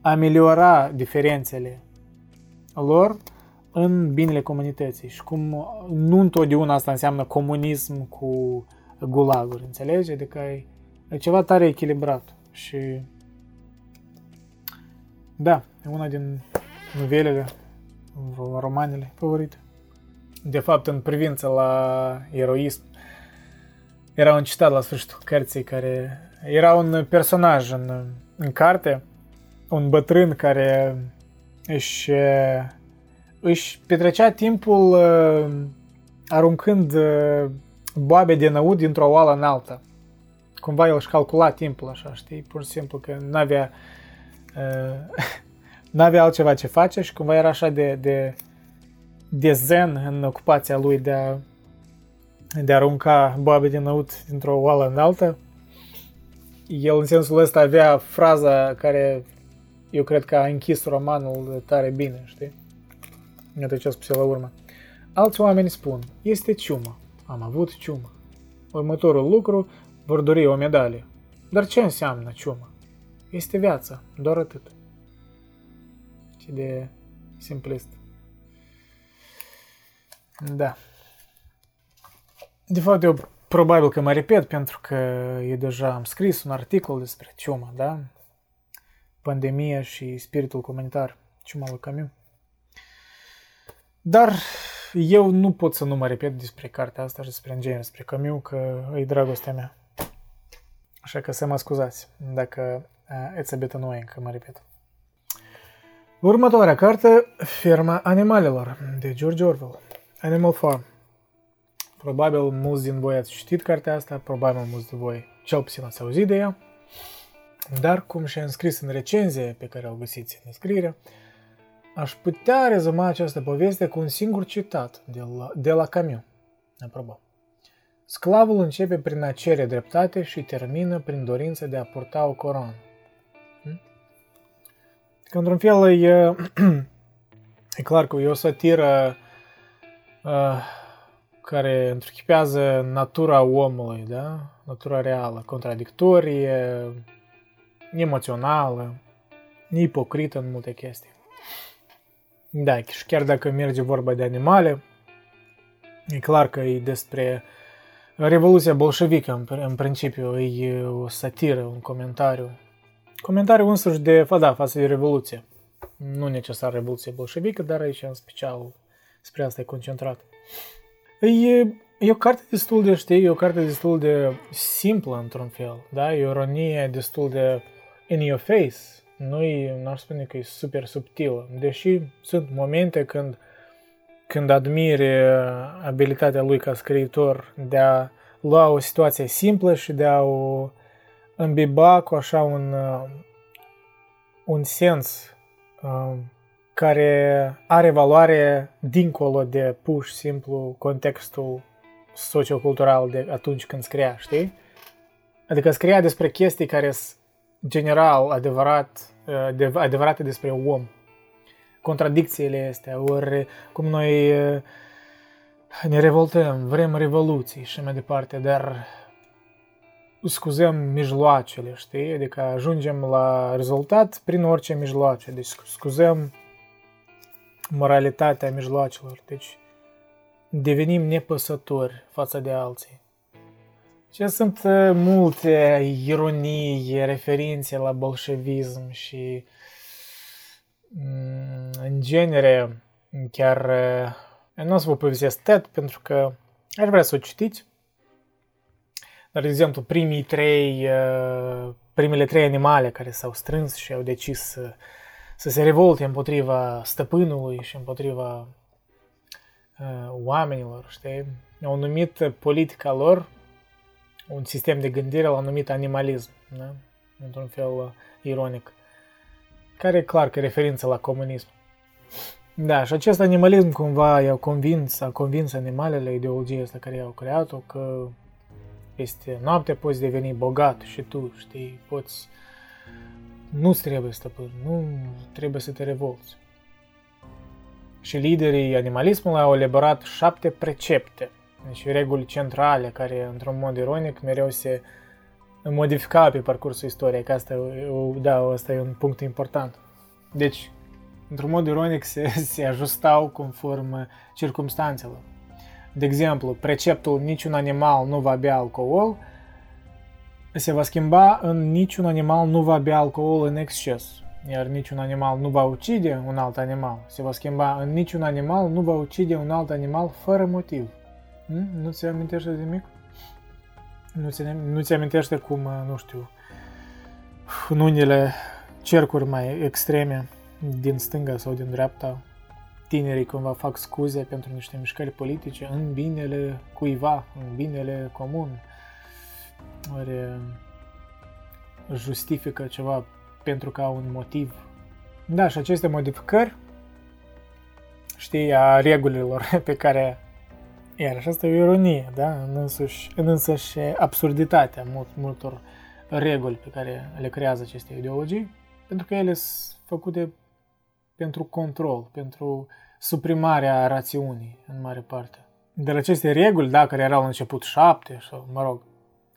[SPEAKER 1] ameliora diferențele lor în binele comunității și cum nu întotdeauna asta înseamnă comunism cu gulaguri, înțelegi? Adică e, e ceva tare echilibrat și da, e una din novelele, romanele favorite de fapt, în privință la eroism, era un citat la sfârșitul cărții care era un personaj în, în carte, un bătrân care își, își petrecea timpul uh, aruncând uh, boabe de năud dintr-o oală în alta. Cumva el își calcula timpul așa, știi? Pur și simplu că n-avea, uh, n-avea altceva ce face și cumva era așa de, de de zen în ocupația lui de a, de a arunca boabe din năut dintr-o oală în alta. El în sensul ăsta avea fraza care eu cred că a închis romanul tare bine, știi? Iată ce a spus la urmă. Alți oameni spun, este ciumă. Am avut ciumă. Următorul lucru, vor dori o medalie. Dar ce înseamnă ciumă? Este viața, doar atât. Ce de simplist. Da. De fapt, eu probabil că mă repet pentru că eu deja am scris un articol despre ciuma, da? Pandemia și spiritul comunitar, ciuma lui Camus. Dar eu nu pot să nu mă repet despre cartea asta și despre în genere, despre Camus, că e dragostea mea. Așa că să mă scuzați dacă it's a bit annoying că mă repet. Următoarea carte, Ferma animalelor, de George Orwell. Animal Farm. Probabil mulți din voi ați citit cartea asta, probabil mulți din voi cel puțin ați auzit de ea. Dar, cum și-a înscris în recenzie pe care o găsiți în descriere, aș putea rezuma această poveste cu un singur citat de la, de la Camus. Apropo. Sclavul începe prin a cere dreptate și termină prin dorința de a purta o coroană. Hm? Că, într-un fel, e, e clar că e o satiră uh, care întruchipează natura omului, da? natura reală, contradictorie, emoțională, ipocrită în multe chestii. Da, și chiar dacă merge vorba de animale, E clar că e despre Revoluția bolșevică, în, în principiu, e o satiră, un comentariu. Comentariu însuși de, fa, da, față de Revoluție. Nu necesar Revoluție bolșevică, dar aici în special spre asta e concentrat. E, e o carte destul de, știi, e o carte destul de simplă într-un fel, da? E o ironie destul de in your face. Nu e, n-aș spune că e super subtilă, deși sunt momente când când admiri abilitatea lui ca scriitor de a lua o situație simplă și de a o îmbiba cu așa un, un sens care are valoare dincolo de pur și simplu contextul sociocultural de atunci când scria, știi? Adică scria despre chestii care sunt general adevărat, adevărate despre om contradicțiile astea, ori cum noi ne revoltăm, vrem revoluții și mai departe, dar scuzăm mijloacele, știi? Adică ajungem la rezultat prin orice mijloace. Deci scuzăm moralitatea mijloacelor. Deci devenim nepăsători față de alții. Ce sunt multe ironii, referințe la bolșevism și Mm, în genere, chiar nu o să vă povestesc tot, pentru că aș vrea să o citiți. Dar, de exemplu, primii trei, primele trei animale care s-au strâns și au decis să, să se revolte împotriva stăpânului și împotriva uh, oamenilor, știi? Au numit politica lor, un sistem de gândire, l-au numit animalism, da? într-un fel uh, ironic care e clar că referință la comunism. Da, și acest animalism cumva i-au convins, a convins animalele, ideologia asta care i-au creat-o, că peste noapte poți deveni bogat și tu, știi, poți... Nu-ți trebuie stăpân, nu trebuie să te revolți. Și liderii animalismului au elaborat șapte precepte, deci reguli centrale care, într-un mod ironic, mereu se modifica pe parcursul istoriei, că asta, da, asta e un punct important. Deci, într-un mod ironic, se, se ajustau conform circumstanțelor. De exemplu, preceptul niciun animal nu va bea alcool se va schimba în niciun animal nu va bea alcool în exces, iar niciun animal nu va ucide un alt animal. Se va schimba în niciun animal nu va ucide un alt animal fără motiv. Hm? Nu ți amintește de nimic? Nu ți, nu ți amintește cum, nu știu, în unele cercuri mai extreme din stânga sau din dreapta, tinerii cumva fac scuze pentru niște mișcări politice în binele cuiva, în binele comun. Ori justifică ceva pentru că au un motiv. Da, și aceste modificări, știi, a regulilor pe care iar și asta e o ironie, da? În însăși, în însăși absurditatea mult, multor reguli pe care le creează aceste ideologii, pentru că ele sunt făcute pentru control, pentru suprimarea rațiunii, în mare parte. De la aceste reguli, da, care erau la început șapte, sau, mă rog,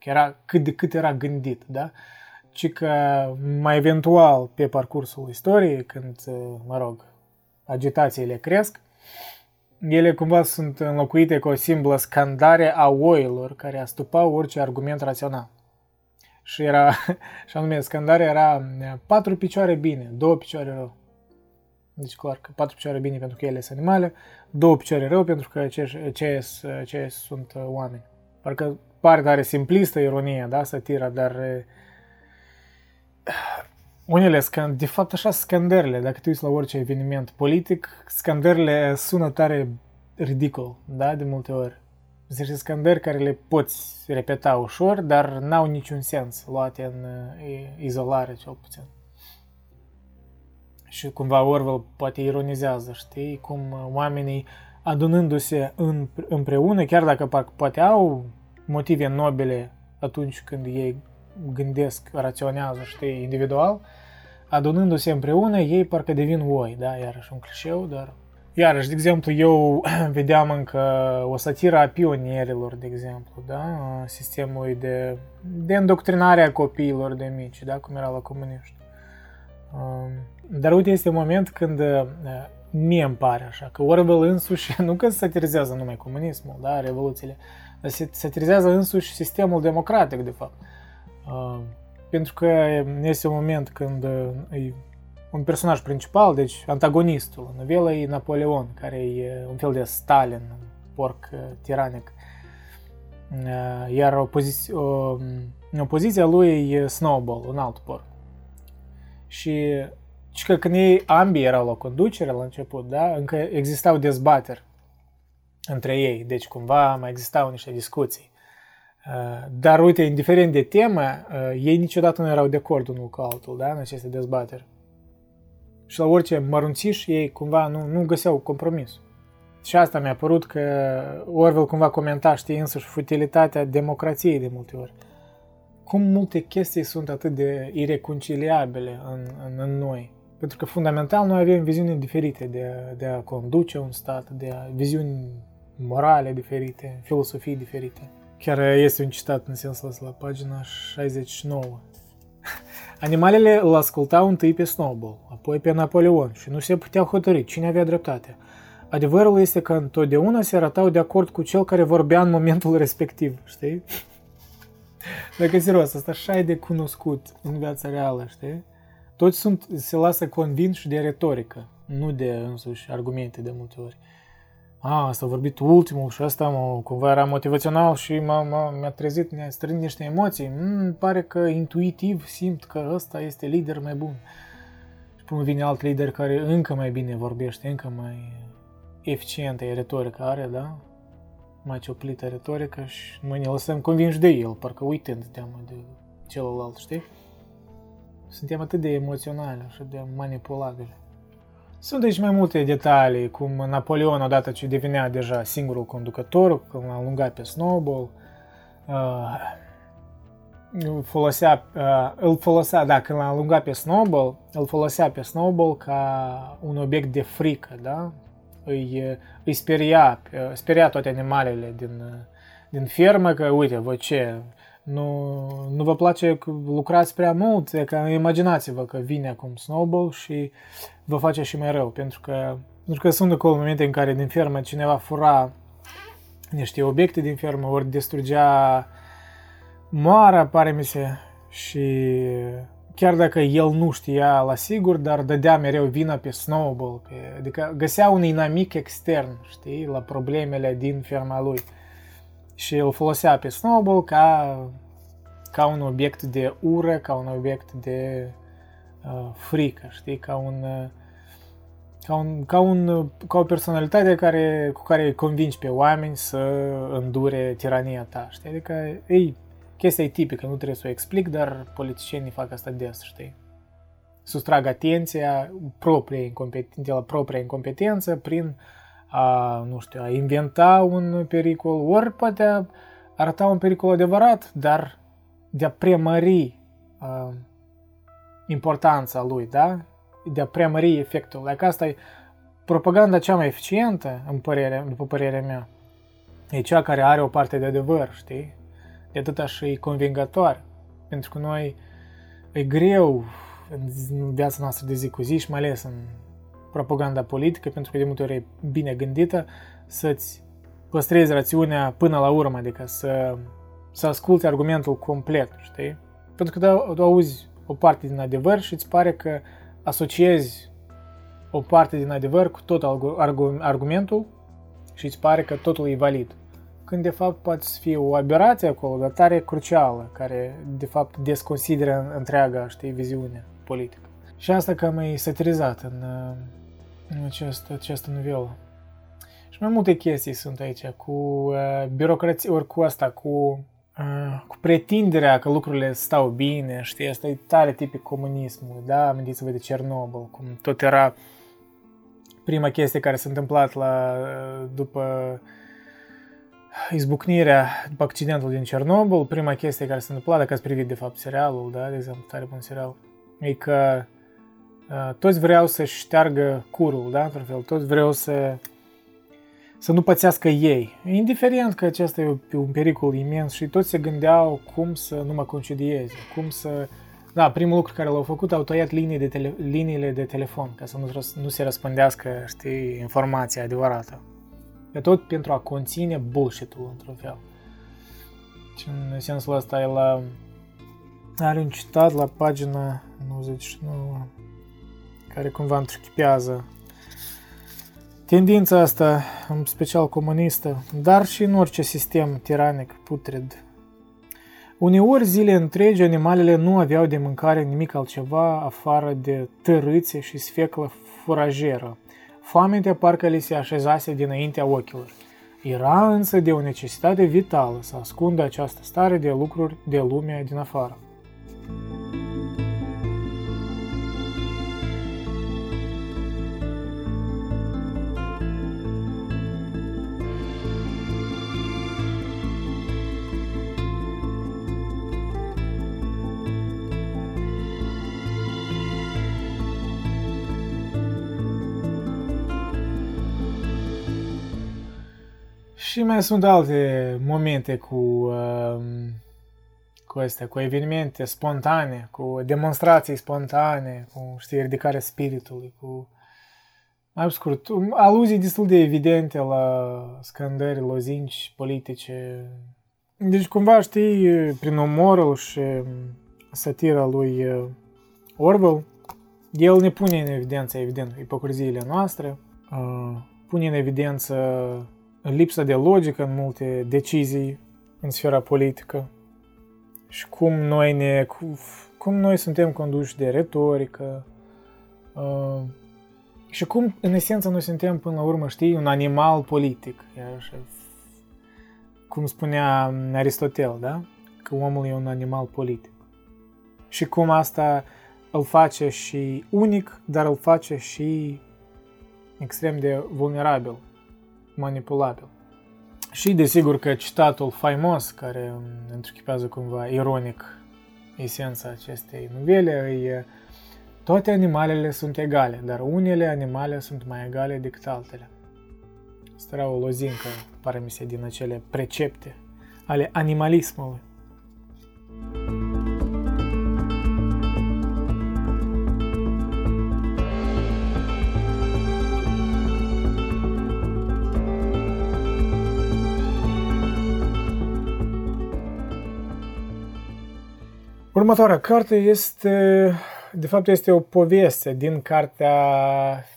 [SPEAKER 1] era cât de cât era gândit, da? Ci că mai eventual pe parcursul istoriei, când, mă rog, agitațiile cresc, ele cumva sunt înlocuite cu o simplă scandare a oilor care astupau orice argument rațional. Și era, și anume, scandarea era patru picioare bine, două picioare rău. Deci clar că patru picioare bine pentru că ele sunt animale, două picioare rău pentru că ce, ce, ce sunt oameni. Parcă pare tare simplistă ironia, da, satira, dar unele scand, de fapt așa scandările, dacă te uiți la orice eveniment politic, scandările sună tare ridicol, da, de multe ori. Sunt niște scandări care le poți repeta ușor, dar n-au niciun sens luate în izolare, cel puțin. Și cumva Orwell poate ironizează, știi, cum oamenii adunându-se în, împreună, chiar dacă poate au motive nobile atunci când ei gândesc, raționează, știi, individual, adunându-se împreună, ei parcă devin oi, da, iarăși un clișeu, dar... Iarăși, de exemplu, eu vedeam încă o satiră a pionierilor, de exemplu, da, sistemului de, de îndoctrinare a copiilor de mici, da, cum era la comuniști. Um, dar uite, este un moment când mie îmi pare așa, că Orwell însuși, nu că satirizează numai comunismul, da, revoluțiile, dar satirizează însuși sistemul democratic, de fapt. Uh, pentru că este un moment când e un personaj principal, deci antagonistul în novelă e Napoleon, care e un fel de Stalin, un porc tiranic. Iar opoziția, opoziția lui e Snowball, un alt porc. Și și că când ei ambii erau la conducere la început, da, încă existau dezbateri între ei, deci cumva mai existau niște discuții. Dar uite, indiferent de temă, ei niciodată nu erau de acord unul cu altul, da, în aceste dezbateri. Și la orice mărunțiș ei cumva nu, nu găseau compromis. Și asta mi-a părut că Orwell cumva comenta, știi, însuși futilitatea democrației de multe ori. Cum multe chestii sunt atât de ireconciliabile în, în, în noi. Pentru că fundamental noi avem viziuni diferite de, de a conduce un stat, de a, viziuni morale diferite, filosofii diferite. Chiar este un citat în sensul ăsta la pagina 69. Animalele îl ascultau întâi pe Snowball, apoi pe Napoleon și nu se puteau hotărâi cine avea dreptate. Adevărul este că întotdeauna se arătau de acord cu cel care vorbea în momentul respectiv, știi? Dacă serios, asta așa e de cunoscut în viața reală, știi? Toți sunt, se lasă convinși de retorică, nu de însuși argumente de multe ori. A, asta a vorbit ultimul și asta mă, cumva era motivațional și m-a, m-a, mi-a trezit, mi-a strânit niște emoții. Mm, pare că intuitiv simt că ăsta este lider mai bun. Și până vine alt lider care încă mai bine vorbește, încă mai eficientă e retorica are, da? Mai cioplită retorică și noi ne lăsăm convinși de el, parcă uitând teamă de celălalt, știi? Suntem atât de emoționali și de manipulabili. Sunt aici mai multe detalii, cum Napoleon, odată ce devenea deja singurul conducător, când l-a alungat pe Snowball, uh, folosea, uh, îl folosea, da, când l-a alungat pe Snowball, îl folosea pe Snowball ca un obiect de frică, da? Îi, îi speria, speria toate animalele din, din fermă că, uite, voi ce, nu, nu vă place că lucrați prea mult, e că imaginați-vă că vine acum Snowball și vă face și mai rău, pentru că, pentru că sunt acolo momente în care din fermă cineva fura niște obiecte din fermă, ori distrugea moara, pare mi se, și chiar dacă el nu știa la sigur, dar dădea mereu vina pe Snowball, pe, adică găsea un inamic extern, știi, la problemele din ferma lui și îl folosea pe Snowball ca, ca un obiect de ură, ca un obiect de uh, frică, știi, ca un, uh, ca, un, ca, un, ca o personalitate care, cu care îi convingi pe oameni să îndure tirania ta, știi, adică ei, chestia e tipică, nu trebuie să o explic, dar politicienii fac asta des, știi? Sustrag atenția proprie de la propria incompetență prin uh, a, nu știu, a inventa un pericol, ori poate a arăta un pericol adevărat, dar de a premări a, importanța lui, da? De a premări efectul. Like asta e propaganda cea mai eficientă, în părere, după părerea mea. E cea care are o parte de adevăr, știi? De atâta și convingătoare. Pentru că noi e greu în viața noastră de zi cu zi și mai ales în propaganda politică, pentru că de multe ori e bine gândită, să-ți păstrezi rațiunea până la urmă, adică să, să asculti argumentul complet, știi? Pentru că da, tu auzi o parte din adevăr și îți pare că asociezi o parte din adevăr cu tot argumentul și îți pare că totul e valid. Când de fapt poate să fie o aberație acolo, dar tare crucială, care de fapt desconsideră întreaga, știi, viziune politică. Și asta cam e satirizat în, în această, această novelă. Și mai multe chestii sunt aici, cu uh, birocrație, ori cu asta, cu, uh, cu pretinderea că lucrurile stau bine, știi, asta e tare tipic comunismului, da? Amintiți-vă de Cernobâl, cum tot era prima chestie care s-a întâmplat la, după izbucnirea, după accidentul din Cernobâl, prima chestie care s-a întâmplat, dacă ați privit de fapt serialul, da, de exemplu, tare bun serial, e că toți vreau să șteargă curul, da, într-un fel, toți vreau să, să nu pățească ei. Indiferent că acesta e un pericol imens și toți se gândeau cum să nu mă concedieze, cum să Da, primul lucru care l-au făcut, au tăiat linii de tele, liniile de telefon, ca să nu, nu se răspândească, știi, informația adevărată. E tot pentru a conține bullshit-ul, într-un fel. Și în sensul ăsta, el a, are un citat la pagina 99, care cumva întruchipează tendința asta, în special comunistă, dar și în orice sistem tiranic, putred, Uneori zile întregi animalele nu aveau de mâncare nimic altceva afară de tărâțe și sfeclă furajeră. Foametea parcă li se așezase dinaintea ochilor. Era însă de o necesitate vitală să ascundă această stare de lucruri de lumea din afară. Și mai sunt alte momente cu, uh, cu astea, cu evenimente spontane, cu demonstrații spontane, cu, știi, ridicarea spiritului, cu, mai scurt, aluzii destul de evidente la scandări, lozinci politice. Deci, cumva, știi, prin umorul și satira lui uh, Orwell, el ne pune în evidență, evident, ipocriziile noastre, uh, pune în evidență lipsa de logică în multe decizii în sfera politică și cum noi, ne, cum noi suntem conduși de retorică uh, și cum, în esență, noi suntem, până la urmă, știi, un animal politic. Iar cum spunea Aristotel, da? Că omul e un animal politic. Și cum asta îl face și unic, dar îl face și extrem de vulnerabil manipulabil. Și desigur că citatul faimos, care întruchipează cumva ironic esența acestei novele, e toate animalele sunt egale, dar unele animale sunt mai egale decât altele. Asta era o lozincă, pare mi se, din acele precepte ale animalismului. Următoarea carte este, de fapt, este o poveste din cartea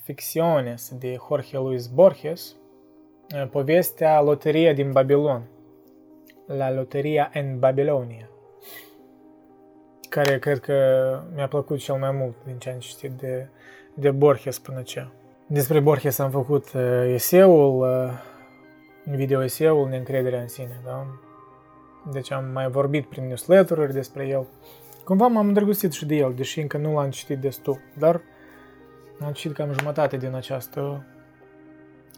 [SPEAKER 1] Ficciones de Jorge Luis Borges, povestea Loteria din Babilon, la Loteria în Babilonia, care cred că mi-a plăcut cel mai mult din ce am citit de, de Borges până ce. Despre Borges am făcut uh, eseul, uh, video-eseul Neîncrederea în sine, da? Deci am mai vorbit prin newsletter-uri despre el. Cumva m-am îndrăgostit și de el, deși încă nu l-am citit destul, dar am citit cam jumătate din această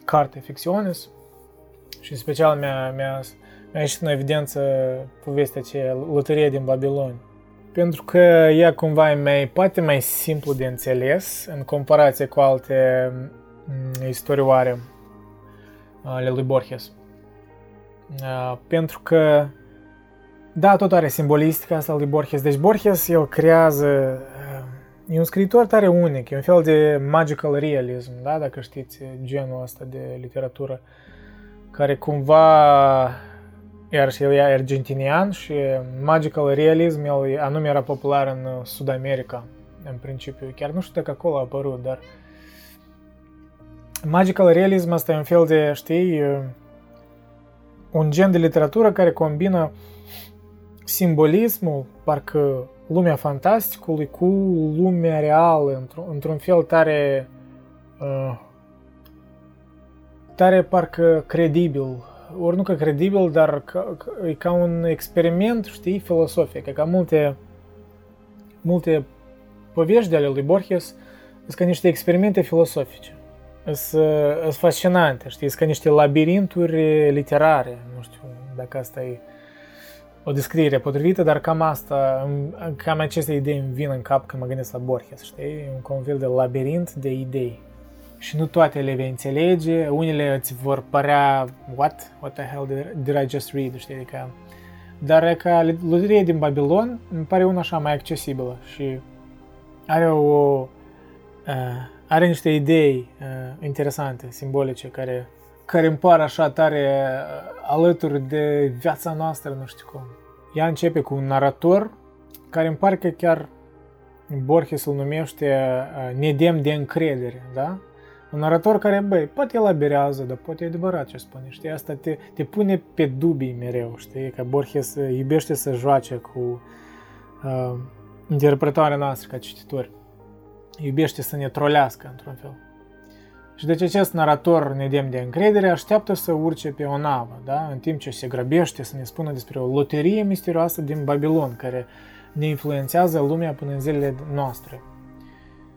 [SPEAKER 1] carte Ficționes și în special mi-a, mi-a, mi-a ieșit în evidență povestea aceea, Loteria din Babilon. Pentru că ea cumva e mai, poate mai simplu de înțeles în comparație cu alte mm, istorioare ale lui Borges. Pentru că da, tot are simbolistica asta lui Borges. Deci Borges, el creează... E un scriitor tare unic, e un fel de magical realism, da? dacă știți genul ăsta de literatură, care cumva, iar și el e argentinian și magical realism, el anume era popular în Sud America, în principiu. Chiar nu știu dacă acolo a apărut, dar magical realism asta e un fel de, știi, un gen de literatură care combină uh, simbolismul, parcă lumea fantasticului cu lumea reală, într-un, într-un fel tare, uh, tare parcă credibil. Ori nu că credibil, dar ca, e ca un experiment, știi, filosofic. E ca multe, multe povești de ale lui Borges sunt ca niște experimente filosofice. Sunt fascinante, știi, sunt ca niște labirinturi literare, nu știu dacă asta e o descriere potrivită, dar cam asta, cam aceste idei îmi vin în cap când mă gândesc la Borges, știi? Un fel de labirint de idei. Și nu toate le vei înțelege, unele îți vor părea, what? What the hell did, I just read? Știi? Adică dar e ca loteria din Babilon îmi pare una așa mai accesibilă și are o uh, are niște idei uh, interesante, simbolice, care, care îmi par așa tare uh, alături de viața noastră, nu știu cum. Ea începe cu un narator care îmi pare că chiar Borges îl numește uh, nedem de încredere, da? Un narator care, băi, poate el aberează, dar poate e adevărat ce spune, știi? Asta te, te pune pe dubii mereu, știi? Că Borges iubește să joace cu uh, interpretarea noastră ca cititori. Iubește să ne trolească, într-un fel. Și deci acest narator nedem de încredere așteaptă să urce pe o navă, da? în timp ce se grăbește să ne spună despre o loterie misterioasă din Babilon, care ne influențează lumea până în zilele noastre.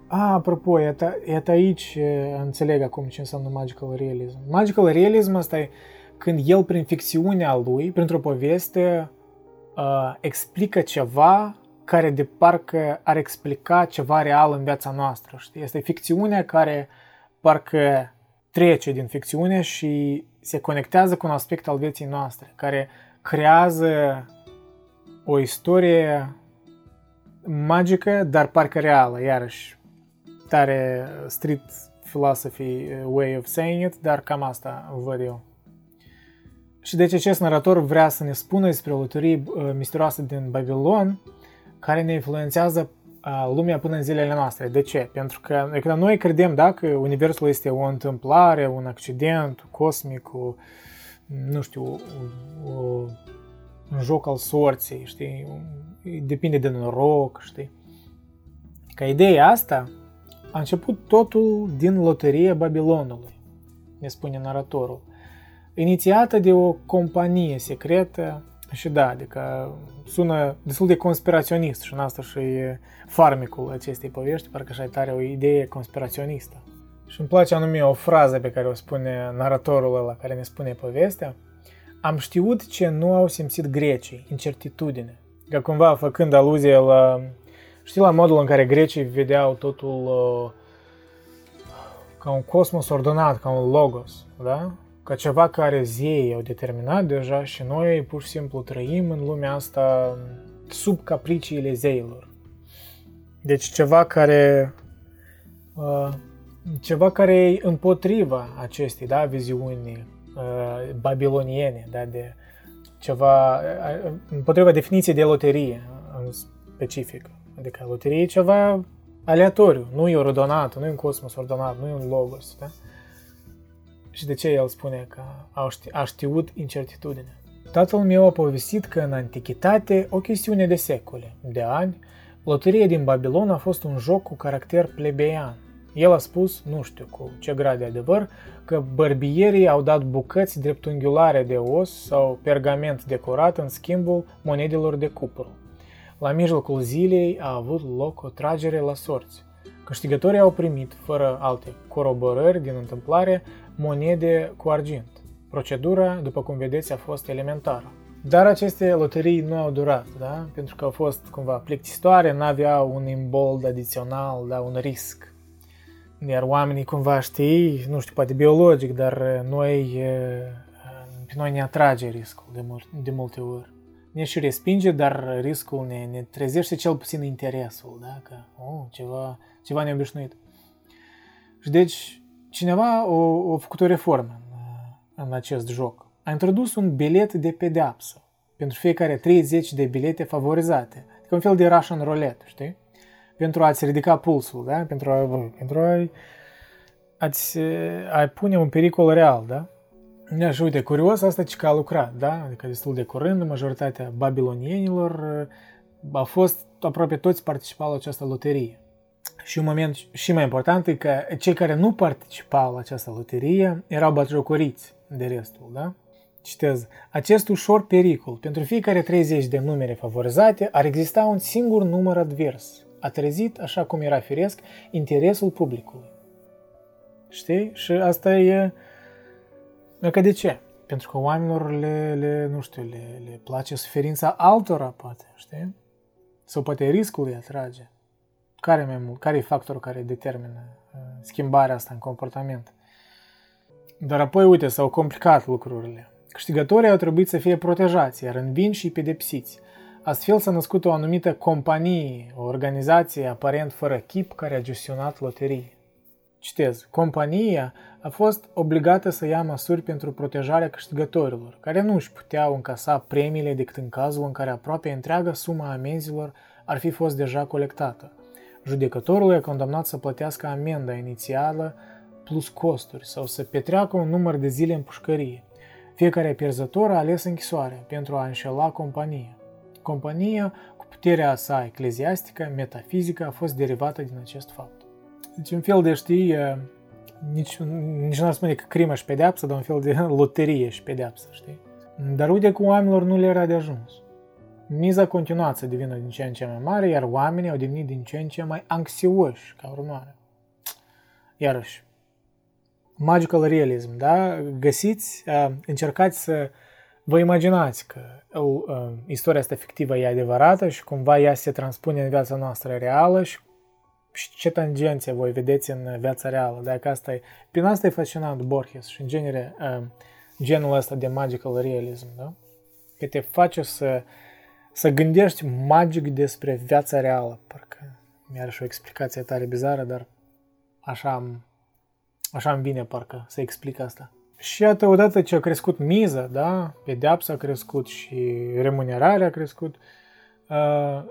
[SPEAKER 1] A, apropo, iată, iată aici înțeleg acum ce înseamnă magical realism. Magical realism asta e când el, prin ficțiunea lui, printr-o poveste, uh, explică ceva care de parcă ar explica ceva real în viața noastră. Știi? Este ficțiunea care parcă trece din ficțiune și se conectează cu un aspect al vieții noastre, care creează o istorie magică, dar parcă reală, iarăși tare street philosophy uh, way of saying it, dar cam asta văd eu. Și deci acest narator vrea să ne spună despre o loterie uh, misterioasă din Babilon, care ne influențează uh, lumea până în zilele noastre. De ce? Pentru că că noi credem da, că Universul este o întâmplare, un accident cosmic, o, nu știu, o, o, un joc al sorții, știi? Depinde de noroc, știi? Ca ideea asta a început totul din loteria Babilonului, ne spune naratorul, inițiată de o companie secretă și da, adică sună destul de conspiraționist și în asta și e farmecul acestei povești, parcă așa tare o idee conspiraționistă. Și îmi place anume o frază pe care o spune naratorul ăla care ne spune povestea. Am știut ce nu au simțit grecii, incertitudine. Ca cumva făcând aluzie la Știi, la modul în care grecii vedeau totul uh, ca un cosmos ordonat, ca un logos, da? Ca ceva care zeii au determinat deja și noi pur și simplu trăim în lumea asta sub capriciile zeilor. Deci ceva care uh, ceva care e împotriva acestei, da, viziuni uh, babiloniene, da, de ceva uh, împotriva definiției de loterie în specific. Adică loterie e ceva aleatoriu, nu e ordonat, nu e un cosmos ordonat, nu e un logos. Da? Și de ce el spune că a, ști, a știut incertitudinea? Tatăl meu a povestit că în antichitate, o chestiune de secole, de ani, loteria din Babilon a fost un joc cu caracter plebeian. El a spus, nu știu cu ce grad de adevăr, că bărbierii au dat bucăți dreptunghiulare de os sau pergament decorat în schimbul monedelor de cupru. La mijlocul zilei a avut loc o tragere la sorți. Câștigătorii au primit, fără alte coroborări din întâmplare, monede cu argint. Procedura, după cum vedeți, a fost elementară. Dar aceste loterii nu au durat, da? pentru că au fost cumva plictisitoare, nu aveau un imbold adițional, da? un risc. Iar oamenii cumva știi, nu știu, poate biologic, dar noi, pe noi ne atrage riscul de, mul- de multe ori ne și respinge, dar riscul ne, ne trezește cel puțin interesul, da? că oh, ceva, ceva neobișnuit. Și deci cineva a, a făcut o reformă în, în acest joc. A introdus un bilet de pedeapsă pentru fiecare 30 de bilete favorizate. Adică un fel de Russian roulette, știi? Pentru a-ți ridica pulsul, da? Pentru a, pentru a, a-ți, a pune un pericol real, da? Da, și uite, curios asta ce că a lucrat, da? Adică destul de curând, majoritatea babilonienilor a fost, aproape toți participau la această loterie. Și un moment și mai important e că cei care nu participau la această loterie erau batjocoriți de restul, da? Citez, acest ușor pericol, pentru fiecare 30 de numere favorizate, ar exista un singur număr advers. A trezit, așa cum era firesc, interesul publicului. Știi? Și asta e Că de ce? Pentru că oamenilor le, le nu știu, le, le place suferința altora, poate, știi? Sau poate riscul îi atrage. Care, mai mult, care e factorul care determină uh, schimbarea asta în comportament? Dar apoi, uite, s-au complicat lucrurile. Câștigătorii au trebuit să fie protejați, iar învinși și pedepsiți. Astfel s-a născut o anumită companie, o organizație aparent fără chip care a gestionat loterii. Citez, compania a fost obligată să ia măsuri pentru protejarea câștigătorilor, care nu își puteau încasa premiile decât în cazul în care aproape întreaga suma amenzilor ar fi fost deja colectată. Judecătorul e condamnat să plătească amenda inițială plus costuri sau să petreacă un număr de zile în pușcărie. Fiecare pierzător a ales închisoare pentru a înșela compania. Compania, cu puterea sa ecleziastică, metafizică, a fost derivată din acest fapt. Deci un fel de, știi, nici, nici n-ar spune că crimă și pedeapsă, dar un fel de loterie și pedeapsă, știi? Dar uite că oamenilor nu le era de ajuns. Miza a continuat să devină din ce în ce mai mare, iar oamenii au devenit din ce în ce mai anxioși ca urmare. Iarăși, magical realism, da? Găsiți, încercați să vă imaginați că uh, istoria asta fictivă e adevărată și cumva ea se transpune în viața noastră reală și și ce tangențe voi vedeți în viața reală. Dacă asta e, prin asta e fascinant Borges și în genere genul ăsta de magical realism, da? Că te face să, să gândești magic despre viața reală. Parcă mi-are și o explicație tare bizară, dar așa am, așa îmi vine parcă să explic asta. Și iată, odată ce a crescut miza, da, pedeapsa a crescut și remunerarea a crescut, uh,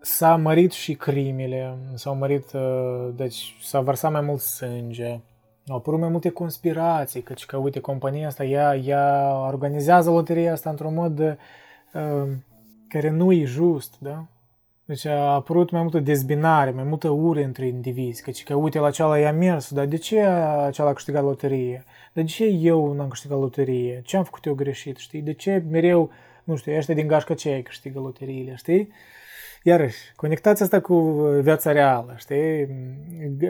[SPEAKER 1] s-a mărit și crimile, s-au mărit, uh, deci s-a vărsat mai mult sânge, au apărut mai multe conspirații, căci că, uite, compania asta, ea, ea organizează loteria asta într-un mod uh, care nu e just, da? Deci a apărut mai multă dezbinare, mai multă ură între indivizi, căci că, uite, la ceala i-a mers, dar de ce ceala a câștigat loterie? De ce eu n-am câștigat loterie? Ce am făcut eu greșit, știi? De ce mereu, nu știu, ăștia din gașca ce câștigă loteriile, știi? Iarăși, conectați asta cu viața reală, știi?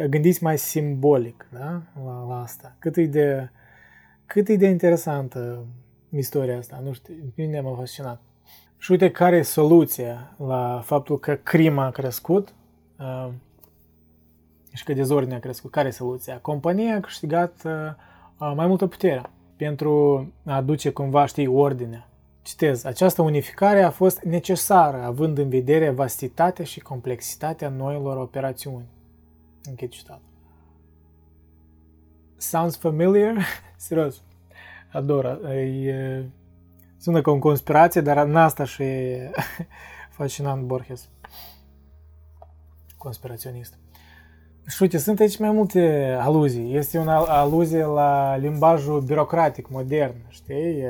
[SPEAKER 1] Gândiți mai simbolic, da? La, la asta. Cât e de, cât e de interesantă istoria asta, nu știu, mine m-a fascinat. Și uite care e soluția la faptul că crima a crescut uh, și că dezordinea a crescut. Care e soluția? Compania a câștigat uh, mai multă putere pentru a aduce cumva, știi, ordinea Citez, această unificare a fost necesară, având în vedere vastitatea și complexitatea noilor operațiuni. Închid citat. Sounds familiar? Serios, ador. E, sună ca o conspirație, dar în asta și e fascinant Borges. Conspiraționist. Și uite, sunt aici mai multe aluzii. Este o aluzie la limbajul birocratic modern, știi?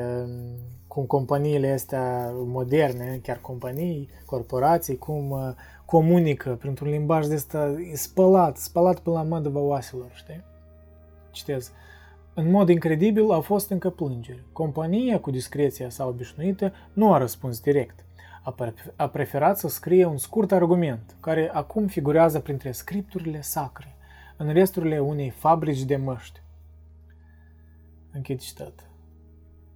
[SPEAKER 1] cum companiile astea moderne, chiar companii, corporații, cum uh, comunică printr-un limbaj de ăsta spălat, spălat pe la mădăva oaselor, știi? Citez. În mod incredibil au fost încă plângeri. Compania, cu discreția sa obișnuită, nu a răspuns direct. A preferat să scrie un scurt argument, care acum figurează printre scripturile sacre, în resturile unei fabrici de măști. Închid citatul.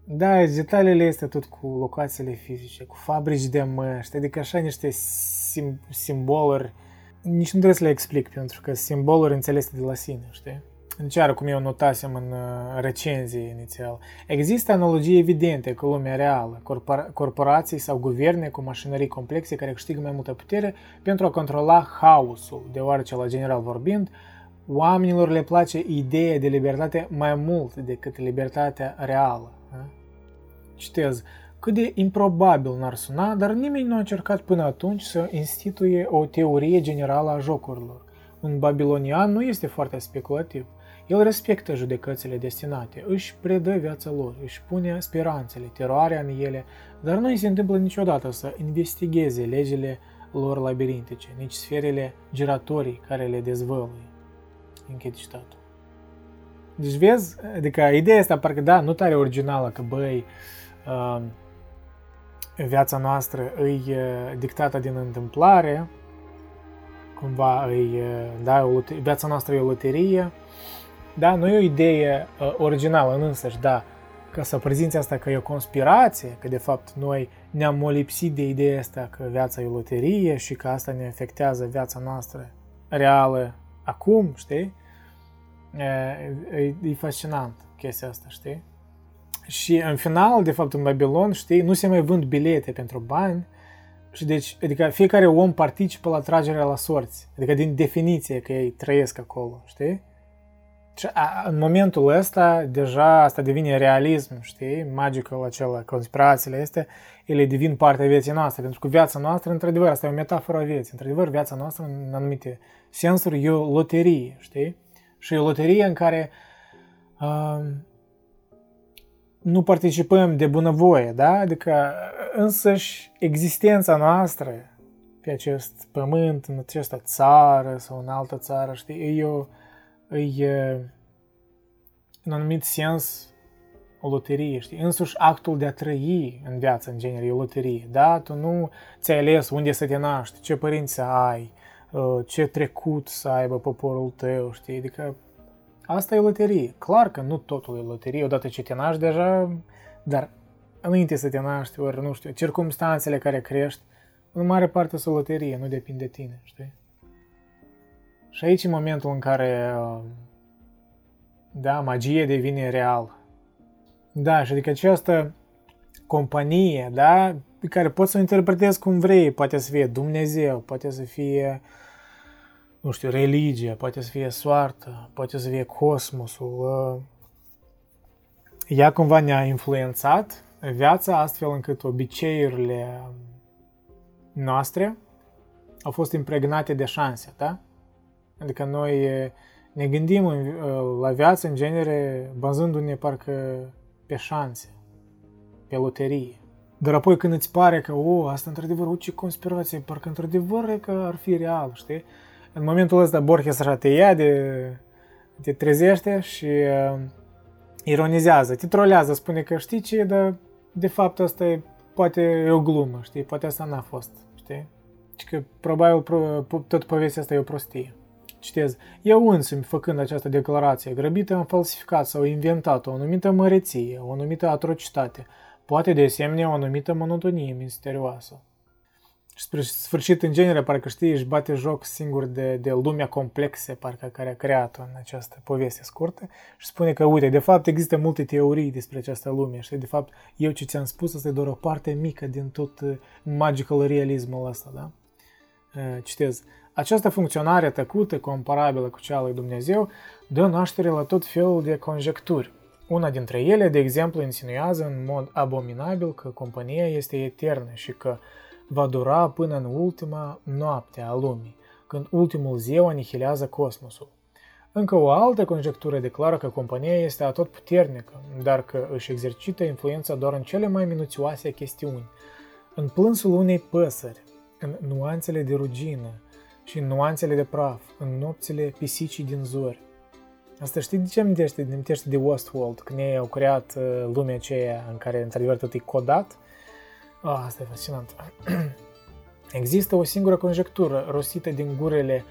[SPEAKER 1] Da, detaliile este tot cu locațiile fizice, cu fabrici de măști, adică așa niște sim- simboluri, nici nu trebuie să le explic, pentru că simboluri înțelese de la sine, știi? Deci, iară, cum eu notasem în uh, recenzie inițial, există analogii evidente cu lumea reală, corpora- corporații sau guverne cu mașinării complexe care câștigă mai multă putere pentru a controla haosul, deoarece, la general vorbind, oamenilor le place ideea de libertate mai mult decât libertatea reală. Da? Citez, cât de improbabil n-ar suna, dar nimeni nu a încercat până atunci să instituie o teorie generală a jocurilor. Un babilonian nu este foarte speculativ. El respectă judecățile destinate, își predă viața lor, își pune speranțele, teroarea în ele, dar nu îi se întâmplă niciodată să investigheze legile lor labirintice, nici sferele giratorii care le dezvăluie. Închid citatul. Deci vezi, adică ideea asta parcă da, nu tare originală, că băi, uh, viața noastră îi dictată din întâmplare, cumva îi, da, o, viața noastră e o loterie, da, nu e o idee uh, originală în însăși, da, ca să prezinți asta că e o conspirație, că de fapt noi ne-am molipsit de ideea asta că viața e o loterie și că asta ne afectează viața noastră reală acum, știi? E, e, e fascinant chestia asta, știi? Și în final, de fapt, în Babilon, știi, nu se mai vând bilete pentru bani, și deci, adică fiecare om participă la tragerea la sorți. Adică din definiție că ei trăiesc acolo, știi? Și a, în momentul ăsta, deja asta devine realism, știi? Magical acela, conspirațiile este, ele devin partea vieții noastre. Pentru că viața noastră, într-adevăr, asta e o metaforă a vieții. Într-adevăr, viața noastră, în anumite sensuri, e o loterie, știi? Și e o loterie în care uh, nu participăm de bunăvoie, da? Adică însăși existența noastră pe acest pământ, în această țară sau în altă țară, știi, e, o, e în anumit sens o loterie, știi? Însuși actul de a trăi în viață, în genere, e o loterie, da? Tu nu ți-ai ales unde să te naști, ce părinți să ai, uh, ce trecut să aibă poporul tău, știi? Adică asta e loterie. Clar că nu totul e loterie, odată ce te naști deja, dar înainte să te naști, ori, nu știu, circumstanțele care crești, în mare parte sunt loterie, nu depinde de tine, știi? Și aici e momentul în care, uh, da, magie devine real. Da, și adică această companie, da, pe care poți să o interpretezi cum vrei, poate să fie Dumnezeu, poate să fie, nu știu, religie, poate să fie soartă, poate să fie cosmosul, uh, ea cumva ne-a influențat viața astfel încât obiceiurile noastre au fost impregnate de șanse, da? Adică noi ne gândim la viață în genere bazându-ne parcă pe șanse, pe loterie. Dar apoi când îți pare că, o, asta într-adevăr, o, ce conspirație, parcă într-adevăr e că ar fi real, știi? În momentul ăsta Borges așa te ia de, te trezește și uh, ironizează, te trolează, spune că știi ce, dar de fapt asta e, poate e o glumă, știi, poate asta n-a fost, știi? Și că probabil tot povestea asta e o prostie. Citez, eu însumi, făcând această declarație grăbită, am falsificat sau inventat o anumită măreție, o anumită atrocitate, poate de asemenea o anumită monotonie misterioasă. Și spre sfârșit, în genere, parcă știi, își bate joc singur de, de lumea complexă, parcă care a creat-o în această poveste scurtă și spune că, uite, de fapt există multe teorii despre această lume și, de fapt, eu ce ți-am spus, asta e doar o parte mică din tot uh, magical realismul ăsta, da? Uh, citez. Această funcționare tăcută, comparabilă cu cea lui Dumnezeu, dă naștere la tot felul de conjecturi. Una dintre ele, de exemplu, insinuează în mod abominabil că compania este eternă și că va dura până în ultima noapte a lumii, când ultimul zeu anihilează cosmosul. Încă o altă conjectură declară că compania este atot puternică, dar că își exercită influența doar în cele mai minuțioase chestiuni, în plânsul unei păsări, în nuanțele de rugină și în nuanțele de praf, în nopțile pisicii din zori. Asta știi de ce amintește? Amintește de Westworld, când ei au creat uh, lumea aceea în care într-adevăr tot e codat Ah, asta e fascinant. Există o singură conjectură rostită din gurele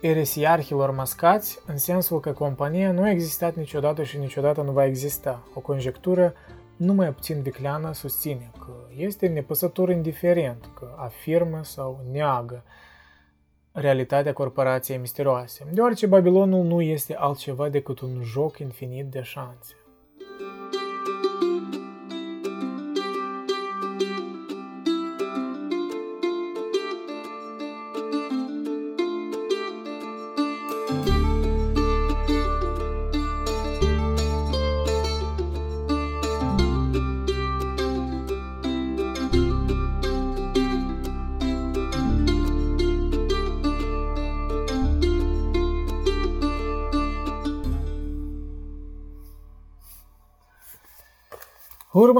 [SPEAKER 1] eresiarhilor mascați, în sensul că compania nu a existat niciodată și niciodată nu va exista. O conjectură nu mai puțin vicleană susține că este nepăsător indiferent, că afirmă sau neagă realitatea corporației misterioase, deoarece Babilonul nu este altceva decât un joc infinit de șanse.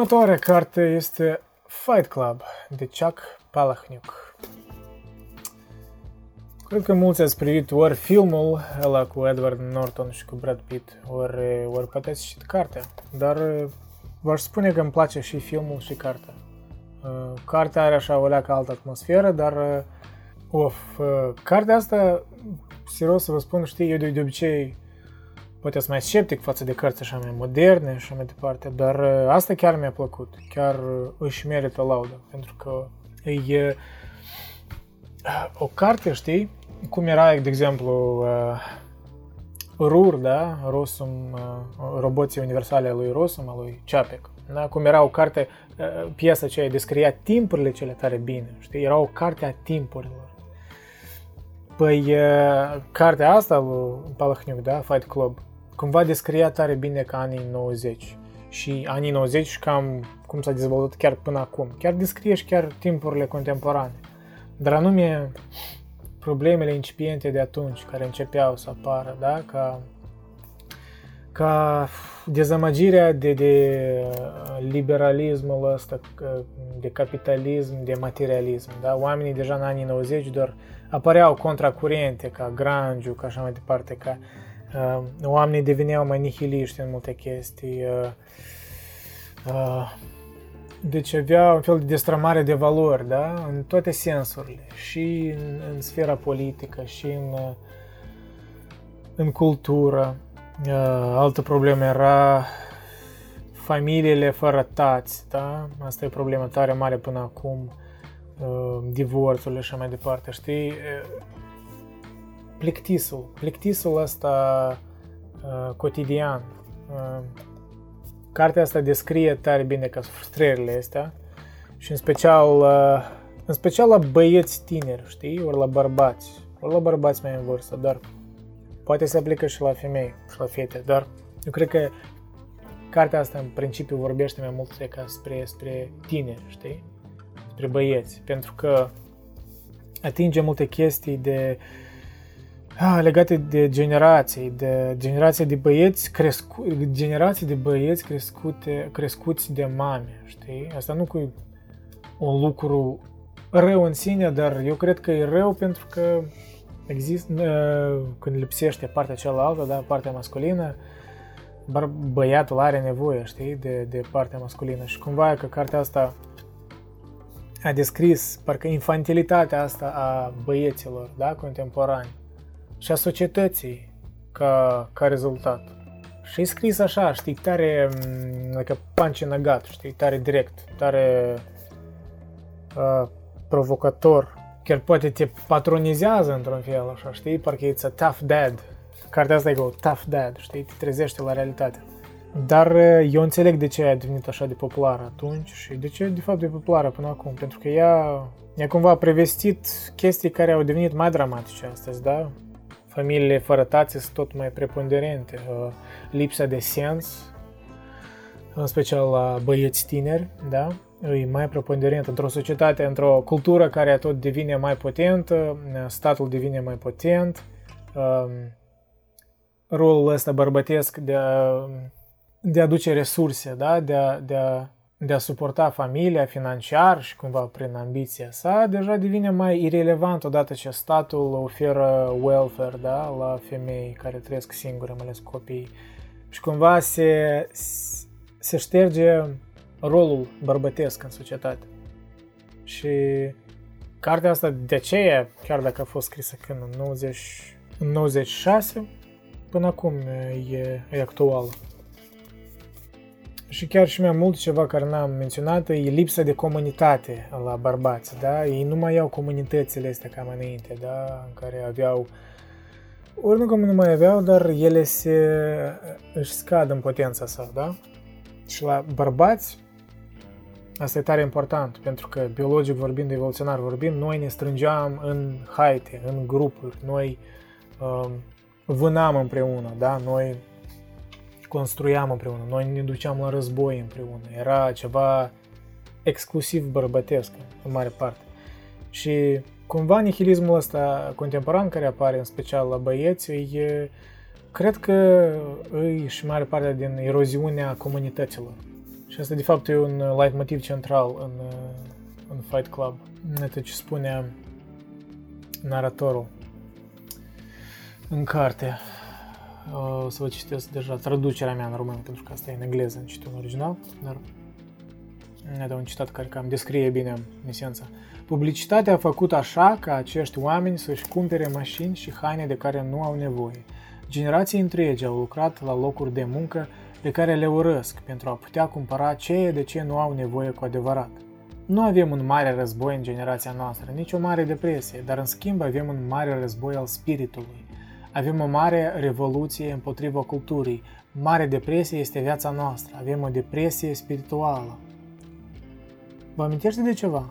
[SPEAKER 1] Următoarea carte este Fight Club de Chuck Palahniuk. Cred că mulți ați privit ori filmul ăla cu Edward Norton și cu Brad Pitt, ori, ori poate ați citit cartea, dar v-aș spune că îmi place și filmul și cartea. Cartea are așa o leacă altă atmosferă, dar of, cartea asta, serios să vă spun, știi, eu de, de obicei poate sunt mai sceptic față de cărți așa mai moderne și așa mai departe, dar uh, asta chiar mi-a plăcut, chiar uh, își merită laudă, pentru că e o carte, știi, cum era, de exemplu, uh, RUR, da? Rosum, uh, roboții universale a lui Rosum, a lui Chapek. Da? Cum era o carte, uh, piesa aceea descria timpurile cele tare bine, știi? Era o carte a timpurilor. Păi, uh, cartea asta lui Palahniuc, da? Fight Club, cumva descria tare bine ca anii 90 și anii 90 și cam cum s-a dezvoltat chiar până acum. Chiar descrie și chiar timpurile contemporane. Dar anume problemele incipiente de atunci, care începeau să apară, da? ca, ca dezamăgirea de, de liberalismul ăsta, de capitalism, de materialism. Da? Oamenii deja în anii 90 doar apăreau contracurente, ca grunge ca așa mai departe, ca uh, oamenii deveneau mai nihiliști în multe chestii. Uh, uh, deci avea un fel de destramare de valori, da? În toate sensurile. Și în, în sfera politică, și în, în cultură. Uh, altă problemă era familiile fără tați, da? Asta e o problemă tare mare până acum. Uh, divorțurile și mai departe, știi? Uh, plictisul. Plictisul ăsta cotidian. Cartea asta descrie tare bine ca frustrările astea și în special, uh, în special la băieți tineri, știi, ori la bărbați, ori la bărbați mai în vârstă, dar poate se aplică și la femei și la fete, dar eu cred că cartea asta în principiu vorbește mai mult ca spre, spre tineri, știi, spre băieți, pentru că atinge multe chestii de uh, Ah, legate de generații, de generații de băieți crescu, generații de băieți crescute, crescuți de mame, știi? Asta nu cu un lucru rău în sine, dar eu cred că e rău pentru că există, când lipsește partea cealaltă, da, partea masculină, băiatul are nevoie, știi, de, de partea masculină și cumva că cartea asta a descris parcă infantilitatea asta a băieților, da, contemporani și a societății ca, ca rezultat. Și e scris așa, știi, tare, like punch in gut, știi, tare direct, tare uh, provocator. Chiar poate te patronizează într-un fel, așa, știi, parcă e a tough dad. Cartea asta e o tough dad, știi, te trezește la realitate. Dar eu înțeleg de ce a devenit așa de populară atunci și de ce de fapt e populară până acum, pentru că ea, ea cumva a prevestit chestii care au devenit mai dramatice astăzi, da? Familiile fără tați sunt tot mai preponderente. Uh, lipsa de sens, în special la băieți tineri, da? e mai preponderent într-o societate, într-o cultură care tot devine mai potentă, statul devine mai potent, um, rolul ăsta bărbătesc de a, de a aduce resurse, da? de, a, de a de a suporta familia financiar și cumva prin ambiția sa, deja devine mai irelevant odată ce statul oferă welfare da, la femei care trăiesc singure, mai ales copii. Și cumva se, se șterge rolul bărbătesc în societate. Și cartea asta de aceea, chiar dacă a fost scrisă când în 90, în 96, până acum e, e actuală. Și chiar și mai mult ceva care n-am menționat e lipsa de comunitate la bărbați, da? Ei nu mai au comunitățile astea cam înainte, da? În care aveau ori nu că nu mai aveau, dar ele se își scad în potența sa, da? Și la bărbați, asta e tare important, pentru că biologic vorbind, evoluționar vorbind, noi ne strângeam în haite, în grupuri, noi um, vânam împreună, da? Noi construiam împreună, noi ne duceam la război împreună. Era ceva exclusiv bărbătesc, în mare parte. Și cumva nihilismul ăsta contemporan care apare în special la băieți, e, cred că e și mare parte din eroziunea comunităților. Și asta de fapt e un motiv central în, în Fight Club. Iată ce spune naratorul în carte. O să vă citesc deja traducerea mea în română, pentru că asta e în engleză, în citul original, dar e un citat care cam descrie bine în esența. Publicitatea a făcut așa ca acești oameni să-și cumpere mașini și haine de care nu au nevoie. Generații întregi au lucrat la locuri de muncă pe care le urăsc pentru a putea cumpăra ceea de ce nu au nevoie cu adevărat. Nu avem un mare război în generația noastră, nici o mare depresie, dar în schimb avem un mare război al spiritului, Avem o mare revoluție împotriva culturii. Mare depresie este viața noastră. Avem o depresie spirituală. Vă amintește de ceva?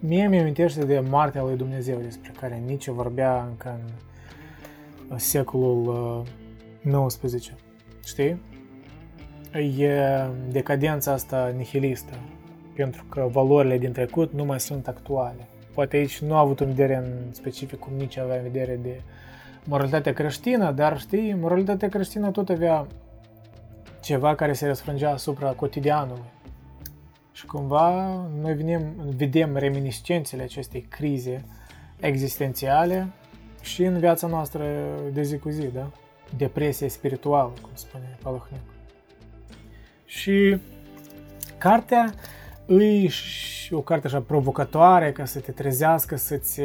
[SPEAKER 1] Mie mi amintește de moartea lui Dumnezeu despre care nici vorbea încă în secolul XIX. Știi? E decadența asta nihilistă, pentru că valorile din trecut nu mai sunt actuale. Poate aici nu a avut în vedere în specific cum nici avea în vedere de moralitatea creștină, dar știi, moralitatea creștină tot avea ceva care se răsfrângea asupra cotidianului. Și cumva noi venim, vedem reminiscențele acestei crize existențiale și în viața noastră de zi cu zi, da? Depresie spirituală, cum spune Palahnic. Și cartea îi o carte așa provocatoare ca să te trezească, să-ți,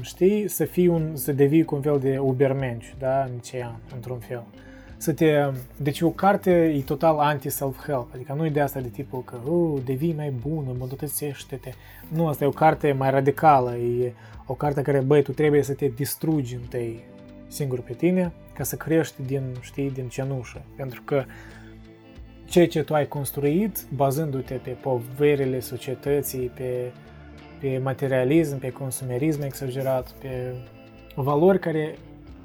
[SPEAKER 1] știi, să fii un, să devii cu un fel de ubermenci, da, nicean, într-un fel. Să te, deci o carte e total anti-self-help, adică nu e de asta de tipul că oh, devii mai bun, îmbunătățește-te. Nu, asta e o carte mai radicală, e o carte care, băi, tu trebuie să te distrugi întâi singur pe tine ca să crești din, știi, din cenușă. Pentru că ceea ce tu ai construit, bazându-te pe poverile societății, pe, pe materialism, pe consumerism exagerat, pe valori care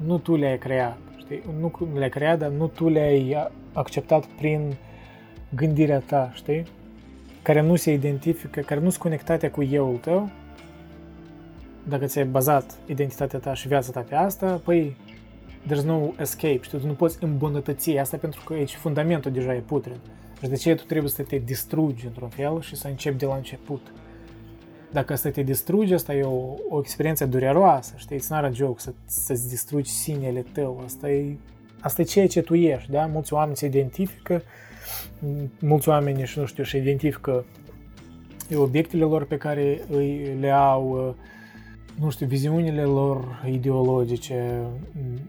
[SPEAKER 1] nu tu le-ai creat, știi? Nu le-ai creat, dar nu tu le-ai acceptat prin gândirea ta, știi? Care nu se identifică, care nu sunt conectate cu eu tău, dacă ți-ai bazat identitatea ta și viața ta pe asta, păi there's no escape, știi, tu nu poți îmbunătăți asta pentru că aici fundamentul deja e putred. Și de ce tu trebuie să te distrugi într-un fel și să începi de la început. Dacă asta te distruge, asta e o, o experiență dureroasă, știi, it's not a joke, să, să-ți distrugi sinele tău, asta e, asta e ceea ce tu ești, da? Mulți oameni se identifică, mulți oameni, și nu știu, și identifică obiectele lor pe care îi, le au, nu știu, viziunile lor ideologice,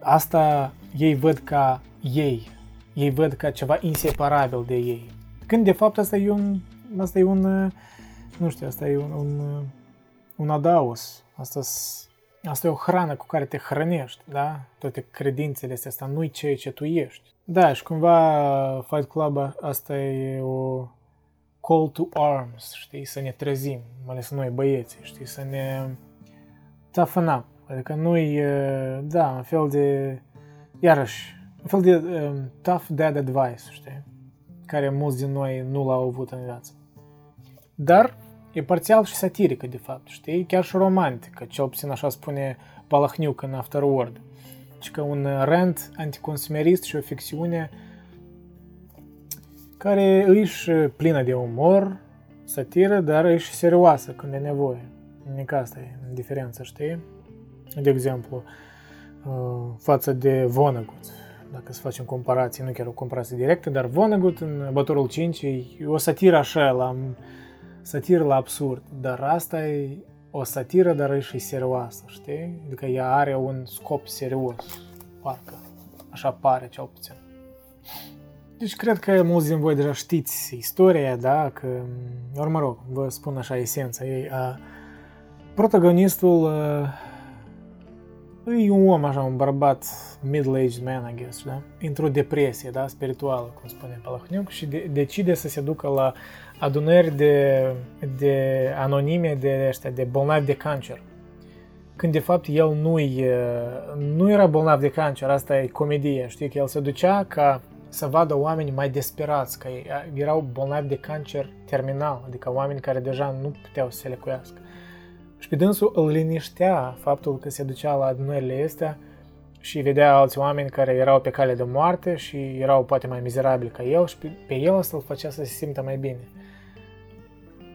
[SPEAKER 1] asta ei văd ca ei, ei văd ca ceva inseparabil de ei. Când de fapt asta e un, asta e un, nu știu, asta e un, un, un adaos, asta, asta e o hrană cu care te hrănești, da? Toate credințele astea, asta nu-i ceea ce tu ești. Da, și cumva Fight Club asta e o call to arms, știi, să ne trezim, mai ales noi băieții, știi, să ne toughen up. Adică nu-i, da, un fel de, iarăși, un fel de um, tough dad advice, știi? Care mulți din noi nu l-au avut în viață. Dar e parțial și satirică, de fapt, știi? Chiar și romantică, cel puțin așa spune Palahniuc în Afterword. Și că un rent anticonsumerist și o ficțiune care își plină de umor, satiră, dar își serioasă când e nevoie. Nici asta e diferența, știi? De exemplu, uh, față de Vonnegut. Dacă să facem comparații, nu chiar o comparație directă, dar Vonnegut în Bătorul 5 e o satiră așa, la satiră la absurd, dar asta e o satiră, dar e și serioasă, știi? Adică ea are un scop serios, parcă. Așa pare, cel puțin. Deci cred că mulți din voi deja știți istoria, da, că, ori mă rog, vă spun așa esența ei, a, Protagonistul uh, e un om așa, un bărbat middle-aged man, I guess, da? Într-o depresie, da, spirituală, cum spune Palahniuc, și de, decide să se ducă la adunări de, de anonime de ăștia, de bolnavi de cancer. Când de fapt el nu, nu era bolnav de cancer, asta e comedie, știi, că el se ducea ca să vadă oameni mai desperați, că erau bolnavi de cancer terminal, adică oameni care deja nu puteau să se lecuiască. Și pe dânsul îl liniștea faptul că se ducea la adunările astea și vedea alți oameni care erau pe cale de moarte și erau poate mai mizerabili ca el și pe el asta îl făcea să se simtă mai bine.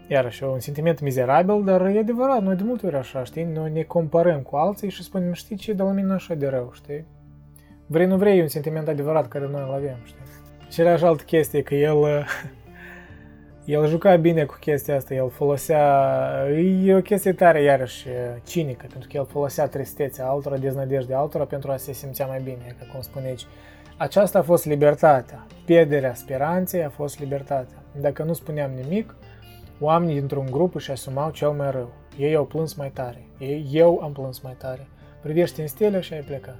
[SPEAKER 1] Iarăși, un sentiment mizerabil, dar e adevărat, noi de multe ori așa, știi? Noi ne comparăm cu alții și spunem, știi ce, de la mine așa de rău, știi? Vrei, nu vrei, e un sentiment adevărat care noi îl avem, știi? Și era și altă chestie, că el el juca bine cu chestia asta, el folosea, e o chestie tare iarăși cinică, pentru că el folosea tristețea altora, deznădejde altora pentru a se simțea mai bine, că cum spune aici. Aceasta a fost libertatea, pierderea speranței a fost libertatea. Dacă nu spuneam nimic, oamenii dintr-un grup își asumau cel mai rău. Ei au plâns mai tare, eu am plâns mai tare. Privește în stele și ai plecat.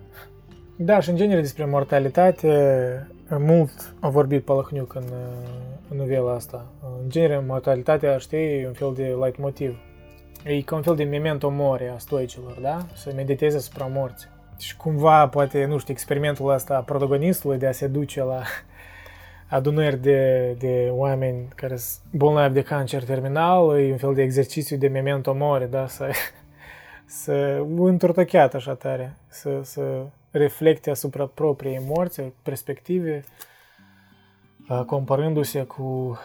[SPEAKER 1] Da, și în genere despre mortalitate, mult a vorbit Palahniuc în, în novela asta. În genere, mortalitatea, știi, e un fel de leitmotiv. E ca un fel de memento mori a stoicilor, da? Să mediteze asupra morții. Și cumva, poate, nu știu, experimentul ăsta protagonistului de a se duce la adunări de, de oameni care sunt bolnavi de cancer terminal, e un fel de exercițiu de memento mori, da? Să, să întortocheat așa tare, să, să reflecte asupra propriei morți, perspective, comparându-se cu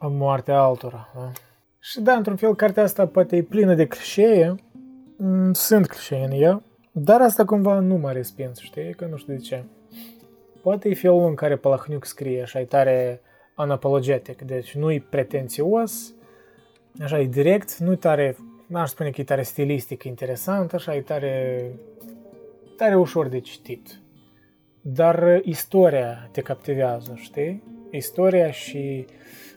[SPEAKER 1] moartea altora. Da? Și da, într-un fel, cartea asta poate e plină de clișee, mm, sunt clișee în ea, dar asta cumva nu m-a respins, știi, că nu știu de ce. Poate e felul în care Palahniuc scrie, așa e tare anapologetic, deci nu e pretențios, așa e direct, nu e tare, n-aș spune că e tare stilistic interesant, așa e tare, tare ușor de citit. Dar istoria te captivează, știi? Istoria și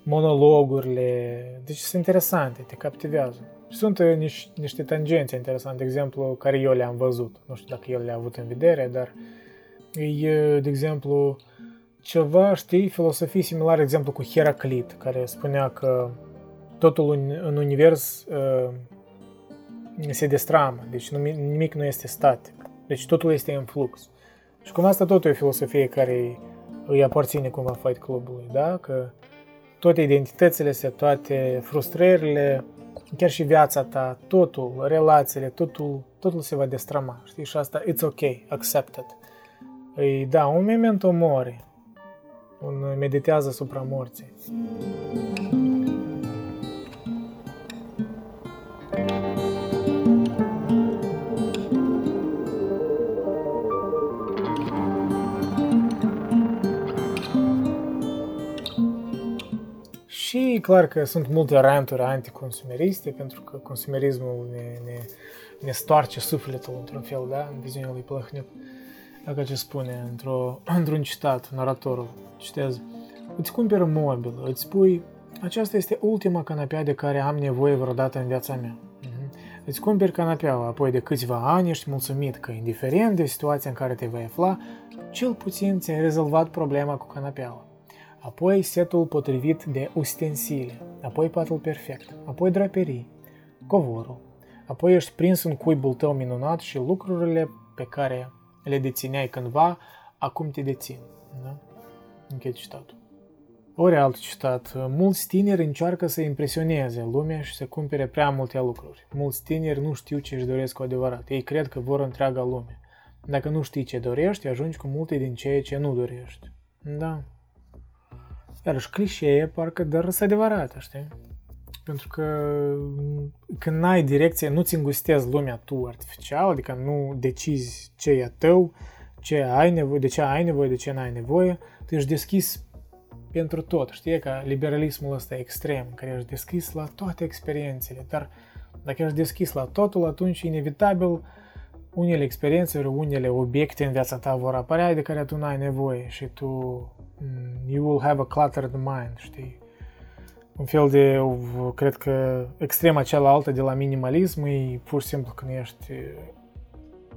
[SPEAKER 1] monologurile, deci sunt interesante, te captivează. Sunt niște, niște tangențe interesante, de exemplu, care eu le-am văzut. Nu știu dacă el le-a avut în vedere, dar e, de exemplu, ceva, știi, filosofii similare, de exemplu, cu Heraclit, care spunea că totul în, în univers uh, se destramă, deci nimic nu este static, deci totul este în flux. Și cum asta tot e o filosofie care îi aparține cumva Fight Club-ului, da? Că toate identitățile, toate frustrările, chiar și viața ta, totul, relațiile, totul, totul se va destrama, știi? Și asta, it's ok, accepted. E, da, un memento mori, un meditează asupra morții. Și clar că sunt multe ranturi anticonsumeriste, pentru că consumerismul ne, ne, ne stoarce sufletul într-un fel, da, în viziunea lui Plăhniuc. Dacă ce spune într-o, într-un citat, naratorul, citez, îți cumperi un mobil, îți spui, aceasta este ultima canapea de care am nevoie vreodată în viața mea. Uh-huh. Îți cumperi canapeaua, apoi de câțiva ani ești mulțumit că, indiferent de situația în care te vei afla, cel puțin ți-ai rezolvat problema cu canapeaua apoi setul potrivit de ustensile, apoi patul perfect, apoi draperii, covorul, apoi ești prins în cuibul tău minunat și lucrurile pe care le dețineai cândva, acum te dețin. Da? Închei citatul. Ori alt citat. Mulți tineri încearcă să impresioneze lumea și să cumpere prea multe lucruri. Mulți tineri nu știu ce își doresc cu adevărat. Ei cred că vor întreaga lume. Dacă nu știi ce dorești, ajungi cu multe din ceea ce nu dorești. Da, iarăși clișee, parcă, dar sunt adevărată, știi? Pentru că când n-ai direcție, nu-ți îngustezi lumea tu artificial, adică nu decizi ce e tău, ce ai nevoie, de ce ai nevoie, de ce n-ai nevoie, tu ești deschis pentru tot, știi, ca liberalismul ăsta extrem, care ești deschis la toate experiențele, dar dacă ești deschis la totul, atunci inevitabil unele experiențe, unele obiecte în viața ta vor apărea de care tu n-ai nevoie și tu Mm, you will have a cluttered mind, știi? Un fel de, cred că, extrema cealaltă de la minimalism e pur și simplu când ești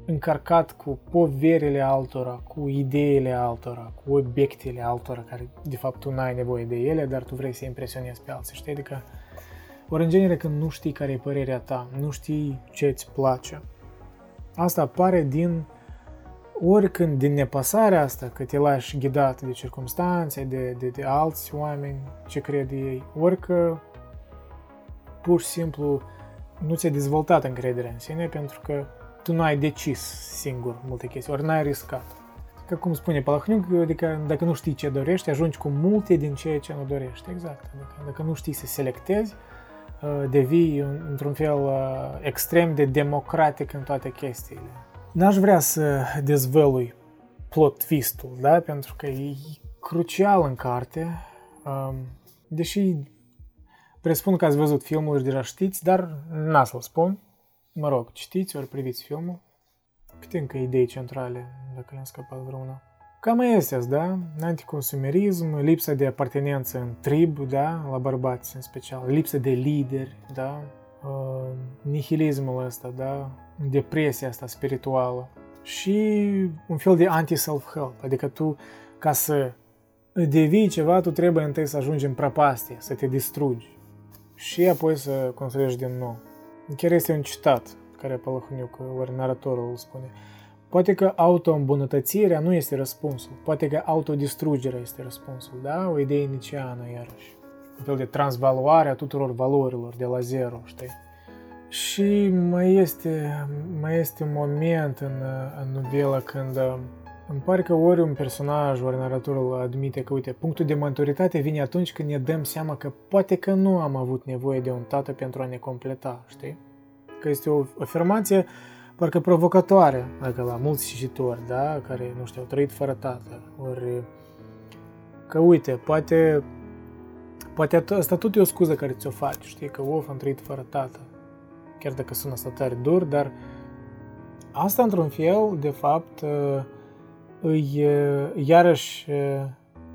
[SPEAKER 1] încărcat cu poverile altora, cu ideile altora, cu obiectele altora, care de fapt tu n-ai nevoie de ele, dar tu vrei să impresionezi pe alții, știi? Adică, ori în genere când nu știi care e părerea ta, nu știi ce îți place, asta apare din oricând din nepăsarea asta, că te lași ghidat de circunstanțe, de, de, de alți oameni, ce cred ei, orică pur și simplu nu ți-ai dezvoltat încrederea în sine pentru că tu nu ai decis singur multe chestii, ori n-ai riscat. Că cum spune Palahniuc, adică dacă nu știi ce dorești, ajungi cu multe din ceea ce nu dorești. Exact. Adică dacă nu știi să selectezi, uh, devii într-un fel uh, extrem de democratic în toate chestiile. N-aș vrea să dezvălui plot twist-ul, da? Pentru că e crucial în carte, um, deși presupun că ați văzut filmul și deja știți, dar n-a să-l spun. Mă rog, citiți ori priviți filmul. Câte încă idei centrale, dacă le-am scăpat vreuna. Cam este, da? Anticonsumerism, lipsa de apartenență în trib, da? La bărbați în special, lipsa de lideri, da? Uh, nihilismul ăsta, da? Depresia asta spirituală, și un fel de anti-self-help. Adică tu, ca să devii ceva, tu trebuie întâi să ajungi în prăpastie, să te distrugi și apoi să construiești din nou. Chiar este un citat care Palahniuc, ori naratorul îl spune. Poate că auto-îmbunătățirea nu este răspunsul, poate că autodistrugerea este răspunsul, da? O idee niciană, iarăși. Un fel de transvaluare a tuturor valorilor de la zero, știi? Și mai este, mai este un moment în, în novelă când îmi pare că ori un personaj, ori naratorul admite că, uite, punctul de maturitate vine atunci când ne dăm seama că poate că nu am avut nevoie de un tată pentru a ne completa, știi? Că este o afirmație parcă provocatoare, dacă la mulți cititori, da, care, nu știu, au trăit fără tată, ori că, uite, poate, poate asta tot e o scuză care ți-o faci, știi, că, of, am trăit fără tată, chiar dacă sună asta tare dur, dar asta, într-un fel, de fapt, îi, iarăși,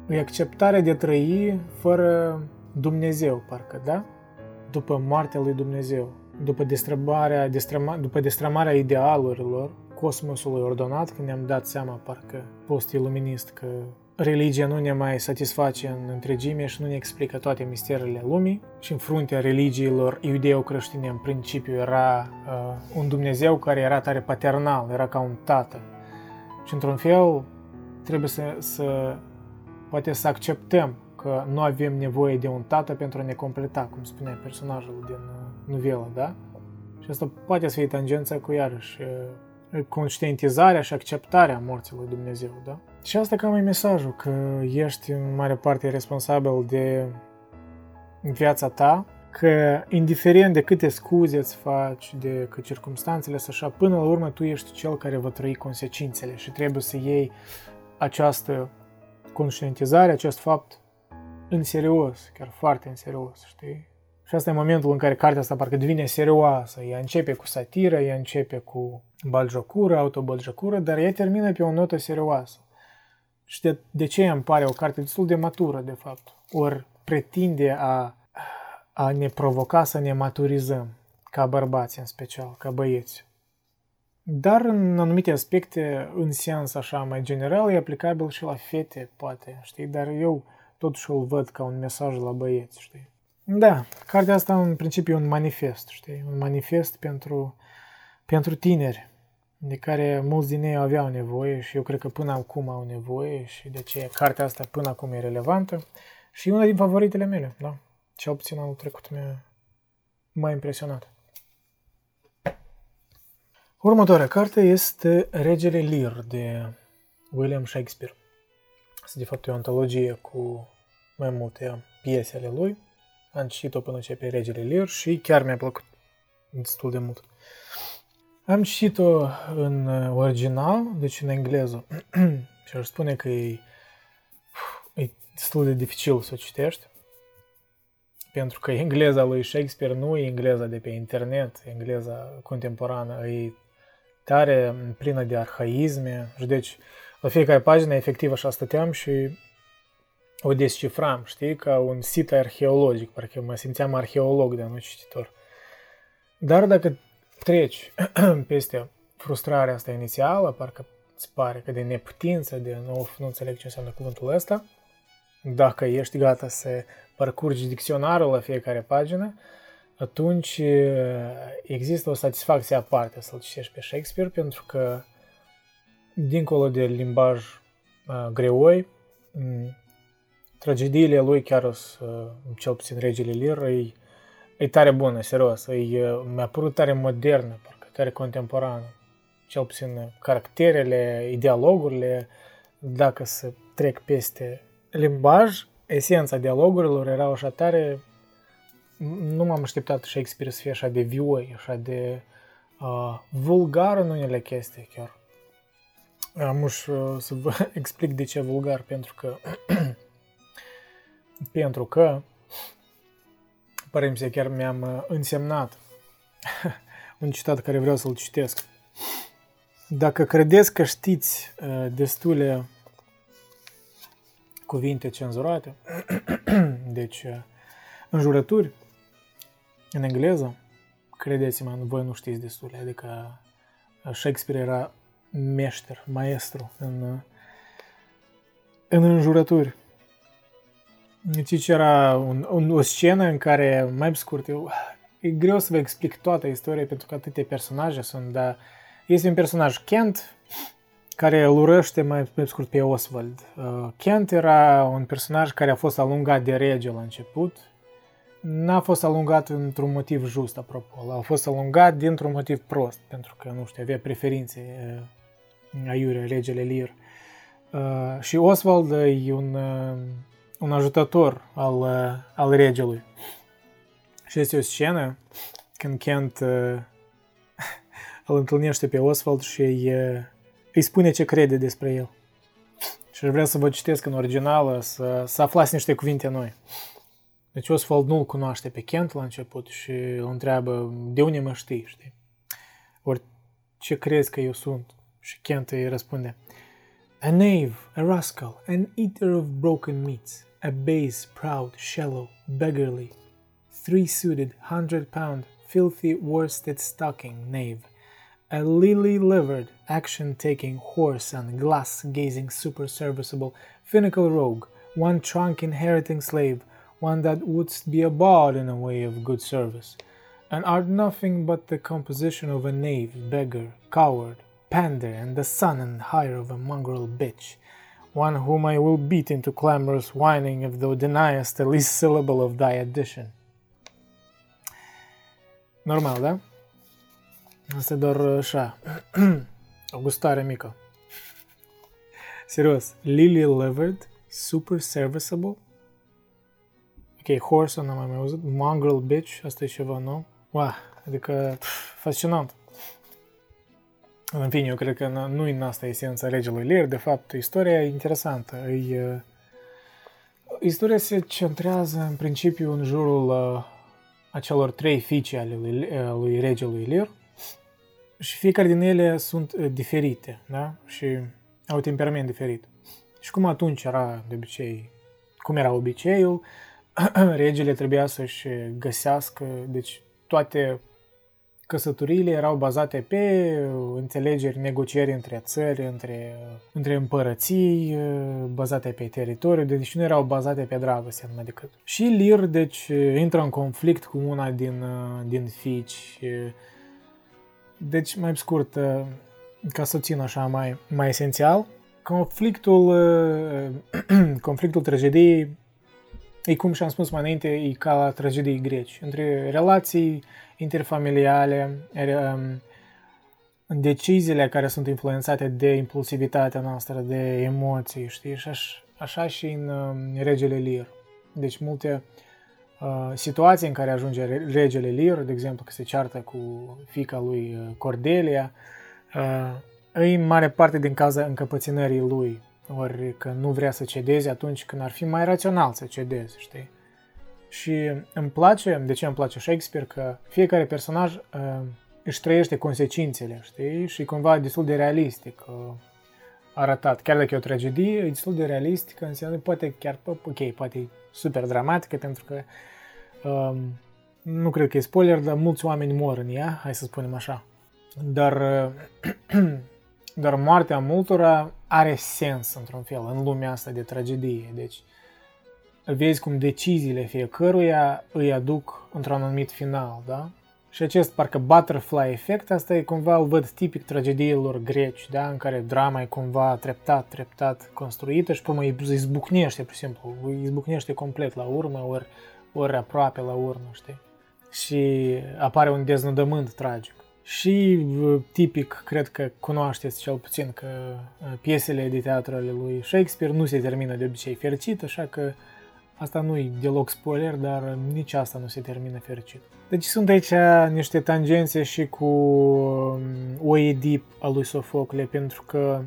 [SPEAKER 1] îi acceptarea de trăi fără Dumnezeu, parcă, da? După moartea lui Dumnezeu, după destrămarea, destrăma, după destrămarea idealurilor cosmosului ordonat, când ne-am dat seama, parcă, post-iluminist, că religia nu ne mai satisface în întregime și nu ne explică toate misterele lumii și în fruntea religiilor iudeo-creștine în principiu era uh, un Dumnezeu care era tare paternal, era ca un tată. Și într-un fel trebuie să, să poate să acceptăm că nu avem nevoie de un tată pentru a ne completa, cum spunea personajul din uh, novelă, da? Și asta poate să fie tangența cu iarăși uh, conștientizarea și acceptarea morții lui Dumnezeu, da? Și asta cam e mesajul, că ești în mare parte responsabil de viața ta, că indiferent de câte scuze îți faci, de că circumstanțele sunt așa, până la urmă tu ești cel care va trăi consecințele și trebuie să iei această conștientizare, acest fapt în serios, chiar foarte în serios, știi? Și asta e momentul în care cartea asta parcă devine serioasă. Ea începe cu satiră, ea începe cu baljocură, autobaljocură, dar ea termină pe o notă serioasă. Și de, de ce îmi pare o carte destul de matură, de fapt? Ori pretinde a, a ne provoca să ne maturizăm, ca bărbați în special, ca băieți. Dar în anumite aspecte, în sens așa mai general, e aplicabil și la fete, poate, știi? Dar eu totuși îl văd ca un mesaj la băieți, știi? Da, cartea asta în principiu e un manifest, știi? Un manifest pentru, pentru tineri, de care mulți din ei aveau nevoie și eu cred că până acum au nevoie și de aceea cartea asta până acum e relevantă și una din favoritele mele, da? Cel puțin anul trecut mi-a, m-a impresionat. Următoarea carte este Regele Lear de William Shakespeare. Este de fapt o antologie cu mai multe piese ale lui. Am citit-o până ce pe Regele Lear și chiar mi-a plăcut destul de mult. Am citit-o în original, deci în engleză, și aș spune că e, e destul de dificil să o citești, pentru că engleza lui Shakespeare nu e engleza de pe internet, engleza contemporană, e tare plină de arhaisme. Și deci la fiecare pagină efectiv așa stăteam și o descifram, știi, ca un sit arheologic, parcă mă simțeam arheolog de anul cititor. Dar dacă treci peste frustrarea asta inițială, parcă îți pare că de neputință, de nu, nu înțeleg ce înseamnă cuvântul ăsta, dacă ești gata să parcurgi dicționarul la fiecare pagină, atunci există o satisfacție aparte să-l citești pe Shakespeare, pentru că, dincolo de limbaj uh, greoi, tragediile lui chiar sunt, cel puțin Regele Lear, e, e tare bună, serios, e, mi-a părut tare modernă, parcă tare contemporană. Cel puțin caracterele, dialogurile, dacă să trec peste limbaj, esența dialogurilor era așa tare nu m-am așteptat Shakespeare să fie așa de vioi, așa de uh, vulgar în unele chestii chiar. Am uș uh, să vă explic de ce vulgar, pentru că pentru că părem să chiar mi-am uh, însemnat un citat care vreau să-l citesc. Dacă credeți că știți uh, destule cuvinte cenzurate, deci uh, înjurături, în engleză, credeți-mă, voi nu știți destule, adică Shakespeare era meșter, maestru în, în înjurături. Deci era un, un, o scenă în care, mai scurt, eu, e greu să vă explic toată istoria pentru că atâtea personaje sunt, dar este un personaj, Kent, care îl urăște mai, mai scurt pe Oswald. Uh, Kent era un personaj care a fost alungat de rege la început. N-a fost alungat într-un motiv just, apropo. A fost alungat dintr-un motiv prost, pentru că, nu știu, avea preferințe uh, aiure, regele Lear. Uh, și Oswald e un, uh, un ajutător al, uh, al regelui. Și este o scenă când Kent uh, îl întâlnește pe Oswald și îi, îi spune ce crede despre el. Și vreau să vă citesc în originală, să, să aflați niște cuvinte noi. Deci Oswald nu-l cunoaște pe Kent la început și îl întreabă de unde mă știi, știi? Ori ce crezi că eu sunt? Și Kent îi răspunde A knave, a rascal, an eater of broken meats, a base, proud, shallow, beggarly, three-suited, hundred-pound, filthy, worsted stocking knave, a lily-livered, action-taking, horse and glass-gazing, super-serviceable, finical rogue, one trunk inheriting slave, one that wouldst be a bard in a way of good service, and art nothing but the composition of a knave, beggar, coward, pander, and the son and hire of a mongrel bitch, one whom I will beat into clamorous whining if thou deniest the least syllable of thy addition. Normal, da? Asta doar uh, așa, o gustare mică. Serios, Lily Livered, super serviceable. Ok, horse n-am mai auzit. Mongrel bitch, asta e ceva nou. Wow, adică pf, fascinant. În fine, eu cred că nu e în asta esența regelui Lear, de fapt, istoria e interesantă. E, istoria se centrează în principiu în jurul uh, acelor trei fiice ale lui, lui regelui Lear și fiecare din ele sunt diferite, da? Și au temperament diferit. Și cum atunci era de obicei, cum era obiceiul, regele trebuia să-și găsească, deci toate căsătoriile erau bazate pe înțelegeri, negocieri între țări, între, între împărății, bazate pe teritoriu, deci nu erau bazate pe dragoste numai decât. Și Lir, deci, intră în conflict cu una din, din fiici. Deci, mai scurt, ca să țin așa mai, mai esențial, conflictul, conflictul tragediei E cum și-am spus mai înainte, e ca la tragedii greci, între relații interfamiliale, um, deciziile care sunt influențate de impulsivitatea noastră, de emoții, știi? Și așa, așa și în um, Regele Lir. Deci multe uh, situații în care ajunge Regele Lir, de exemplu că se ceartă cu fica lui uh, Cordelia, uh, e mare parte din cauza încăpățânării lui, ori că nu vrea să cedeze atunci când ar fi mai rațional să cedeze, știi? Și îmi place, de ce îmi place Shakespeare, că fiecare personaj uh, își trăiește consecințele, știi? Și cumva destul de realistic uh, arătat. Chiar dacă e o tragedie, e destul de realistic, înseamnă poate chiar, ok, poate e super dramatică, pentru că uh, nu cred că e spoiler, dar mulți oameni mor în ea, hai să spunem așa. Dar, uh, dar moartea multora are sens într-un fel în lumea asta de tragedie. Deci, vezi cum deciziile fiecăruia îi aduc într-un anumit final, da? Și acest parcă butterfly effect, asta e cumva, îl văd tipic tragediilor greci, da? În care drama e cumva treptat, treptat construită și până îi izbucnește, pur și simplu, îi izbucnește complet la urmă, ori, ori aproape la urmă, știi? Și apare un deznodământ tragic. Și tipic, cred că cunoașteți cel puțin că piesele de teatru ale lui Shakespeare nu se termină de obicei fericit, așa că Asta nu e deloc spoiler, dar nici asta nu se termină fericit. Deci sunt aici niște tangențe și cu um, Oedip al lui Sofocle, pentru că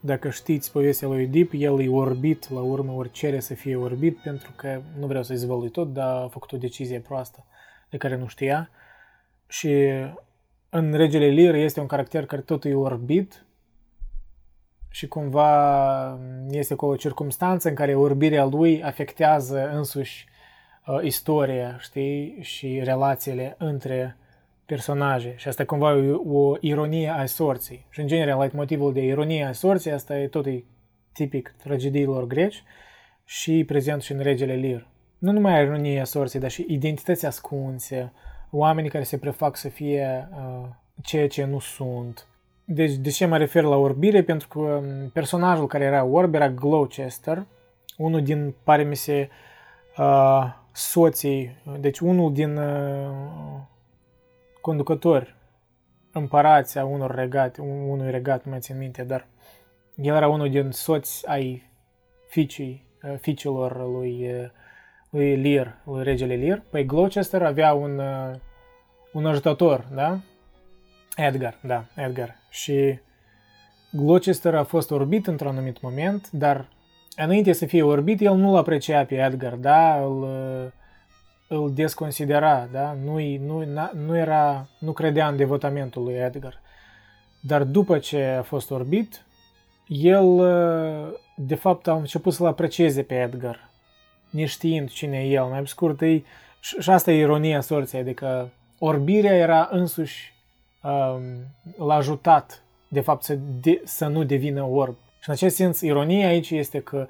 [SPEAKER 1] dacă știți povestea lui Oedip, el e orbit, la urmă ori cere să fie orbit, pentru că, nu vreau să-i zvălui tot, dar a făcut o decizie proastă de care nu știa. Și în Regele Lir este un caracter care tot e orbit, și cumva este cu o circunstanță în care orbirea lui afectează însuși uh, istoria, știi, și relațiile între personaje și asta cumva e o, o ironie a sorții. Și în general, motivul de ironie a sorții, asta e tot e tipic tragediilor greci și prezent și în Regele Lir. Nu numai ironia sorții, dar și identități ascunse, oamenii care se prefac să fie uh, ceea ce nu sunt. Deci, de ce mă refer la orbire? Pentru că um, personajul care era orb era Gloucester, unul din, pare mi se, uh, soții, deci unul din uh, conducători, împărația unor regate, unui regat, nu mai țin minte, dar el era unul din soți ai fiicii, uh, fiicilor lui, uh, lui Lear, lui regele Lear. Păi Gloucester avea un, uh, un ajutător, da? Edgar, da, Edgar. Și Gloucester a fost orbit într-un anumit moment, dar înainte să fie orbit, el nu-l aprecia pe Edgar, da? Îl, îl desconsidera, da? Nu, nu, nu, era, nu credea în devotamentul lui Edgar. Dar după ce a fost orbit, el, de fapt, a început să-l aprecieze pe Edgar, neștiind cine e el. Mai scurt, e, și asta e ironia sorții, adică orbirea era însuși, um, l-a ajutat, de fapt, să, de, să nu devină orb. Și în acest sens, ironia aici este că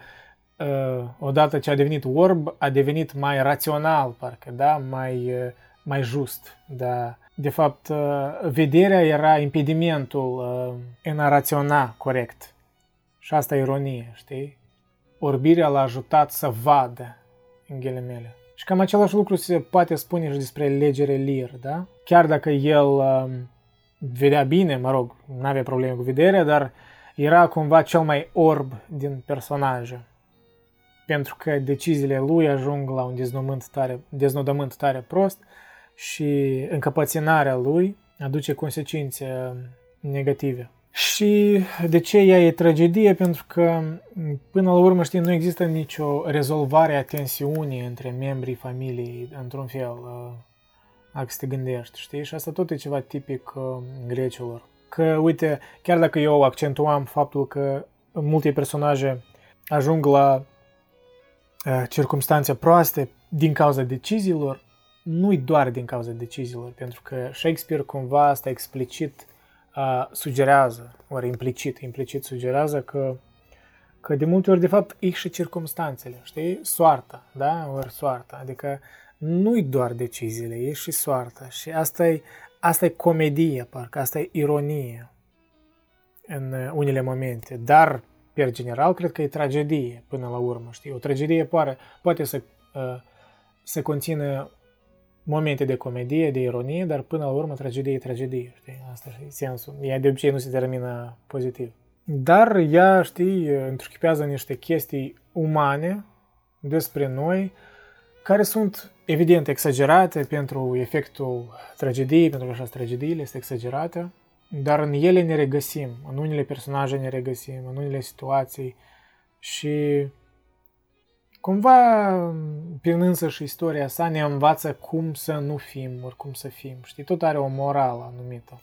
[SPEAKER 1] uh, odată ce a devenit orb, a devenit mai rațional, parcă, da? mai, uh, mai just. Da? De fapt, uh, vederea era impedimentul uh, în a raționa corect. Și asta e ironie, știi? Orbirea l-a ajutat să vadă, în ghilimele. Și cam același lucru se poate spune și despre legere Lir, da? Chiar dacă el uh, vedea bine, mă rog, nu avea probleme cu vederea, dar era cumva cel mai orb din personaje. Pentru că deciziile lui ajung la un deznodământ tare, deznodământ tare prost și încăpățânarea lui aduce consecințe negative. Și de ce ea e tragedie? Pentru că, până la urmă, știi, nu există nicio rezolvare a tensiunii între membrii familiei, într-un fel, dacă să te gândești, știi? Și asta tot e ceva tipic grecilor. Că, uite, chiar dacă eu accentuam faptul că multe personaje ajung la circumstanțe proaste din cauza deciziilor, nu-i doar din cauza deciziilor, pentru că Shakespeare cumva asta explicit uh, sugerează, ori implicit, implicit sugerează că, că de multe ori, de fapt, e și circumstanțele, știi? Soarta, da? Ori soarta. Adică nu-i doar deciziile, e și soarta. Și asta e, asta e comedie, parcă, asta e ironie în unele momente. Dar, per general, cred că e tragedie până la urmă, știi? O tragedie poate, poate să, uh, să conțină momente de comedie, de ironie, dar până la urmă tragedie e tragedie, știi? Asta e sensul. Ea de obicei nu se termină pozitiv. Dar ea, știi, întruchipează niște chestii umane despre noi, care sunt evident exagerate pentru efectul tragediei, pentru că așa tragediile este exagerată, dar în ele ne regăsim, în unele personaje ne regăsim, în unele situații și cumva, prin însă și istoria sa, ne învață cum să nu fim, ori cum să fim. Știi, tot are o morală anumită.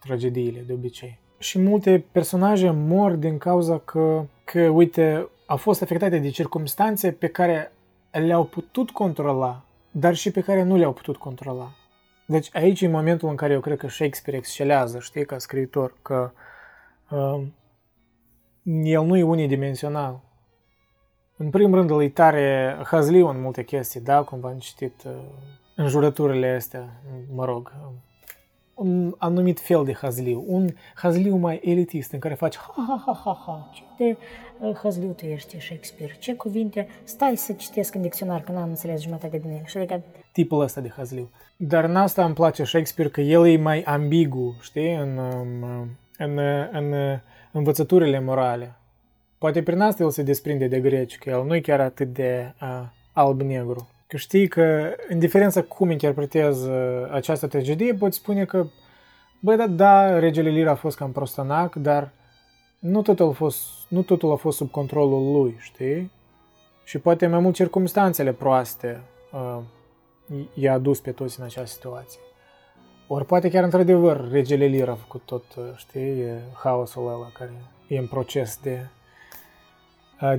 [SPEAKER 1] Tragediile, de obicei. Și multe personaje mor din cauza că, că, uite, au fost afectate de circumstanțe pe care le-au putut controla, dar și pe care nu le-au putut controla. Deci aici e momentul în care eu cred că Shakespeare excelează, știi, ca scriitor, că uh, el nu e unidimensional. În primul rând, îl e tare hazliu în multe chestii, da, cum v-am citit uh, în jurăturile astea, mă rog, un anumit fel de hazliu, un hazliu mai elitist în care faci ha ha ha ha ha.
[SPEAKER 2] Ce de uh, hazliu tu ești, Shakespeare? Ce cuvinte? Stai să citesc în dicționar, că n-am înțeles jumătate din el. Și adică...
[SPEAKER 1] Tipul ăsta de hazliu. Dar în asta îmi place Shakespeare că el e mai ambigu, știi, în, um, în, în, în învățăturile morale. Poate prin asta el se desprinde de greci, că el nu e chiar atât de uh, alb-negru. Că știi că, în diferență cum interpretez uh, această tragedie, poți spune că, băi, da, da, regele Lir a fost cam prostănac, dar nu totul, a fost, nu totul a fost sub controlul lui, știi? Și poate mai mult circumstanțele proaste uh, i-a adus pe toți în această situație. Ori poate chiar într-adevăr regele Lir a făcut tot, uh, știi, haosul ăla care e în proces de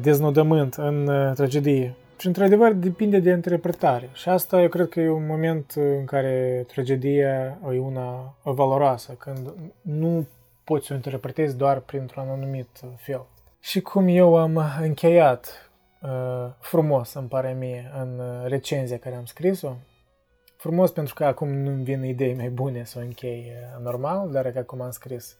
[SPEAKER 1] deznodământ în tragedie. Și într-adevăr depinde de interpretare. Și asta eu cred că e un moment în care tragedia e una valoroasă, când nu poți să o interpretezi doar printr-un anumit fel. Și cum eu am încheiat uh, frumos, îmi pare mie, în recenzia care am scris-o, frumos pentru că acum nu-mi vin idei mai bune să o închei uh, normal, dar că acum am scris.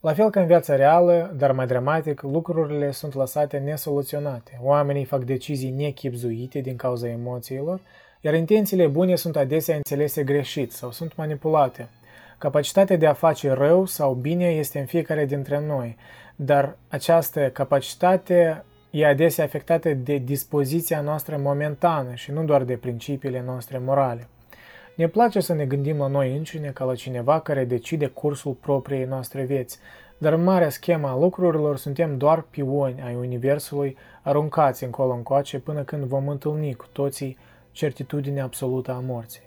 [SPEAKER 1] La fel ca în viața reală, dar mai dramatic, lucrurile sunt lăsate nesoluționate. Oamenii fac decizii nechipzuite din cauza emoțiilor, iar intențiile bune sunt adesea înțelese greșit sau sunt manipulate. Capacitatea de a face rău sau bine este în fiecare dintre noi, dar această capacitate e adesea afectată de dispoziția noastră momentană și nu doar de principiile noastre morale. Ne place să ne gândim la noi înșine ca la cineva care decide cursul propriei noastre vieți, dar în marea schema a lucrurilor suntem doar pioni ai Universului aruncați încolo-încoace până când vom întâlni cu toții certitudinea absolută a morții.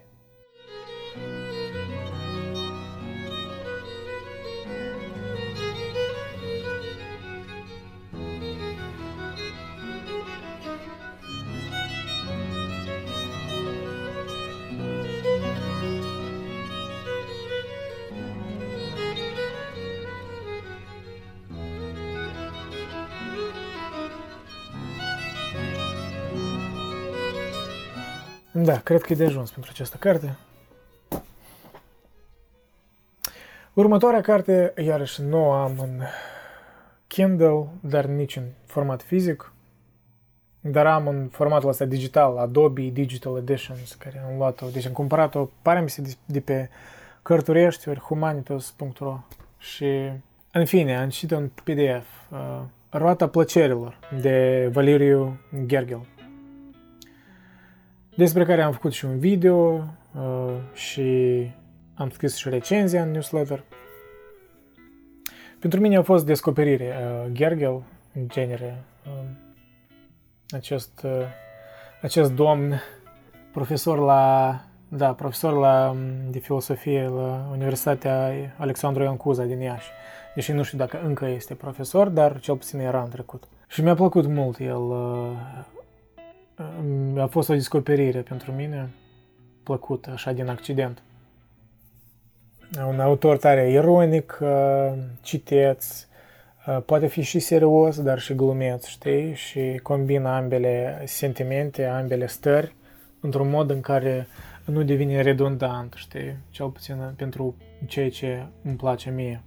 [SPEAKER 1] Da, cred că e de ajuns pentru această carte. Următoarea carte, iarăși nu am în Kindle, dar nici în format fizic, dar am în formatul ăsta digital, Adobe Digital Editions, care am luat-o, deci am cumpărat-o, pare mi se de pe cărturești ori humanitos.ro și, în fine, am citit un PDF, uh, Roata plăcerilor, de Valeriu Gergel despre care am făcut și un video uh, și am scris și recenzia în newsletter. Pentru mine a fost descoperire uh, Gergel, în genere, uh, acest, uh, acest domn, profesor la, da, profesor la, um, de filosofie la Universitatea Alexandru Ioan Cuza din Iași. Deși nu știu dacă încă este profesor, dar cel puțin era în trecut. Și mi-a plăcut mult el uh, a fost o descoperire pentru mine, plăcută, așa din accident. Un autor tare ironic, uh, citeț, uh, poate fi și serios, dar și glumeț, știi? Și combină ambele sentimente, ambele stări, într-un mod în care nu devine redundant, știi? Cel puțin pentru ceea ce îmi place mie.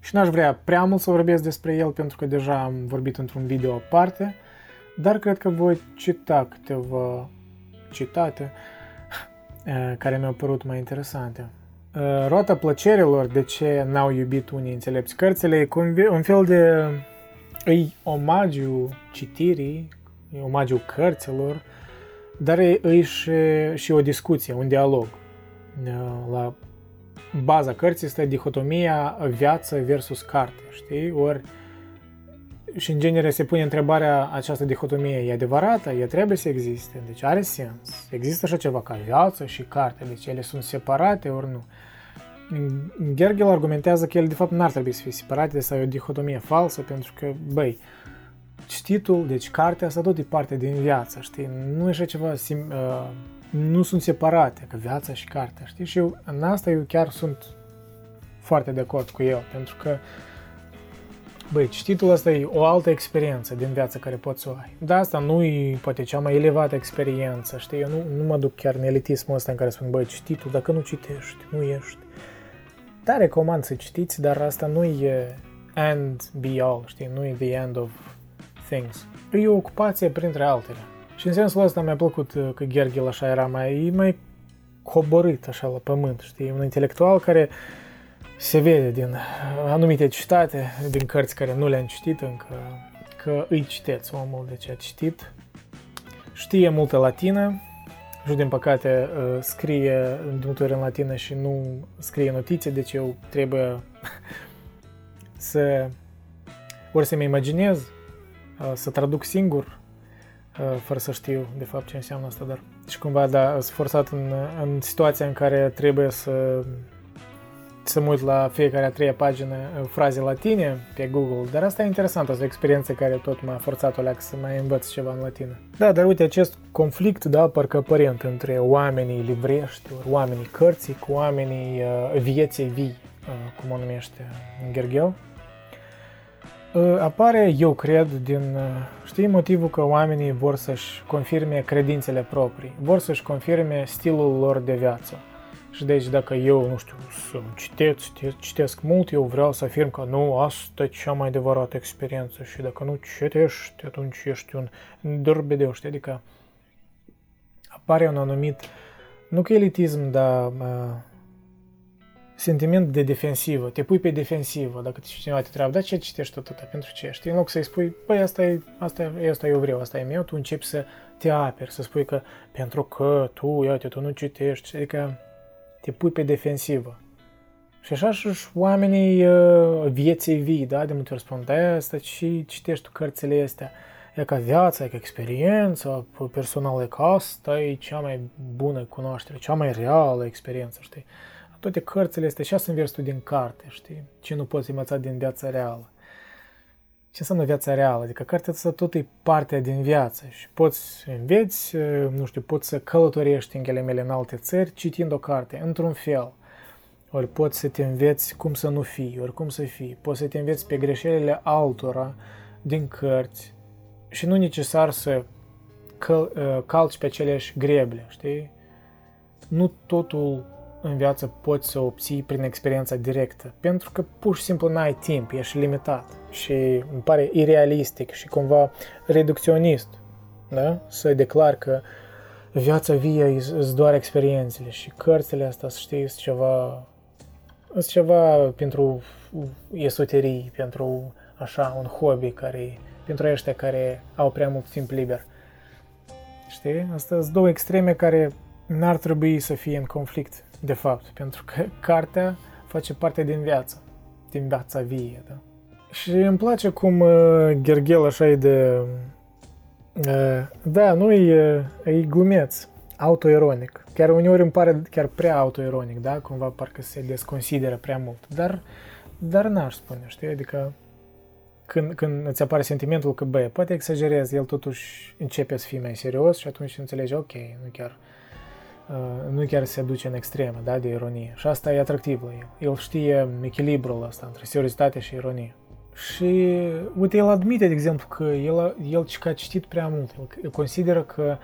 [SPEAKER 1] Și n-aș vrea prea mult să vorbesc despre el, pentru că deja am vorbit într-un video aparte, dar cred că voi cita câteva citate eh, care mi-au părut mai interesante. Eh, Roata plăcerilor, de ce n-au iubit unii înțelepți cărțile, e un fel de îi omagiu citirii, e omagiu cărților, dar e, e și, și o discuție, un dialog. Eh, la baza cărții este dihotomia viață versus carte, știi? Ori și în genere se pune întrebarea această dihotomie, e adevărată? E trebuie să existe? Deci are sens. Există așa ceva ca viață și carte, deci ele sunt separate ori nu. Gergel argumentează că ele de fapt n-ar trebui să fie separate sau e o dihotomie falsă pentru că, băi, cititul, deci cartea asta tot e parte din viață, știi? Nu e așa ceva, sim, uh, nu sunt separate, că viața și cartea, știi? Și eu, în asta eu chiar sunt foarte de acord cu el, pentru că uh, Băi, cititul ăsta e o altă experiență din viața care poți să o ai. Da, asta nu e poate cea mai elevată experiență, știi? Eu nu, nu mă duc chiar în elitismul ăsta în care spun, băi, cititul, dacă nu citești, nu ești. Da, recomand să citiți, dar asta nu e end be all, știi? Nu e the end of things. E o ocupație printre altele. Și în sensul ăsta mi-a plăcut uh, că Gergel așa era mai, mai coborât așa la pământ, știi? Un intelectual care se vede din anumite citate, din cărți care nu le-am citit încă, că îi citeți omul de ce a citit. Știe multă latină și din păcate uh, scrie de multe ori în latină și nu scrie notițe, deci eu trebuie să ori să-mi imaginez, uh, să traduc singur, uh, fără să știu de fapt ce înseamnă asta, dar și cumva da, sunt forțat în, în situația în care trebuie să să mă uit la fiecare a treia pagină uh, fraze latine pe Google, dar asta e interesant, asta e o experiență care tot m-a forțat o leacă să mai învăț ceva în latină. Da, dar uite, acest conflict, da, parcă aparent între oamenii livrești, oamenii cărții cu oamenii uh, vieții vii, uh, cum o numește Gergel, uh, apare, eu cred, din, uh, știi, motivul că oamenii vor să-și confirme credințele proprii, vor să-și confirme stilul lor de viață. Și deci dacă eu, nu știu, să citesc, citesc mult, eu vreau să afirm că nu, asta e cea mai adevărată experiență și dacă nu citești, atunci ești un dărbedeu, știi? Adică apare un anumit, nu că elitism, dar uh, sentiment de defensivă. Te pui pe defensivă dacă cineva te întreabă, da, ce citești atâta, pentru ce? Știi, în loc să-i spui, păi asta e, asta, e, asta eu vreau, asta e meu, tu începi să te aperi, să spui că pentru că tu, iată, tu nu citești, adică te pui pe defensivă. Și așa și oamenii uh, vieții vii, da, de multe ori spun, da, asta și citești tu cărțile astea, e ca viața, e ca experiența personală, e ca asta e cea mai bună cunoaștere, cea mai reală experiență, știi? Toate cărțile astea, și să înverzi tu din carte, știi? Ce nu poți învăța din viața reală. Ce înseamnă viața reală? Adică cartea asta tot e parte din viață și poți înveți, nu știu, poți să călătorești în ghilimele în alte țări citind o carte, într-un fel. Ori poți să te înveți cum să nu fii, ori cum să fii. Poți să te înveți pe greșelile altora din cărți și nu necesar să cal, calci pe aceleași greble, știi? Nu totul în viață poți să obții prin experiența directă, pentru că pur și simplu n-ai timp, ești limitat și îmi pare irealistic și cumva reducționist da? să declar că viața vie îți doar experiențele și cărțile astea, să știi, sunt ceva, sunt ceva pentru esoterii, pentru așa, un hobby care, pentru ăștia care au prea mult timp liber. Știi? Asta sunt două extreme care n-ar trebui să fie în conflict de fapt, pentru că cartea face parte din viață, din viața vie, da? Și îmi place cum uh, Gergel așa e de... Uh, da, nu e, e glumeț, autoironic. Chiar uneori îmi pare chiar prea autoironic, da? Cumva parcă se desconsideră prea mult. Dar, dar n-aș spune, știi? Adică când, când îți apare sentimentul că, bă, poate exagerez, el totuși începe să fie mai serios și atunci înțelege, ok, nu chiar Uh, nu chiar se duce în extremă, da, de ironie. Și asta e atractiv la el. El știe echilibrul ăsta între seriozitate și ironie. Și, uite, el admite, de exemplu, că el, el că a citit prea mult. El consideră că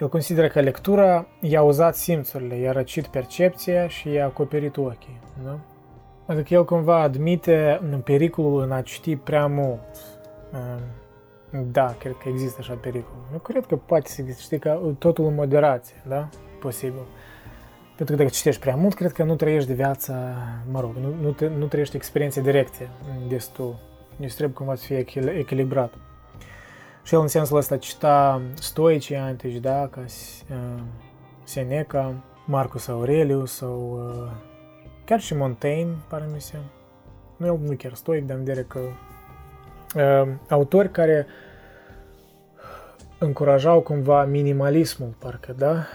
[SPEAKER 1] el consideră că lectura i-a uzat simțurile, i-a răcit percepția și i-a acoperit ochii. Da? Adică el cumva admite pericolul în a citi prea mult. Um, da, cred că există așa pericol. Eu cred că poate să existe, știi, că totul în moderație, da? posibil. Pentru că dacă citești prea mult, cred că nu trăiești de viața, mă rog, nu, nu, te, nu trăiești experiențe directe destul. Deci trebuie cumva să fie echilibrat. Și el în sensul ăsta cita stoicii antici, da, ca uh, Seneca, Marcus Aurelius sau uh, chiar și Montaigne, pare mi se. Nu, el nu chiar stoic, dar în vedere că uh, autori care încurajau cumva minimalismul, parcă, da?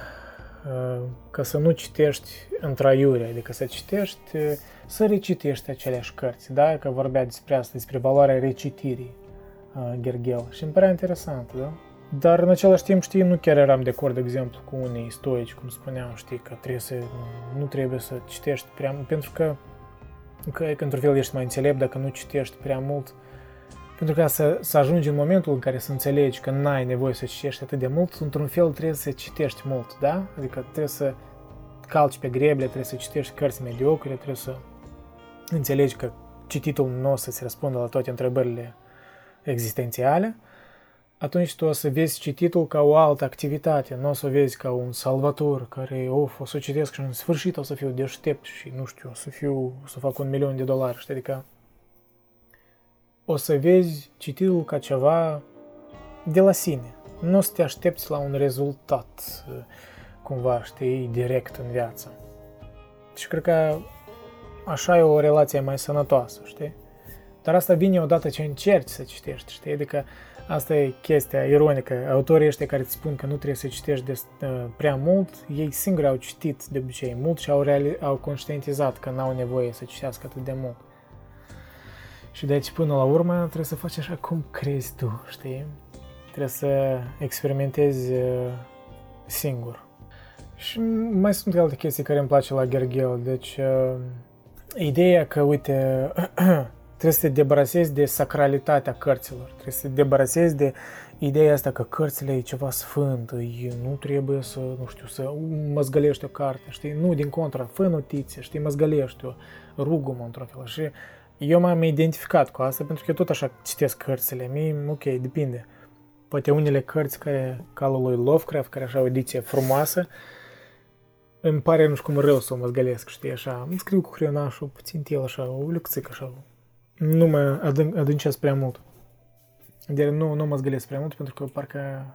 [SPEAKER 1] ca să nu citești întraiure, adică să citești, să recitești aceleași cărți, da? Că vorbea despre asta, despre valoarea recitirii Gergel și îmi părea interesant, da? Dar în același timp, știi, nu chiar eram de acord, de exemplu, cu unii stoici, cum spuneam, știi, că trebuie să, nu trebuie să citești prea mult, pentru că, că într-un fel ești mai înțelept dacă nu citești prea mult, pentru ca să, să ajungi în momentul în care să înțelegi că n-ai nevoie să citești atât de mult, într-un fel trebuie să citești mult, da? Adică trebuie să calci pe greble, trebuie să citești cărți mediocre, trebuie să înțelegi că cititul nu o să-ți răspundă la toate întrebările existențiale, atunci tu o să vezi cititul ca o altă activitate, nu o să o vezi ca un salvator care, of, o să citesc și în sfârșit o să fiu deștept și, nu știu, o să fiu, o să fac un milion de dolari, știi, adică o să vezi cititul ca ceva de la sine. Nu o să te aștepți la un rezultat, cumva, știi, direct în viață. Și cred că așa e o relație mai sănătoasă, știi? Dar asta vine odată ce încerci să citești, știi? Adică asta e chestia ironică. Autorii ăștia care îți spun că nu trebuie să citești de, uh, prea mult, ei singuri au citit de obicei mult și au, reali- au conștientizat că n-au nevoie să citească atât de mult. Și deci până la urmă trebuie să faci așa cum crezi tu, știi? Trebuie să experimentezi uh, singur. Și mai sunt alte chestii care îmi place la Gergel. Deci, uh, ideea că, uite, trebuie să te debarasezi de sacralitatea cărților. Trebuie să te debarasezi de ideea asta că cărțile e ceva sfânt, e, nu trebuie să, nu știu, să măzgălești o carte, știi? Nu, din contra, fă notițe, știi, măzgălești-o, rugă-mă într-un fel. Și eu m-am identificat cu asta pentru că eu tot așa citesc cărțile. Mie, ok, depinde. Poate unele cărți care, ca lui Lovecraft, care așa o ediție frumoasă, îmi pare nu știu cum rău să o măzgălesc, știi, așa, îmi scriu cu creionașul, puțin el așa, o lucțică așa, nu mă adânc, adâncesc prea mult. De nu, nu mă zgălesc prea mult pentru că parcă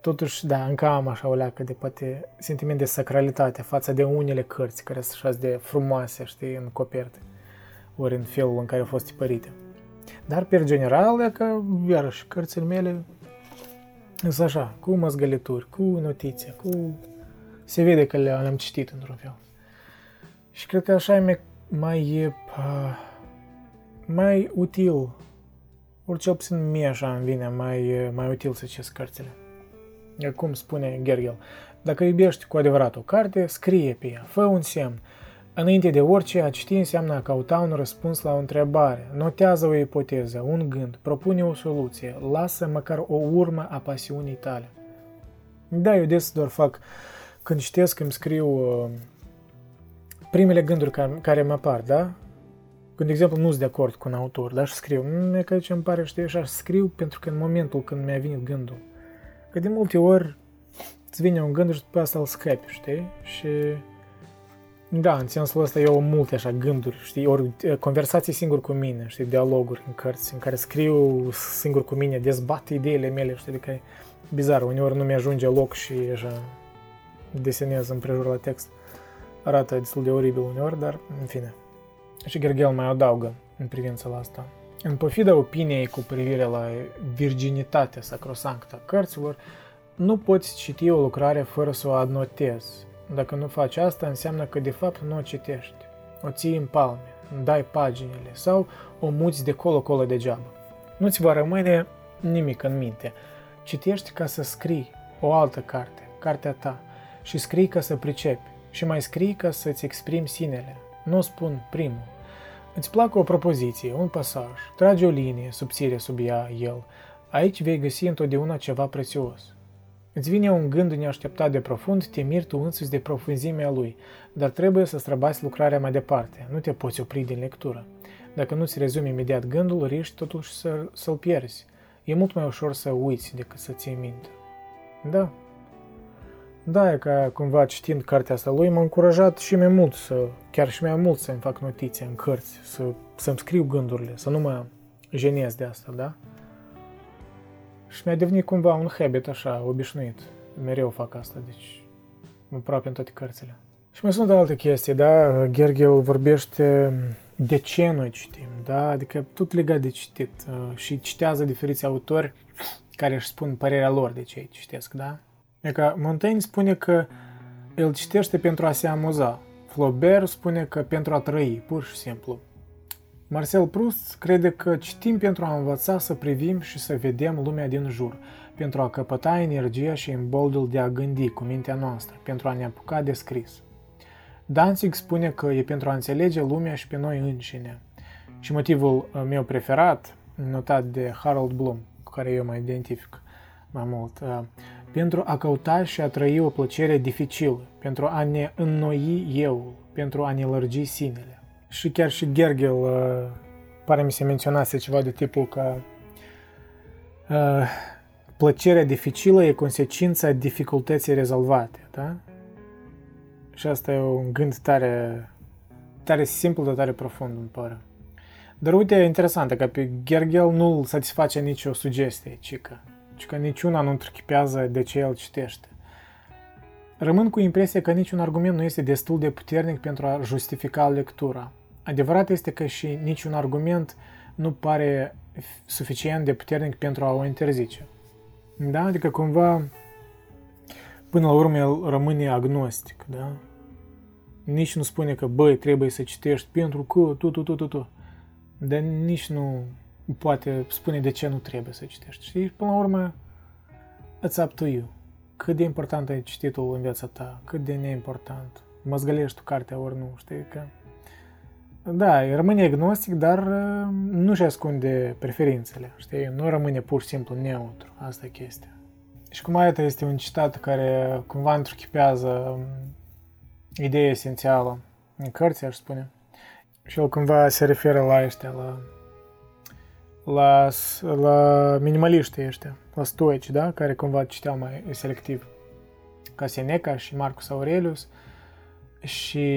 [SPEAKER 1] totuși, da, încă am așa o leacă de poate sentiment de sacralitate față de unele cărți care sunt așa de frumoase, știi, în coperte, ori în felul în care au fost tipărite. Dar, pe general, e că, iarăși, cărțile mele sunt așa, cu măzgălituri, cu notițe, cu... Se vede că le-am citit într-un fel. Și cred că așa e mai, mai, mai util, ori cel puțin mie așa îmi vine mai, mai util să citesc cărțile. Cum spune Gergel, dacă iubești cu adevărat o carte, scrie pe ea, fă un semn, Înainte de orice, a citi înseamnă a căuta un răspuns la o întrebare, notează o ipoteză, un gând, propune o soluție, lasă măcar o urmă a pasiunii tale. Da, eu des doar fac, când citesc, îmi scriu uh, primele gânduri care, care mă apar, da? Când, de exemplu, nu sunt de acord cu un autor, da, și scriu, nu că ce îmi pare, știi, așa, scriu pentru că în momentul când mi-a venit gândul. Că de multe ori îți vine un gând și după asta îl scapi, știi? Și da, în sensul ăsta eu am multe așa gânduri, știi, ori conversații singur cu mine, știi, dialoguri în cărți în care scriu singur cu mine, dezbat ideile mele, știi, adică e bizar, uneori nu mi-ajunge loc și așa desenez împrejur la text. Arată destul de oribil uneori, dar în fine. Și Gergel mai adaugă în privința la asta. În pofida opiniei cu privire la virginitatea sacrosanctă a cărților, nu poți citi o lucrare fără să o adnotezi, dacă nu faci asta, înseamnă că de fapt nu o citești. O ții în palme, dai paginile sau o muți de colo-colo degeaba. Nu-ți va rămâne nimic în minte. Citești ca să scrii o altă carte, cartea ta, și scrii ca să pricepi, și mai scrii ca să-ți exprimi sinele. Nu spun primul. Îți placă o propoziție, un pasaj, tragi o linie subțire sub ea, el. Aici vei găsi întotdeauna ceva prețios. Îți vine un gând neașteptat de profund, te miri tu însuți de profunzimea lui, dar trebuie să străbați lucrarea mai departe, nu te poți opri din lectură. Dacă nu-ți rezumi imediat gândul, riști totuși să, să-l pierzi. E mult mai ușor să uiți decât să ții minte. Da. Da, e ca cumva citind cartea asta lui, m-a încurajat și mai mult să, chiar și mai mult să-mi fac notițe în cărți, să, să-mi scriu gândurile, să nu mă jenez de asta, da? Și mi-a devenit cumva un habit așa, obișnuit. Mereu fac asta, deci aproape în toate cărțile. Și mai sunt alte chestii, da? Gergel vorbește de ce noi citim, da? Adică tot legat de citit uh, și citează diferiți autori care își spun părerea lor de ce îi citesc, da? Adică Montaigne spune că el citește pentru a se amuza. Flaubert spune că pentru a trăi, pur și simplu. Marcel Proust crede că citim pentru a învăța să privim și să vedem lumea din jur, pentru a căpăta energia și imboldul de a gândi cu mintea noastră, pentru a ne apuca de scris. Danzig spune că e pentru a înțelege lumea și pe noi înșine. Și motivul uh, meu preferat, notat de Harold Bloom, cu care eu mă identific mai mult, uh, pentru a căuta și a trăi o plăcere dificilă, pentru a ne înnoi eu, pentru a ne lărgi sinele. Și chiar și Gergel uh, pare mi se menționase ceva de tipul că uh, plăcerea dificilă e consecința dificultății rezolvate, da? Și asta e un gând tare, tare simplu, dar tare profund, îmi pare. Dar uite, e interesant că pe Gergel nu îl satisface nicio sugestie, ci că, ci că niciuna nu întrechipează de ce el citește. Rămân cu impresia că niciun argument nu este destul de puternic pentru a justifica lectura. Adevărat este că și niciun argument nu pare suficient de puternic pentru a o interzice. Da? Adică cumva până la urmă el rămâne agnostic, da? Nici nu spune că, băi, trebuie să citești pentru că tu, tu, tu, tu, tu. Dar nici nu poate spune de ce nu trebuie să citești. Știi? Până la urmă, it's up to you. Cât de important e cititul în viața ta, cât de neimportant. Măzgălești tu cartea ori nu, știi? Că... Da, rămâne agnostic, dar uh, nu-și ascunde preferințele, știi? Nu rămâne pur și simplu neutru. Asta e chestia. Și cum aia este un citat care cumva întruchipează um, ideea esențială în cărți, aș spune. Și el cumva se referă la ăștia, la, la, la minimaliștii ăștia, la stoici, da? Care cumva citeau mai selectiv. Ca Seneca și Marcus Aurelius și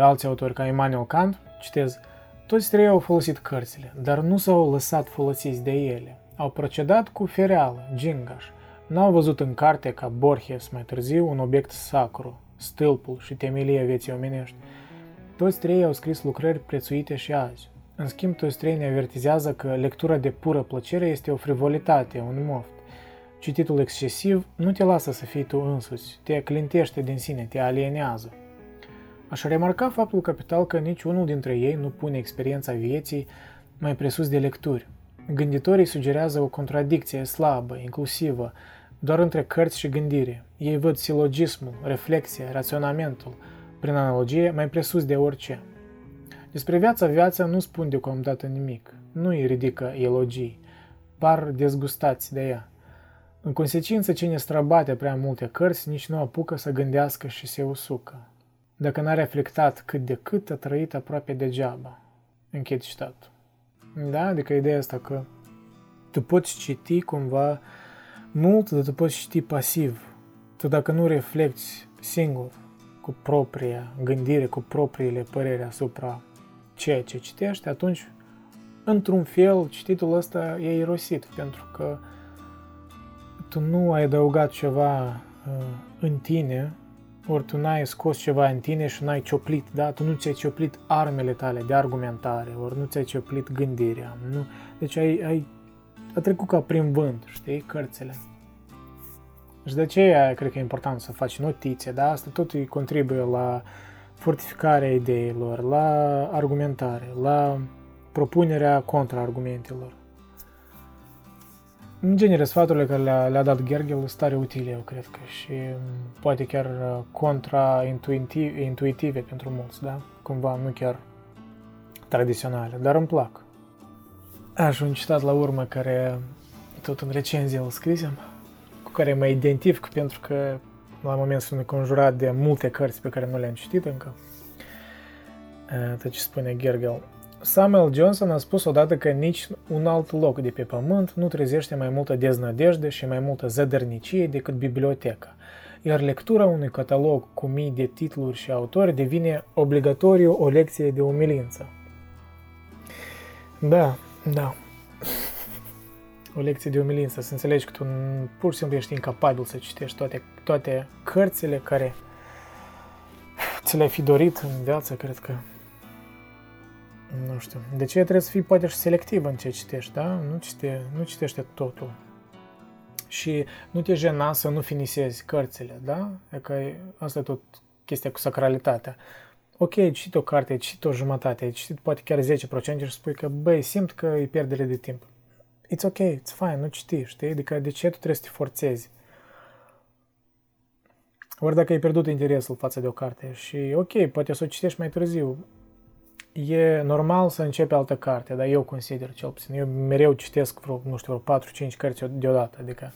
[SPEAKER 1] alți autori ca Immanuel Kant, citez, toți trei au folosit cărțile, dar nu s-au lăsat folosiți de ele. Au procedat cu fereală, gingaș, N-au văzut în carte ca Borges mai târziu un obiect sacru, stâlpul și temelia vieții omenești. Toți trei au scris lucrări prețuite și azi. În schimb, toți trei ne avertizează că lectura de pură plăcere este o frivolitate, un moft. Cititul excesiv nu te lasă să fii tu însuți, te clintește din sine, te alienează. Aș remarca faptul capital că niciunul dintre ei nu pune experiența vieții mai presus de lecturi. Gânditorii sugerează o contradicție slabă, inclusivă, doar între cărți și gândire. Ei văd silogismul, reflexia, raționamentul, prin analogie, mai presus de orice. Despre viața, viața nu spun deocamdată nimic, nu îi ridică elogii, par dezgustați de ea. În consecință, cine străbate prea multe cărți nici nu apucă să gândească și se usucă. Dacă n-a reflectat cât de cât, a trăit aproape degeaba. Închid citatul. Da, adică ideea asta că tu poți citi cumva mult, dar tu poți citi pasiv. Tu dacă nu reflecti singur, cu propria gândire, cu propriile păreri asupra ceea ce citești, atunci, într-un fel, cititul ăsta e irosit, pentru că tu nu ai adăugat ceva uh, în tine, ori tu n-ai scos ceva în tine și n-ai cioplit, da? Tu nu ți-ai cioplit armele tale de argumentare, ori nu ți-ai cioplit gândirea. Nu? Deci ai, ai a trecut ca prin vânt, știi, cărțile. Și de aceea cred că e important să faci notițe, da? Asta tot îi contribuie la fortificarea ideilor, la argumentare, la propunerea contraargumentelor. În genere, sfaturile care le-a, le dat Gergel sunt tare utile, eu cred că, și poate chiar uh, contra-intuitive pentru mulți, da? Cumva, nu chiar tradiționale, dar îmi plac. Aș un citat la urmă care tot în recenzie îl scrisem, cu care mă identific pentru că la moment sunt conjurat de multe cărți pe care nu le-am citit încă. Tot ce spune Gergel. Samuel Johnson a spus odată că nici un alt loc de pe pământ nu trezește mai multă deznădejde și mai multă zădărnicie decât biblioteca, iar lectura unui catalog cu mii de titluri și autori devine obligatoriu o lecție de umilință. Da, da. O lecție de umilință, să înțelegi că tu pur și simplu ești incapabil să citești toate, toate cărțile care ți le-ai fi dorit în viață, cred că nu știu. De ce trebuie să fii poate și selectiv în ce citești, da? Nu, cite, nu citește totul. Și nu te jena să nu finisezi cărțile, da? E că asta e tot chestia cu sacralitatea. Ok, ai citit o carte, ai citit o jumătate, ai citit poate chiar 10% și spui că, băi, simt că e pierdere de timp. It's ok, it's fine, nu citi, știi? Adică de ce tu trebuie să te forțezi? Ori dacă ai pierdut interesul față de o carte și ok, poate să o citești mai târziu, e normal să începi altă carte, dar eu consider cel puțin. Eu mereu citesc vreo, nu știu, vreo 4-5 cărți deodată, adică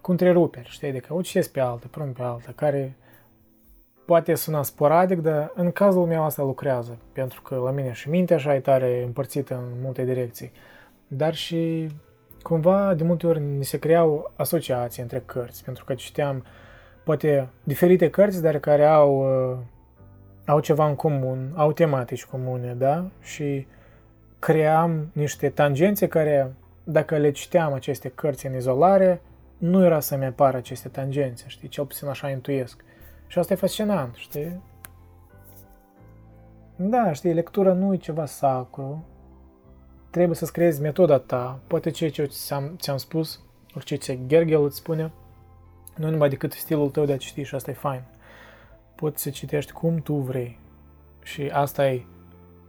[SPEAKER 1] cu întreruperi, știi? Adică o citesc pe altă, până pe altă, care poate suna sporadic, dar în cazul meu asta lucrează, pentru că la mine și mintea așa e tare împărțită în multe direcții, dar și cumva de multe ori ni se creau asociații între cărți, pentru că citeam poate diferite cărți, dar care au uh, au ceva în comun, au tematici comune, da? Și cream niște tangențe care, dacă le citeam aceste cărți în izolare, nu era să-mi apară aceste tangențe, știi? Cel puțin așa intuiesc. Și asta e fascinant, știi? Da, știi, lectura nu e ceva sacru. Trebuie să-ți creezi metoda ta. Poate ceea ce ți-am, ți-am spus, orice ce Gergel îți spune, nu numai decât stilul tău de a citi și asta e fain. Poți să citești cum tu vrei. Și asta e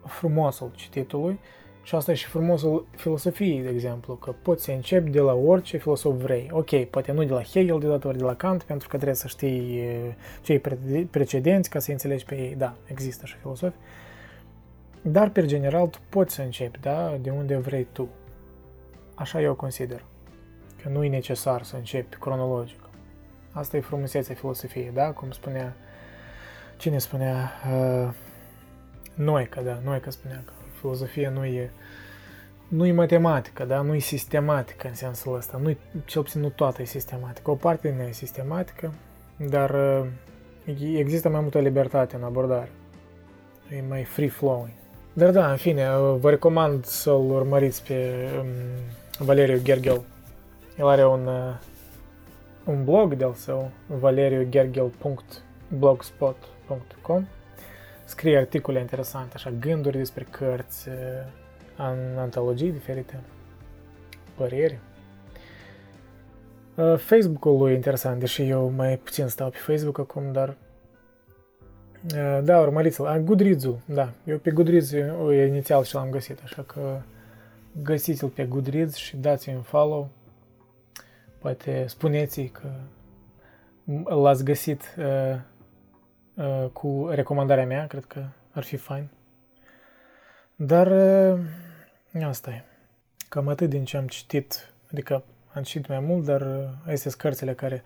[SPEAKER 1] frumosul cititului și asta e și frumosul filosofiei, de exemplu, că poți să începi de la orice filosof vrei. Ok, poate nu de la Hegel de dată ori de la Kant, pentru că trebuie să știi cei precedenți ca să înțelegi pe ei. Da, există și filosofi. Dar, pe general, tu poți să începi, da, de unde vrei tu. Așa eu consider. Că nu e necesar să începi cronologic. Asta e frumusețea filosofiei, da? Cum spunea, cine spunea, uh, Noica, da, Noica spunea că filozofia nu e, nu e matematică, da? nu e sistematică în sensul ăsta, nu cel puțin nu toată e sistematică, o parte nu e sistematică, dar uh, există mai multă libertate în abordare, e mai free-flowing. Dar da, în fine, uh, vă recomand să-l urmăriți pe um, Valeriu Gergel. El are un, uh, un blog de-al său, valeriugergel.blogspot.com scrie articole interesante, așa, gânduri despre cărți, în antologii diferite, păreri. Facebook-ul lui e interesant, deși eu mai puțin stau pe Facebook acum, dar da, urmăriți-l. Goodreads-ul, da. Eu pe Goodreads inițial și l-am găsit, așa că găsiți-l pe Goodreads și dați-mi un follow. Poate spuneți că l-ați găsit uh, Uh, cu recomandarea mea, cred că ar fi fain. Dar uh, asta e. Cam atât din ce am citit, adică am citit mai mult, dar uh, astea sunt cărțile care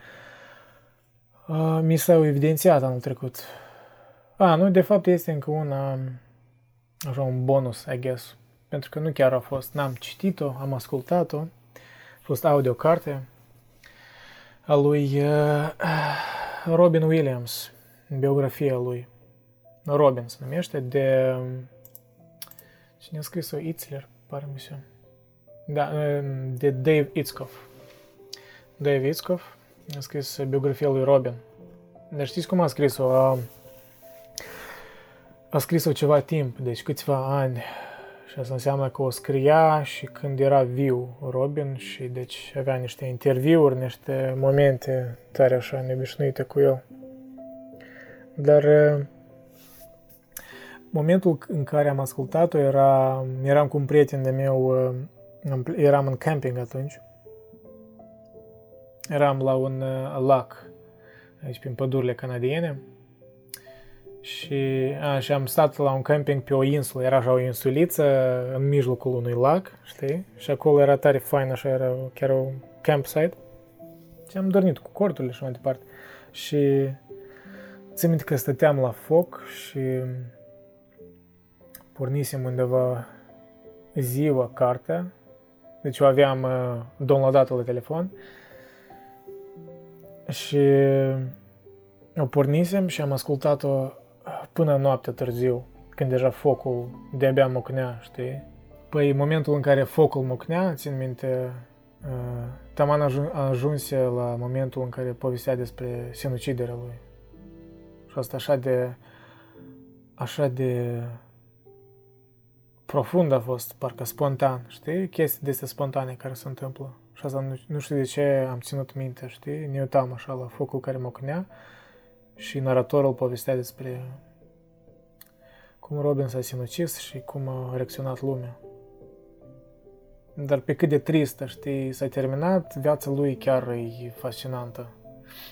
[SPEAKER 1] uh, mi s-au evidențiat anul trecut. A, nu, de fapt este încă una, așa un bonus, I guess, pentru că nu chiar a fost, n-am citit-o, am ascultat-o, a fost audio carte a lui uh, Robin Williams, biografia lui Robin se numește, de... Cine a scris-o? Itzler, pare mi se. Da, de Dave Itzkoff. Dave Itzkoff a scris biografia lui Robin. Dar știți cum a scris-o? A, a scris-o ceva timp, deci câțiva ani. Și asta înseamnă că o scria și când era viu Robin și deci avea niște interviuri, niște momente tare așa neobișnuite cu el. Dar momentul în care am ascultat-o era, eram cu un prieten de meu, eram în camping atunci. Eram la un lac, aici prin pădurile canadiene. Și, a, și am stat la un camping pe o insulă, era așa o insuliță în mijlocul unui lac, știi? Și acolo era tare fain, așa era chiar un campsite. Și am dormit cu corturile și mai departe. Și Țin minte că stăteam la foc și pornisem undeva ziua cartea, deci o aveam uh, downloadată la telefon și o pornisem și am ascultat-o până noaptea târziu, când deja focul de-abia mocnea, știi? Păi în momentul în care focul mocnea, țin minte, uh, Taman ajunse la momentul în care povestea despre sinuciderea lui. Și asta așa de, așa de profund a fost, parcă spontan, știi? Chestii de astea spontane care se întâmplă. Și asta nu, nu știu de ce am ținut minte, știi? Ne uitam așa la focul care mocnea și naratorul povestea despre cum Robin s-a sinucis și cum a reacționat lumea. Dar pe cât de tristă, știi, s-a terminat, viața lui chiar e fascinantă.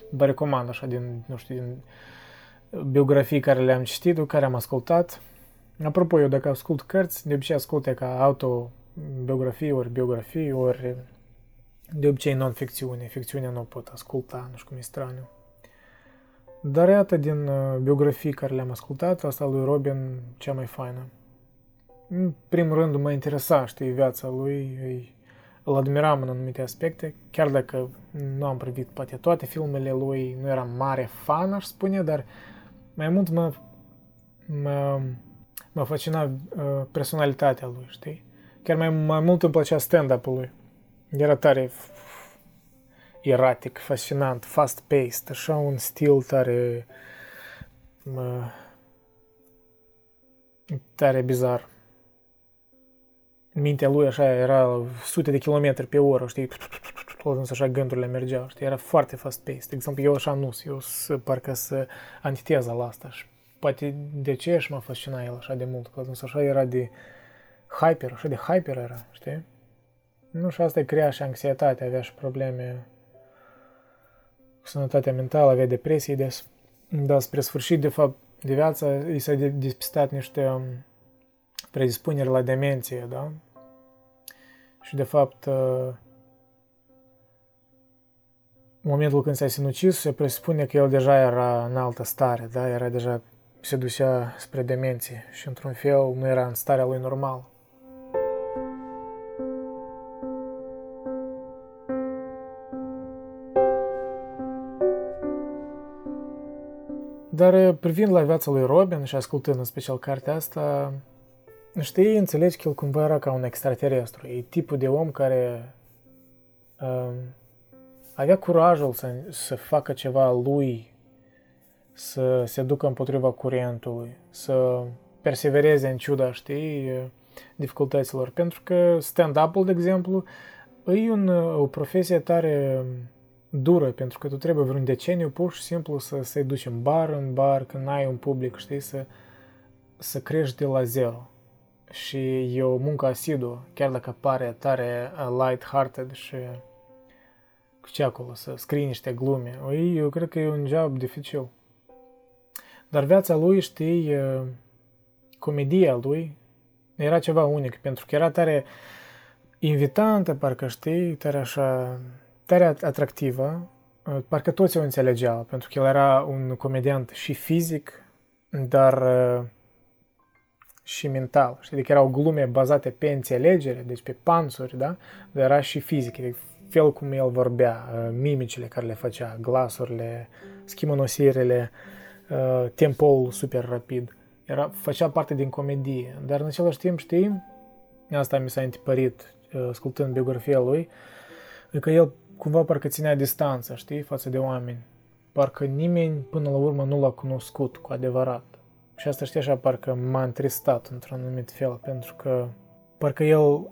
[SPEAKER 1] Vă recomand așa din, nu știu, din biografii care le-am citit, care am ascultat. Apropo, eu dacă ascult cărți, de obicei ascult ca autobiografii, ori biografii, ori de obicei non-ficțiune. Ficțiunea nu pot asculta, nu știu cum e straniu. Dar iată din uh, biografii care le-am ascultat, asta lui Robin cea mai faină. În primul rând mă interesa, știi, viața lui, îi, îl admiram în anumite aspecte, chiar dacă nu am privit poate toate filmele lui, nu eram mare fan, aș spune, dar uh, mai mult mă, mă, mă fascina uh, personalitatea lui, știi? Chiar mai, mai mult îmi plăcea stand-up-ul lui. Era tare eratic, fascinant, fast-paced, așa un stil tare uh, tare bizar. mintea lui așa era sute de kilometri pe oră, știi, însă așa gândurile mergeau, știi, era foarte fast-paced. De exemplu, eu așa nu eu să, parcă să antiteza la asta și poate de ce și m-a fascinat el așa de mult, că însă așa era de hyper, așa de hyper era, știi? Nu, și asta îi crea și anxietate, avea și probleme cu sănătatea mentală, avea depresii des. Dar spre sfârșit, de fapt, de viață, i s-a depistat niște um, predispuneri la demenție, da? Și de fapt, uh, în momentul când s-a sinucis, se presupune că el deja era în altă stare, da? Era deja, se ducea spre demenție și într-un fel nu era în starea lui normală. Dar uh, privind la viața lui Robin și ascultând în special cartea asta, știi, înțelegi că el cumva era ca un extraterestru. E tipul de om care uh, avea curajul să, să facă ceva lui, să se ducă împotriva curentului, să persevereze în ciuda, știi, dificultăților. Pentru că stand-up-ul, de exemplu, e un, o profesie tare dură, pentru că tu trebuie vreun deceniu pur și simplu să se duci în bar, în bar, când ai un public, știi, să, să crești de la zero. Și e o muncă asiduă, chiar dacă pare tare uh, light-hearted și cu ce acolo, să scrii niște glume. Eu cred că e un job dificil. Dar viața lui, știi, uh, comedia lui era ceva unic, pentru că era tare invitantă, parcă știi, tare așa tare atractivă, uh, parcă toți o înțelegeau, pentru că el era un comediant și fizic, dar uh, și mental. Știi, adică erau glume bazate pe înțelegere, deci pe panțuri, da? Dar era și fizic, adică fel cum el vorbea, uh, mimicile care le făcea, glasurile, schimonosirele, tempoul super rapid. Era, făcea parte din comedie, dar în același timp, știi, asta mi s-a întipărit ascultând biografia lui, că el cumva parcă ținea distanța, știi, față de oameni. Parcă nimeni până la urmă nu l-a cunoscut cu adevărat. Și asta, știi, așa, parcă m-a întristat într-un anumit fel, pentru că parcă el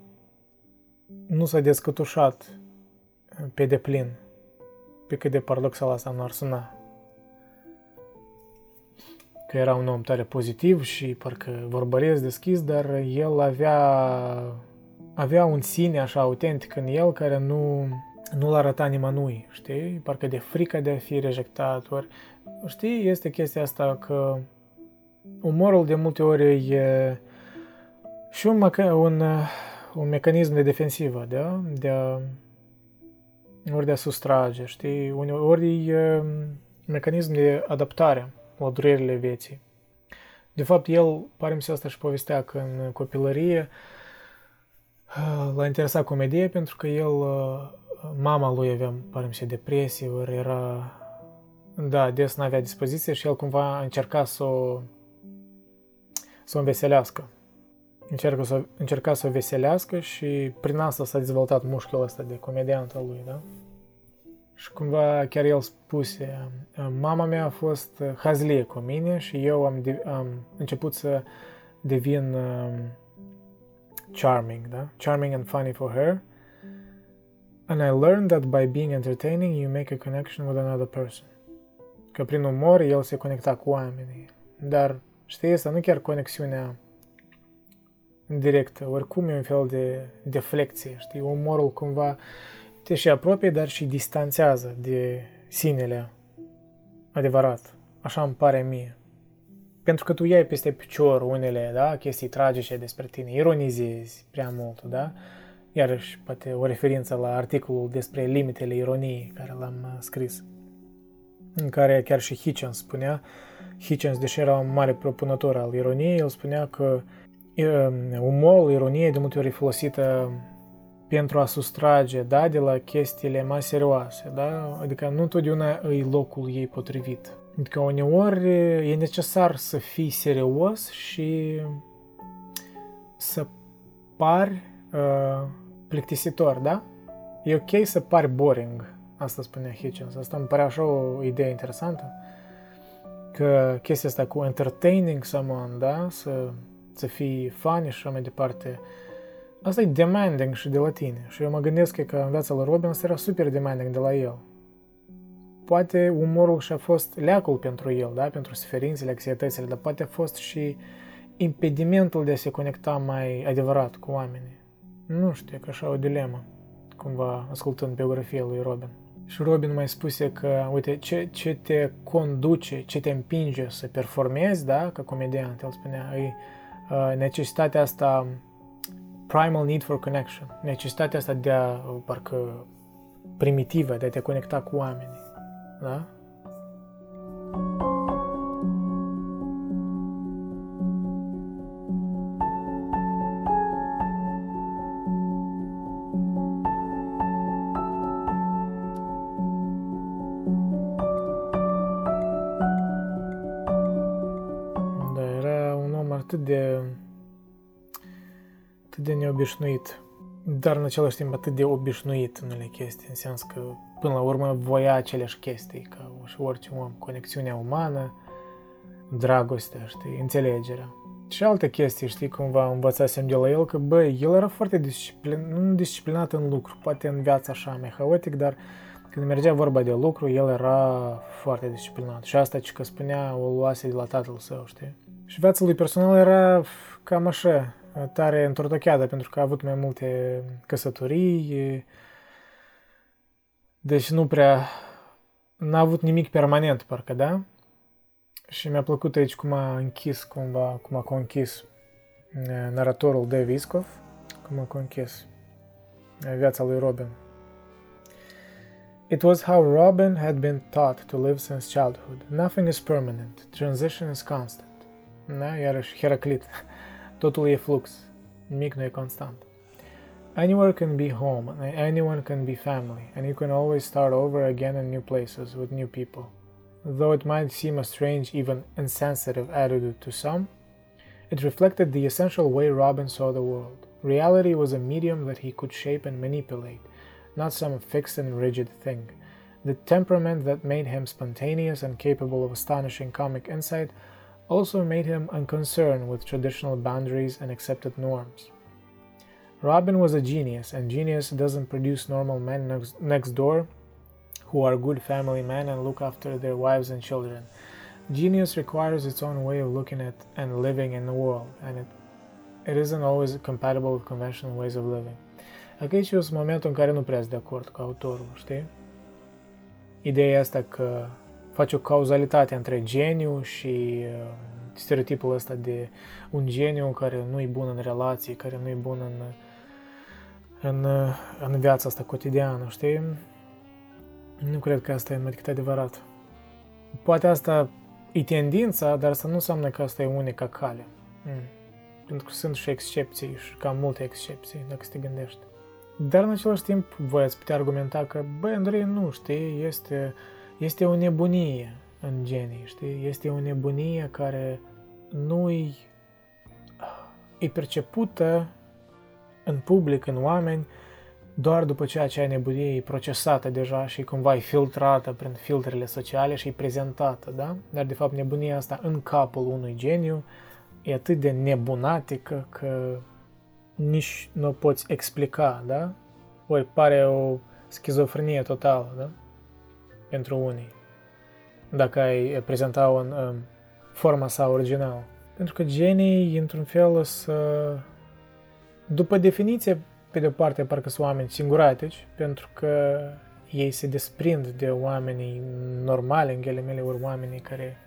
[SPEAKER 1] nu s-a descătușat pe deplin, pe cât de paradoxal asta nu ar suna. Că era un om tare pozitiv și parcă vorbăresc deschis, dar el avea, avea un sine așa autentic în el care nu, nu-l arăta nimănui, știi? Parcă de frică de a fi rejectat, ori, știi, este chestia asta că umorul de multe ori e și un, meca- un, un mecanism de defensivă, da? De a, ori de a sustrage, știi? Ori e un mecanism de adaptare la durerile vieții. De fapt, el, pare mi se asta și povestea că în copilărie l-a interesat comedie pentru că el mama lui avea, pare să depresie, ori era... Da, des n-avea dispoziție și el cumva încerca să o, să o înveselească. Încerca să, încerca să o veselească și prin asta s-a dezvoltat mușchiul ăsta de comediant al lui, da? Și cumva chiar el spuse, mama mea a fost hazlie cu mine și eu am, de, am început să devin um, charming, da? Charming and funny for her. And I learned that by being entertaining, you make a connection with another person. Că prin umor el se conecta cu oamenii. Dar, știi, asta nu chiar conexiunea directă, oricum e un fel de deflecție, știi, umorul cumva te și apropie, dar și distanțează de sinele adevărat. Așa îmi pare mie. Pentru că tu iei peste picior unele, da, chestii tragice despre tine, ironizezi prea mult, da, iarăși poate o referință la articolul despre limitele ironiei care l-am uh, scris, în care chiar și Hitchens spunea, Hitchens, deși era un mare propunător al ironiei, el spunea că um, umorul, ironie de multe ori e folosită pentru a sustrage da, de la chestiile mai serioase, da? adică nu întotdeauna e locul ei potrivit. Adică uneori e necesar să fii serios și să pari uh, plictisitor, da? E ok să pari boring, asta spunea Hitchens. Asta îmi pare așa o idee interesantă. Că chestia asta cu entertaining someone, da? Să, să fii funny și așa mai departe, asta e demanding și de la tine. Și eu mă gândesc că în viața lui Robin asta era super demanding de la el. Poate umorul și-a fost leacul pentru el, da? pentru suferințele, anxietățile, dar poate a fost și impedimentul de a se conecta mai adevărat cu oamenii. Nu știu, e ca așa o dilemă, cumva, ascultând biografia lui Robin. Și Robin mai spuse că, uite, ce, ce te conduce, ce te împinge să performezi, da, ca comediant, el spunea, e uh, necesitatea asta, primal need for connection, necesitatea asta de a, parcă, primitivă, de a te conecta cu oamenii, da? Atât de neobișnuit, dar în același timp atât de obișnuit în unele chestii, în sens că până la urmă voia aceleași chestii, ca și orice om, conexiunea umană, dragostea, știi, înțelegerea. Și alte chestii, știi, cumva învățasem de la el că, băi, el era foarte disciplin, nu disciplinat în lucru, poate în viața așa mai haotic, dar când mergea vorba de lucru, el era foarte disciplinat. Și asta ce că spunea, o luase de la tatăl său, știi? Și viața lui personal era cam așa, tare întortocheată, pentru că a avut mai multe căsătorii, deci nu prea, n-a avut nimic permanent, parcă, da? Și mi-a plăcut aici cum a închis cumva, cum a conchis naratorul Dave Iskov, cum a conchis viața lui Robin. It was how Robin had been taught to live since childhood. Nothing is permanent. Transition is constant. Da? Iarăși Heraclit. Totul e flux. Nimic nu constant. Anywhere can be home, anyone can be family, and you can always start over again in new places with new people. Though it might seem a strange, even insensitive attitude to some, it reflected the essential way Robin saw the world. Reality was a medium that he could shape and manipulate, not some fixed and rigid thing. The temperament that made him spontaneous and capable of astonishing comic insight also made him unconcerned with traditional boundaries and accepted norms. Robin was a genius, and genius doesn't produce normal men next, door who are good family men and look after their wives and children. Genius requires its own way of looking at and living in the world, and it, it isn't always compatible with conventional ways of living. Aici e momentul în care nu prea de acord cu autorul, știi? Ideea asta că face o cauzalitate între geniu și uh, stereotipul ăsta de un geniu care nu e bun în relații, care nu e bun în, în, uh, în viața asta cotidiană, știi? Nu cred că asta e mai decât adevărat. Poate asta e tendința, dar asta nu înseamnă că asta e unica cale. Mm. Pentru că sunt și excepții și cam multe excepții, dacă te gândești. Dar în același timp, voi ați putea argumenta că, băi, Andrei, nu, știi, este este o nebunie în genii, știi? Este o nebunie care nu-i e percepută în public, în oameni, doar după ce acea nebunie e procesată deja și cumva e filtrată prin filtrele sociale și e prezentată, da? Dar de fapt nebunia asta în capul unui geniu e atât de nebunatică că nici nu o poți explica, da? Ori pare o schizofrenie totală, da? Pentru unii, dacă ai prezenta-o în um, forma sa originală. Pentru că genii, într-un fel, să... După definiție, pe de-o parte, parcă sunt oameni singuratici, pentru că ei se desprind de oamenii normali, în ghilimele ori oamenii care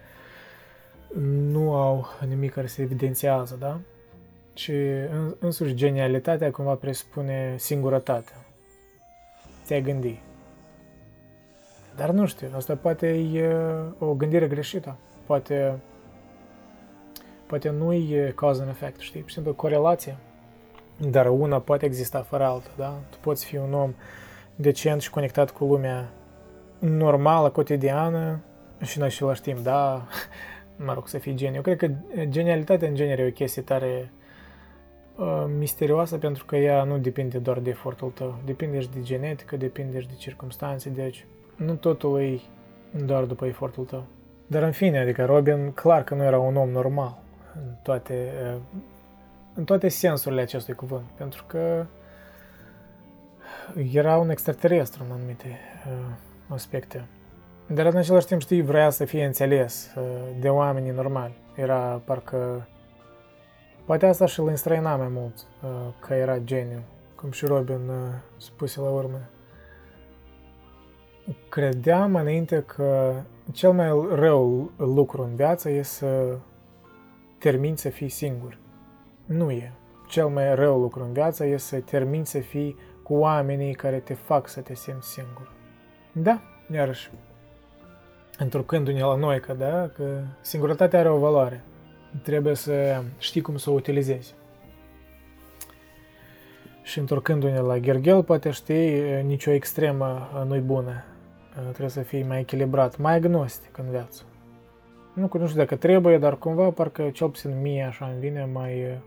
[SPEAKER 1] nu au nimic care se evidențiază, da? Și însuși genialitatea cumva presupune singurătatea. Te-ai gândi. Dar nu știu, asta poate e o gândire greșită. Poate, poate nu e cause and effect, știi? Pur și simplu corelație. Dar una poate exista fără alta, da? Tu poți fi un om decent și conectat cu lumea normală, cotidiană și în același timp, da, mă rog, să fii geniu. Eu cred că genialitatea în genere e o chestie tare uh, misterioasă pentru că ea nu depinde doar de efortul tău. Depinde și de genetică, depinde și de circunstanțe, deci nu totul e doar după efortul tău. Dar în fine, adică Robin clar că nu era un om normal în toate în toate sensurile acestui cuvânt, pentru că era un extraterestru în anumite uh, aspecte. Dar în același timp, știi, vrea să fie înțeles uh, de oamenii normali. Era parcă... Poate asta și îl înstrăina mai mult, uh, că era geniu, cum și Robin uh, spuse la urmă. Credeam înainte că cel mai rău lucru în viață e să termini să fii singur. Nu e. Cel mai rău lucru în viață e să termini să fii cu oamenii care te fac să te simți singur. Da, iarăși, întrucându-ne la noi că, da, că singurătatea are o valoare. Trebuie să știi cum să o utilizezi. Și întorcându-ne la Gergel, poate știi, nicio extremă nu-i bună. Trebuie să fii mai echilibrat, mai agnostic în viață. Nu, nu știu dacă trebuie, dar cumva parcă cel puțin mie așa îmi vine mai,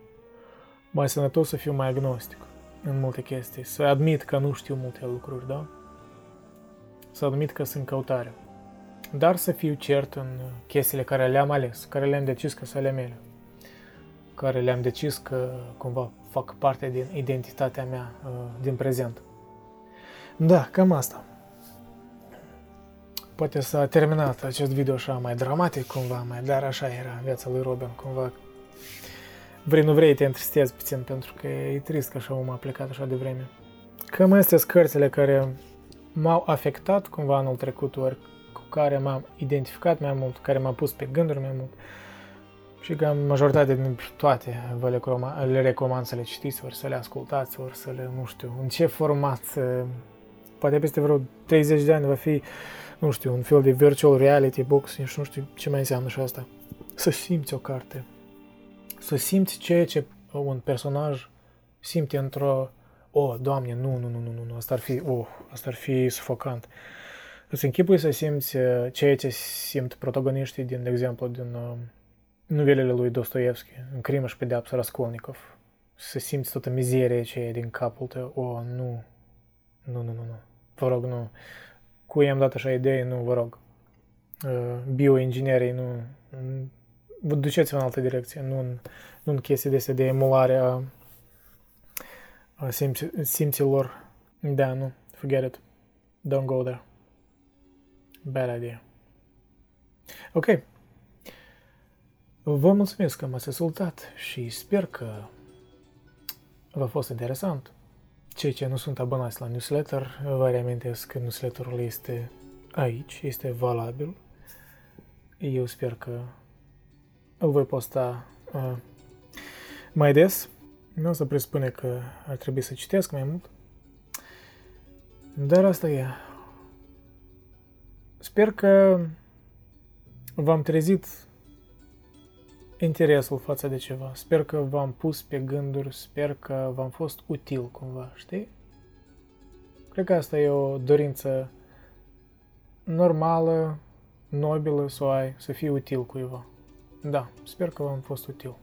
[SPEAKER 1] mai sănătos să fiu mai agnostic în multe chestii. Să admit că nu știu multe lucruri, da? Să admit că sunt căutare. Dar să fiu cert în chestiile care le-am ales, care le-am decis că să ale mele. Care le-am decis că cumva fac parte din identitatea mea uh, din prezent. Da, cam asta. Poate s-a terminat acest video așa mai dramatic cumva, mai, dar așa era viața lui Robin, cumva. Vrei, nu vrei, te întristezi puțin, pentru că e trist că așa om a plecat așa de vreme. Cam astea sunt cărțile care m-au afectat cumva anul trecut, ori cu care m-am identificat mai mult, care m-au pus pe gânduri mai mult. Și cam majoritatea din toate vă le, le recomand să le citiți, ori să le ascultați, ori să le, nu știu, în ce format, poate peste vreo 30 de ani va fi nu știu, un fel de virtual reality box, și nu știu ce mai înseamnă și asta. Să simți o carte. Să simți ceea ce un personaj simte într-o... Oh, Doamne, nu, nu, nu, nu, nu, asta ar fi, oh, asta ar fi sufocant. Îți închipui să simți uh, ceea ce simt protagoniștii din, de exemplu, din uh, novelele lui Dostoevski, în Crimă și Pedeapsa Raskolnikov. Să simți toată mizeria aceea din capul tău. Oh, nu, nu, nu, nu, nu. Vă rog, nu cu i-am dat așa idee, nu, vă rog, uh, bioinginerii, nu, vă duceți în altă direcție, nu în, nu în chestii de de emulare a, a simți, simților. Da, nu, forget it. Don't go there. Bad idea. Ok. Vă mulțumesc că m-ați ascultat și sper că v-a fost interesant. Cei ce nu sunt abonați la newsletter, vă reamintesc că newsletterul este aici, este valabil. Eu sper că îl voi posta uh, mai des. Nu o să presupune că ar trebui să citesc mai mult. Dar asta e. Sper că v-am trezit interesul față de ceva. Sper că v-am pus pe gânduri, sper că v-am fost util cumva, știi? Cred că asta e o dorință normală, nobilă să o ai, să fii util cuiva. Da, sper că v-am fost util.